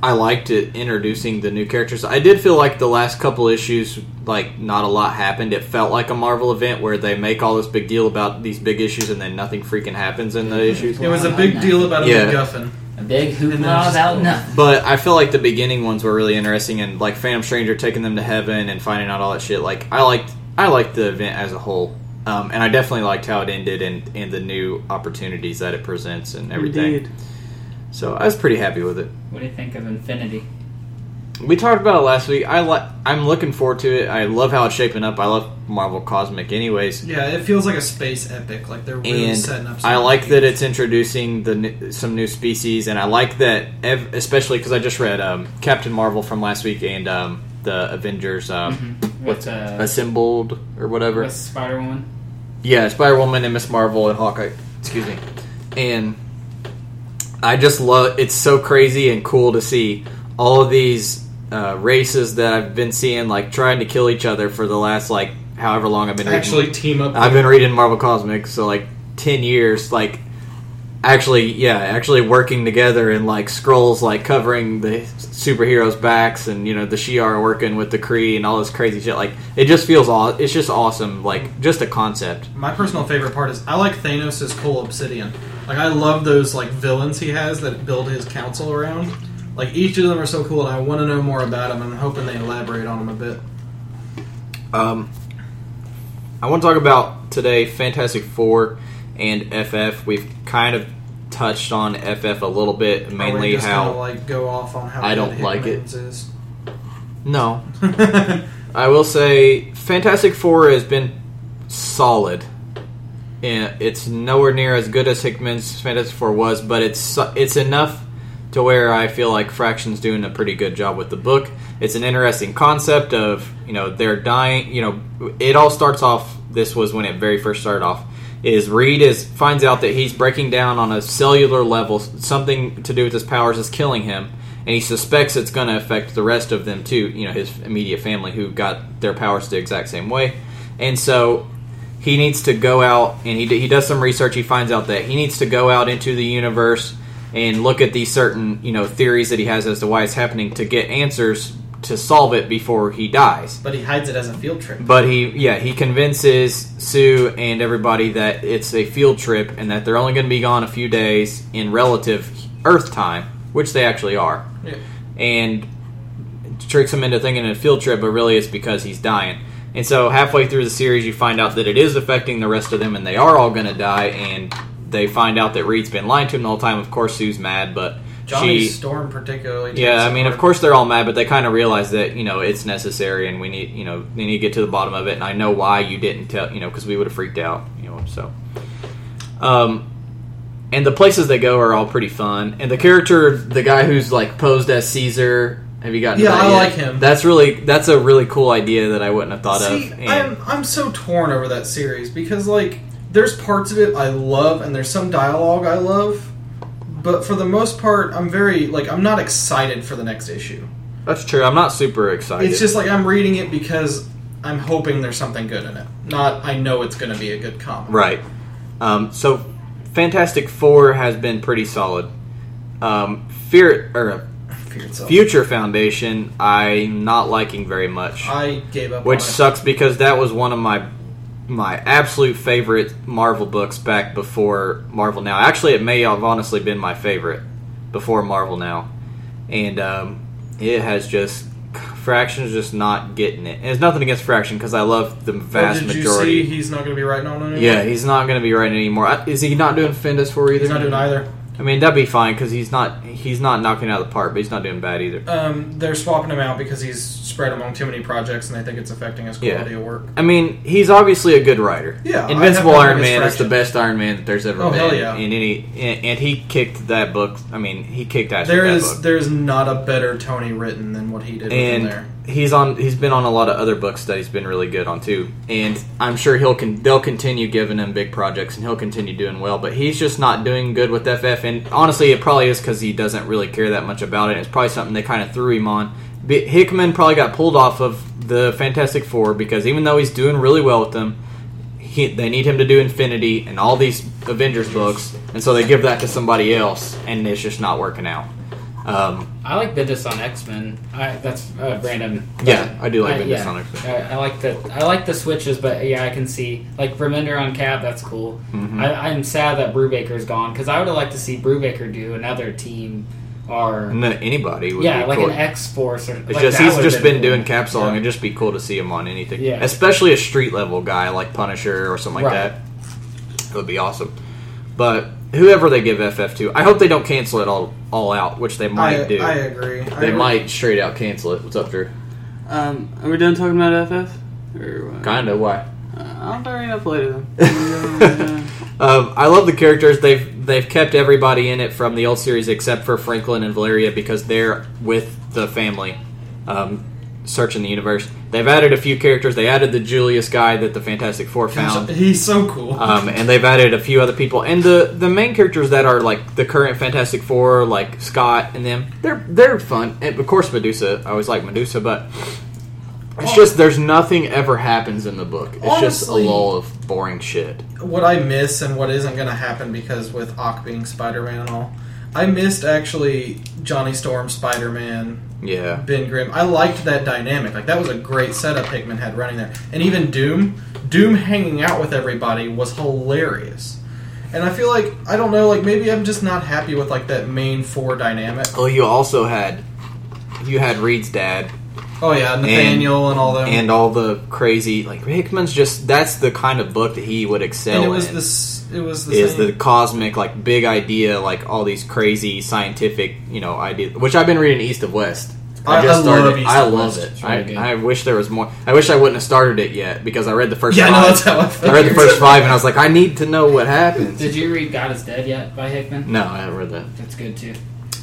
I liked it introducing the new characters. I did feel like the last couple issues, like not a lot happened. It felt like a Marvel event where they make all this big deal about these big issues and then nothing freaking happens in the issues. It was a big deal about a Yeah. MacGuffin. A big And then hoopla just- about nothing. But I feel like the beginning ones were really interesting, and like Phantom Stranger taking them to heaven and finding out all that shit. Like I liked, I liked the event as a whole, um, and I definitely liked how it ended and and the new opportunities that it presents and everything. Indeed. So I was pretty happy with it. What do you think of Infinity? We talked about it last week. I like. I'm looking forward to it. I love how it's shaping up. I love Marvel Cosmic, anyways. Yeah, it feels like a space epic. Like they're really and setting up. And I like big- that it's introducing the some new species, and I like that, ev- especially because I just read um, Captain Marvel from last week and um, the Avengers um, With, uh, assembled or whatever. Spider Woman? Yeah, Spider Woman and Miss Marvel and Hawkeye. Excuse me. And I just love. It's so crazy and cool to see all of these uh, races that I've been seeing, like trying to kill each other for the last like however long I've been reading. actually team up. I've been reading Marvel Cosmics, so like ten years, like actually, yeah, actually working together and like scrolls, like covering the superheroes' backs, and you know the Shi'ar working with the Kree and all this crazy shit. Like it just feels aw- It's just awesome, like just a concept. My personal favorite part is I like Thanos' cool obsidian. Like I love those like villains he has that build his council around. Like each of them are so cool, and I want to know more about them. And I'm hoping they elaborate on them a bit. Um, I want to talk about today Fantastic Four and FF. We've kind of touched on FF a little bit, mainly just how gonna, like go off on how I don't like it. Is. no. I will say Fantastic Four has been solid. And it's nowhere near as good as Hickman's Fantastic Four was, but it's it's enough to where I feel like Fraction's doing a pretty good job with the book. It's an interesting concept of you know they're dying. You know, it all starts off. This was when it very first started off. Is Reed is finds out that he's breaking down on a cellular level. Something to do with his powers is killing him, and he suspects it's going to affect the rest of them too. You know, his immediate family who got their powers the exact same way, and so he needs to go out and he, he does some research. He finds out that he needs to go out into the universe and look at these certain you know theories that he has as to why it's happening to get answers to solve it before he dies. But he hides it as a field trip. But he, yeah, he convinces Sue and everybody that it's a field trip and that they're only going to be gone a few days in relative Earth time, which they actually are, Yeah. and tricks him into thinking it's a field trip, but really it's because he's dying. And so halfway through the series, you find out that it is affecting the rest of them, and they are all going to die. And they find out that Reed's been lying to him the whole time. Of course, Sue's mad, but Johnny she Storm particularly. yeah, I mean, of course they're all mad, but they kind of realize that you know it's necessary, and we need you know they need to get to the bottom of it. And I know why you didn't tell you know because we would have freaked out, you know. So, um, and the places they go are all pretty fun. And the character, the guy who's like posed as Caesar, have you gotten? Yeah, that I yet? like him. That's really that's a really cool idea that I wouldn't have thought See, of. And I'm I'm so torn over that series because like there's parts of it I love and there's some dialogue I love, but for the most part I'm very like I'm not excited for the next issue. that's true. I'm not super excited. It's just like I'm reading it because I'm hoping there's something good in it. Not I know it's going to be a good comic. Right. Um, so, Fantastic Four has been pretty solid. Um, Fear or Future Foundation, I'm not liking very much, I gave up. which on it. sucks because that was one of my my absolute favorite Marvel books back before Marvel Now. Actually, it may have honestly been my favorite before Marvel Now, and um, it has just Fraction's just not getting it. And it's nothing against Fraction because I love the Oh, vast did majority. you see he's not going to be writing on it anymore? Yeah, he's not going to be writing anymore. Is he not doing Findus for either? he's not doing either. I mean, that'd be fine because he's not he's not knocking it out of the park, but he's not doing bad either. Um, they're swapping him out because he's spread among too many projects and they think it's affecting his Yeah. quality of work. I mean, he's obviously a good writer. Yeah, Invincible Iron Man is the best Iron Man that there's ever Oh, been. hell yeah. In any, and, and he kicked that book. I mean, he kicked ass. There is book. there's not a better Tony written than what he did him there. He's on. He's been on a lot of other books that he's been really good on too. And I'm sure he'll con- they'll continue giving him big projects, and he'll continue doing well. But he's just not doing good with FF. And honestly, it probably is because he doesn't really care that much about it. It's probably something they kind of threw him on. But Hickman probably got pulled off of the Fantastic Four because even though he's doing really well with them, he, they need him to do Infinity and all these Avengers books, and so they give that to somebody else, and it's just not working out. Um, I like Bendis on X Men. That's uh, Brandon. yeah, I do like I- Bendis yeah. on X-Men. I, I like the I like the switches, but yeah, I can see like Remender on Cap. That's cool. Mhm. I, I'm sad that Brubaker's gone because I would have liked to see Brubaker do another team or No, anybody would yeah, be like cool. an X Force or It's like, just he's just been cool. doing capsuling. Yeah. It'd just be cool to see him on anything, Yeah. especially a street level guy like Punisher or something like Right. that. It would be awesome. But whoever they give FF to, I hope they don't cancel it all all out, which they might I, do. I agree. they I, might straight out cancel it. What's up, Drew? Um, are we done talking about FF? Kinda. Why? Uh, I'll bring it up later then. Um, I love the characters. They've they've kept everybody in it from the old series except for Franklin and Valeria because they're with the family, um, searching the universe. They've added a few characters. They added the Julius guy that the Fantastic Four found. He's so cool. um, and they've added a few other people. And the the main characters that are like the current Fantastic Four, like Scott and them, they're they're fun. And of course, Medusa. I always like Medusa, but it's just there's nothing ever happens in the book. It's just a lull of boring shit. what I miss and what isn't going to happen because with Ock being Spider Man and all, I missed actually Johnny Storm, Spider Man, Yeah. Ben Grimm. I liked that dynamic. Like that was a great setup Hickman had running there, and even Doom, Doom hanging out with everybody was hilarious. And I feel like I don't know, like maybe I'm just not happy with like that main four dynamic. Oh, you also had you had Reed's dad Oh yeah, Nathaniel and, all them. and all the crazy like Hickman's just that's the kind of book that he would excel And it was in. this. It was the is same. the cosmic like big idea like all these crazy scientific you know ideas which I've been reading East of West. I- I love East I love West. it. Really I. I wish there was more. I wish I wouldn't have started it yet because I read the first. yeah, five. no, that's how I felt. I read the first five and I was like, I need to know what happens. Did you read God is Dead yet by Hickman? No, I haven't read that. That's good too.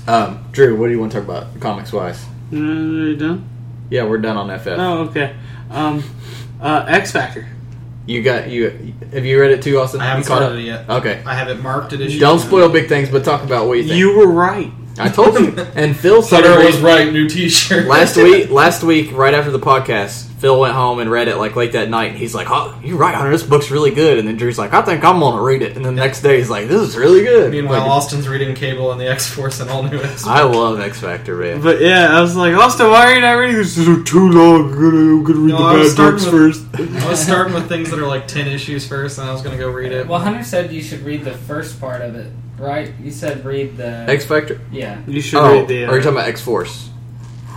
Um, Drew, what do you want to talk about comics wise? Uh, are you done? Yeah, we're done on FF. Oh, okay. Um, uh, X Factor. You got you. Have you read it too, Austin? I haven't You caught started it yet. Okay. I have it marked at issue. Don't spoil big things, but talk about what you think. You were right. I told you. And Phil started Sutter was right. New T-shirt last week. Last week, right after the podcast, Phil went home and read it like late that night. And he's like, "Oh, you're right, Hunter. This book's really good." And then Drew's like, "I think I'm gonna read it." And then the next day, he's like, "This is really good." Meanwhile, Like, Austin's reading Cable and the X Force and all new X. I love X Factor, man. But yeah, I was like, Austin, why are you not reading this? This is too long. I'm gonna, I'm gonna read No, I was the bad books starting first. I was starting with things that are like ten issues first, and I was gonna go read it. Well, Hunter said you should read the first part of it, right? You said read the X Factor. yeah You should Oh, read the. are you talking about X Force?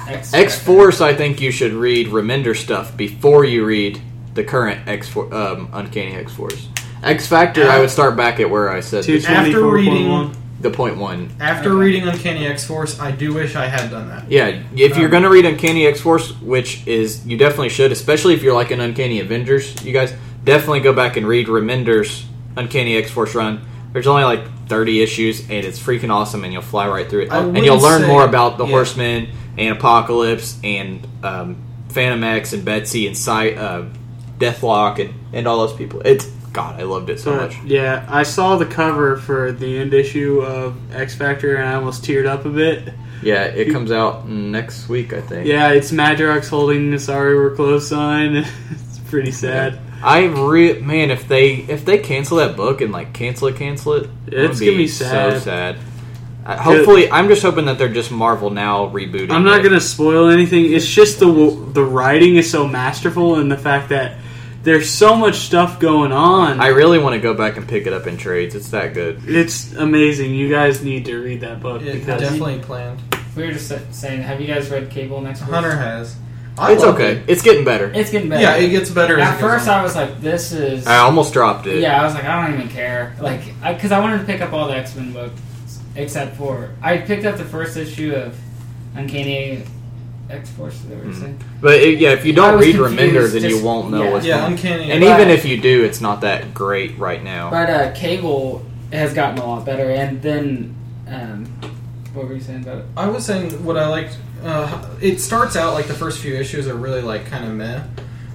X X Force, I think you should read Remender stuff before you read the current X Force, um, Uncanny X Force. X Factor, I would start back at where I said Two After reading- point one. the point one. After Okay. reading Uncanny X Force, I do wish I had done that. Yeah, if you're Um, gonna read Uncanny X Force, which is you definitely should, especially if you're like an Uncanny Avengers, you guys definitely go back and read Remender's Uncanny X Force run. There's only like 30 issues, and it's freaking awesome, and you'll fly right through it, I and you'll learn say- more about the yeah. Horsemen and Apocalypse and um, Fantomex and Betsy and Cy, uh, Deathlok and and all those people. It's God, I loved it so But, much. yeah, I saw the cover for the end issue of X Factor and I almost teared up a bit. Yeah, it comes out next week, I think. Yeah, it's Madrox holding the "Sorry We're Close" sign. it's pretty sad. I re man, if they if they cancel that book and like cancel it, cancel it, It's would gonna be so sad. sad. Uh, hopefully, I'm just hoping that they're just Marvel now rebooting. I'm not it. gonna spoil anything. It's just the the writing is so masterful, and the fact that there's so much stuff going on. I really want to go back and pick it up in trades. It's that good. it's amazing. You guys need to read that book It because definitely planned. We were just saying, have you guys read Cable next week? Hunter has. I It's okay. it. It's getting better. It's getting better. Yeah, it gets better. At it first. I was like, "This is." I almost dropped it. Yeah, I was like, I don't even care. Like, because I, wanted to pick up all the X Men books, except for I picked up the first issue of Uncanny X Force. Is that what you're saying? But it, yeah, if you don't read confused, Remender, then you won't know yeah. what's yeah, going. Uncanny. And But- even if you do, it's not that great right now. But uh, Cable has gotten a lot better, and then um, what were you saying about it? I was saying what I liked. Uh, it starts out like the first few issues are really like kind of meh,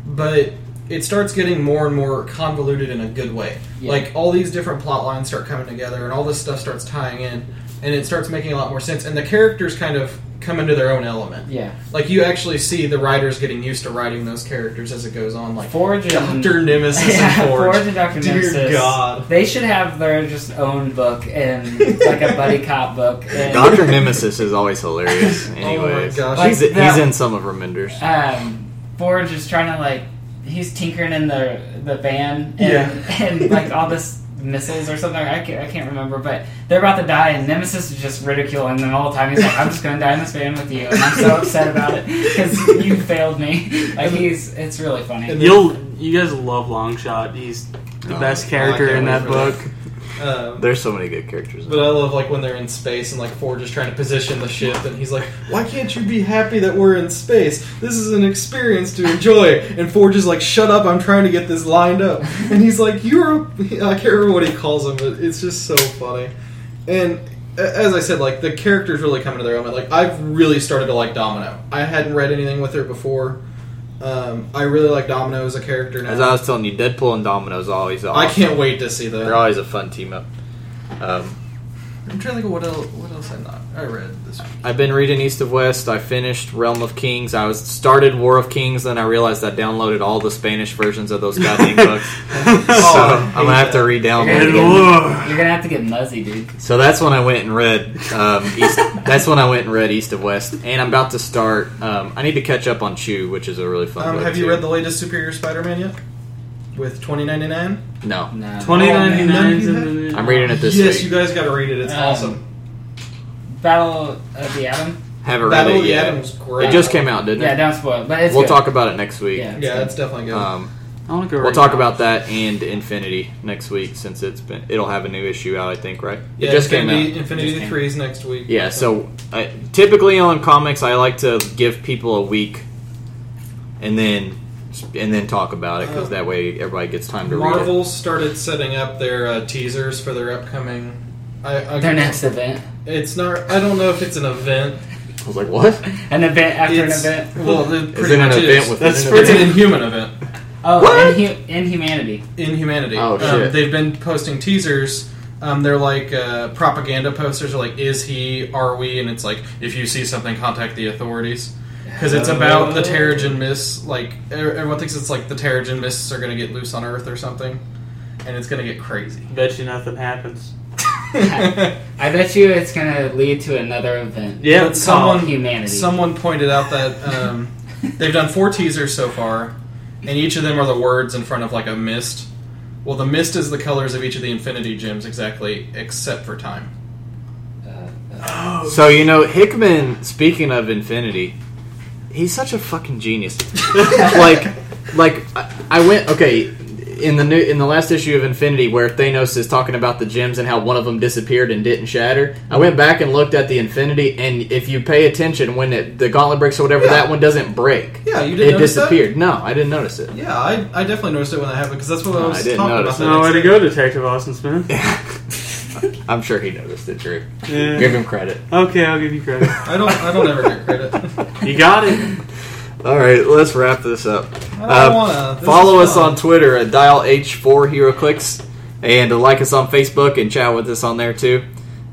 but it starts getting more and more convoluted in a good way. Yeah. Like all these different plot lines start coming together, and all this stuff starts tying in, and it starts making a lot more sense. And the characters kind of come into their own element. Yeah, Like you actually see the writers getting used to writing those characters as it goes on. Like Forge and Doctor Nemesis yeah, and Forge. Forge and Doctor Nemesis. Dear God. They should have their just own book and like a buddy cop book. And, Doctor Nemesis is always hilarious. Anyways, gosh. he's, Like that- he's in some of Remender's. um, Forge is trying to like he's tinkering in the the van and, Yeah. and like all this missiles or something. I can't, I can't remember, but they're about to die, and Nemesis is just ridiculing them all the time. He's like, "I'm just going to die in this van with you," and I'm so upset about it because you failed me. Like he's it's really funny. You'll you guys love Longshot. He's the Oh, best character can't in that for book. Um, There's so many good characters. But I love like when they're in space and like Forge is trying to position the ship and he's like, "Why can't you be happy that we're in space? This is an experience to enjoy." And Forge is like, "Shut up! I'm trying to get this lined up." And he's like, "You're," a, I can't remember what he calls him, but it's just so funny. And as I said, like the characters really come into their own. Like I've really started to like Domino. I hadn't read anything with her before. Um, I really like Domino as a character now. As I was telling you, Deadpool and Domino's always awesome. I can't wait to see them. They're always a fun team up. Um, I'm trying to think of what else. What else I not I read this week. I've been reading East of West. I finished Realm of Kings. I was started War of Kings, then I realized I downloaded all the Spanish versions of those goddamn books. so Oh, I'm gonna have to You're gonna, it. get, you're gonna have to get Muzzy, dude. So that's when I went and read. Um, East, that's when I went and read East of West, and I'm about to start. Um, I need to catch up on Chew, which is a really fun. Um, book have you too. read the latest Superior Spider-Man yet? With twenty ninety nine. No, No. Twenty Oh, ninety man, I'm reading it this week. yes, week. you guys got to read it. It's Um, awesome. Battle of the Atom. Haven't read Battle it of the yet. Atom was great. It just came out, didn't Yeah, it? don't spoil but it's we'll good. talk about it next week. Yeah. Yeah, it's definitely good. Um, I want to go. we'll read talk that. about that and Infinity next week since it's been. It'll have a new issue out, I think. Right? yeah, it just came Infinity, out. Infinity Just came. Threes next week. Yeah. So I, typically on comics, I like to give people a week, and then and then talk about it because that way everybody gets time to read it. Marvel started setting up their uh, teasers for their upcoming. I, I, Their next event. It's not. I don't know if it's an event. I was like, what? An event after It's, an event. Well, it Is pretty it an much event is. with That's an for- It's an event? Inhuman event. Oh, What? Inhu- Inhumanity. Inhumanity. Oh, Um, shit. they've been posting teasers. Um, they're like uh, propaganda posters. Are like, is he? Are we? And it's like, if you see something, contact the authorities. Because it's about the Terrigen Mists. Like er- everyone thinks it's like the Terrigen Mists are going to get loose on Earth or something, and it's going to get crazy. Bet you nothing happens. I bet you it's gonna lead to another event. Yeah, But someone, humanity. someone pointed out that um, they've done four teasers so far, and each of them are the words in front of like a mist. Well, the mist is the colors of each of the Infinity Gems exactly, except for time. So you know Hickman. Speaking of Infinity, he's such a fucking genius. like, like I, I went okay in the new in the last issue of Infinity where Thanos is talking about the gems and how one of them disappeared and didn't shatter. I went back and looked at the Infinity, and if you pay attention, when it, the gauntlet breaks or whatever, Yeah. that one doesn't break. Yeah, you didn't It notice that? It disappeared. No, I didn't notice it. Yeah, I, I definitely noticed it when that happened because that's what I was I didn't talking notice about. it. No way to go, Detective Austin Smith. I'm sure he noticed it, Drew. Yeah. Give him credit. Okay, I'll give you credit. I don't. I don't ever get credit. You got it. All right, let's wrap this up. I don't Uh, wanna. This Follow us on Twitter at Dial H4 HeroClix and like us on Facebook and chat with us on there too.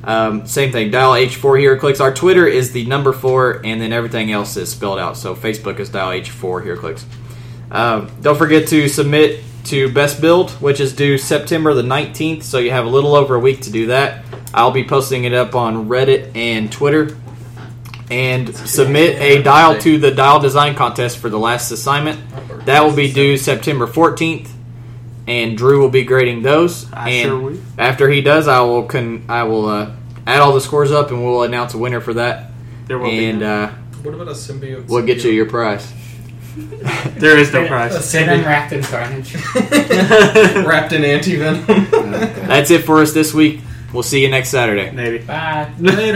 Um, same thing, Dial H4 HeroClix. Our Twitter is the number four, and then everything else is spelled out. So Facebook is Dial H4 HeroClix. Um, don't forget to submit to Best Build, which is due September the 19th. So you have a little over a week to do that. I'll be posting it up on Reddit and Twitter. And submit a dial to the dial design contest for the last assignment. That will be due September 14th, and Drew will be grading those. I and sure will. after he does, I will con- I will uh, add all the scores up, and we'll announce a winner for that. There will be And none. uh, What about a symbiote? we'll get you your prize. there is no a prize. Get symbiote unwrapped in carnage. wrapped in anti venom. That's it for us this week. We'll see you next Saturday. Maybe. Bye. Later.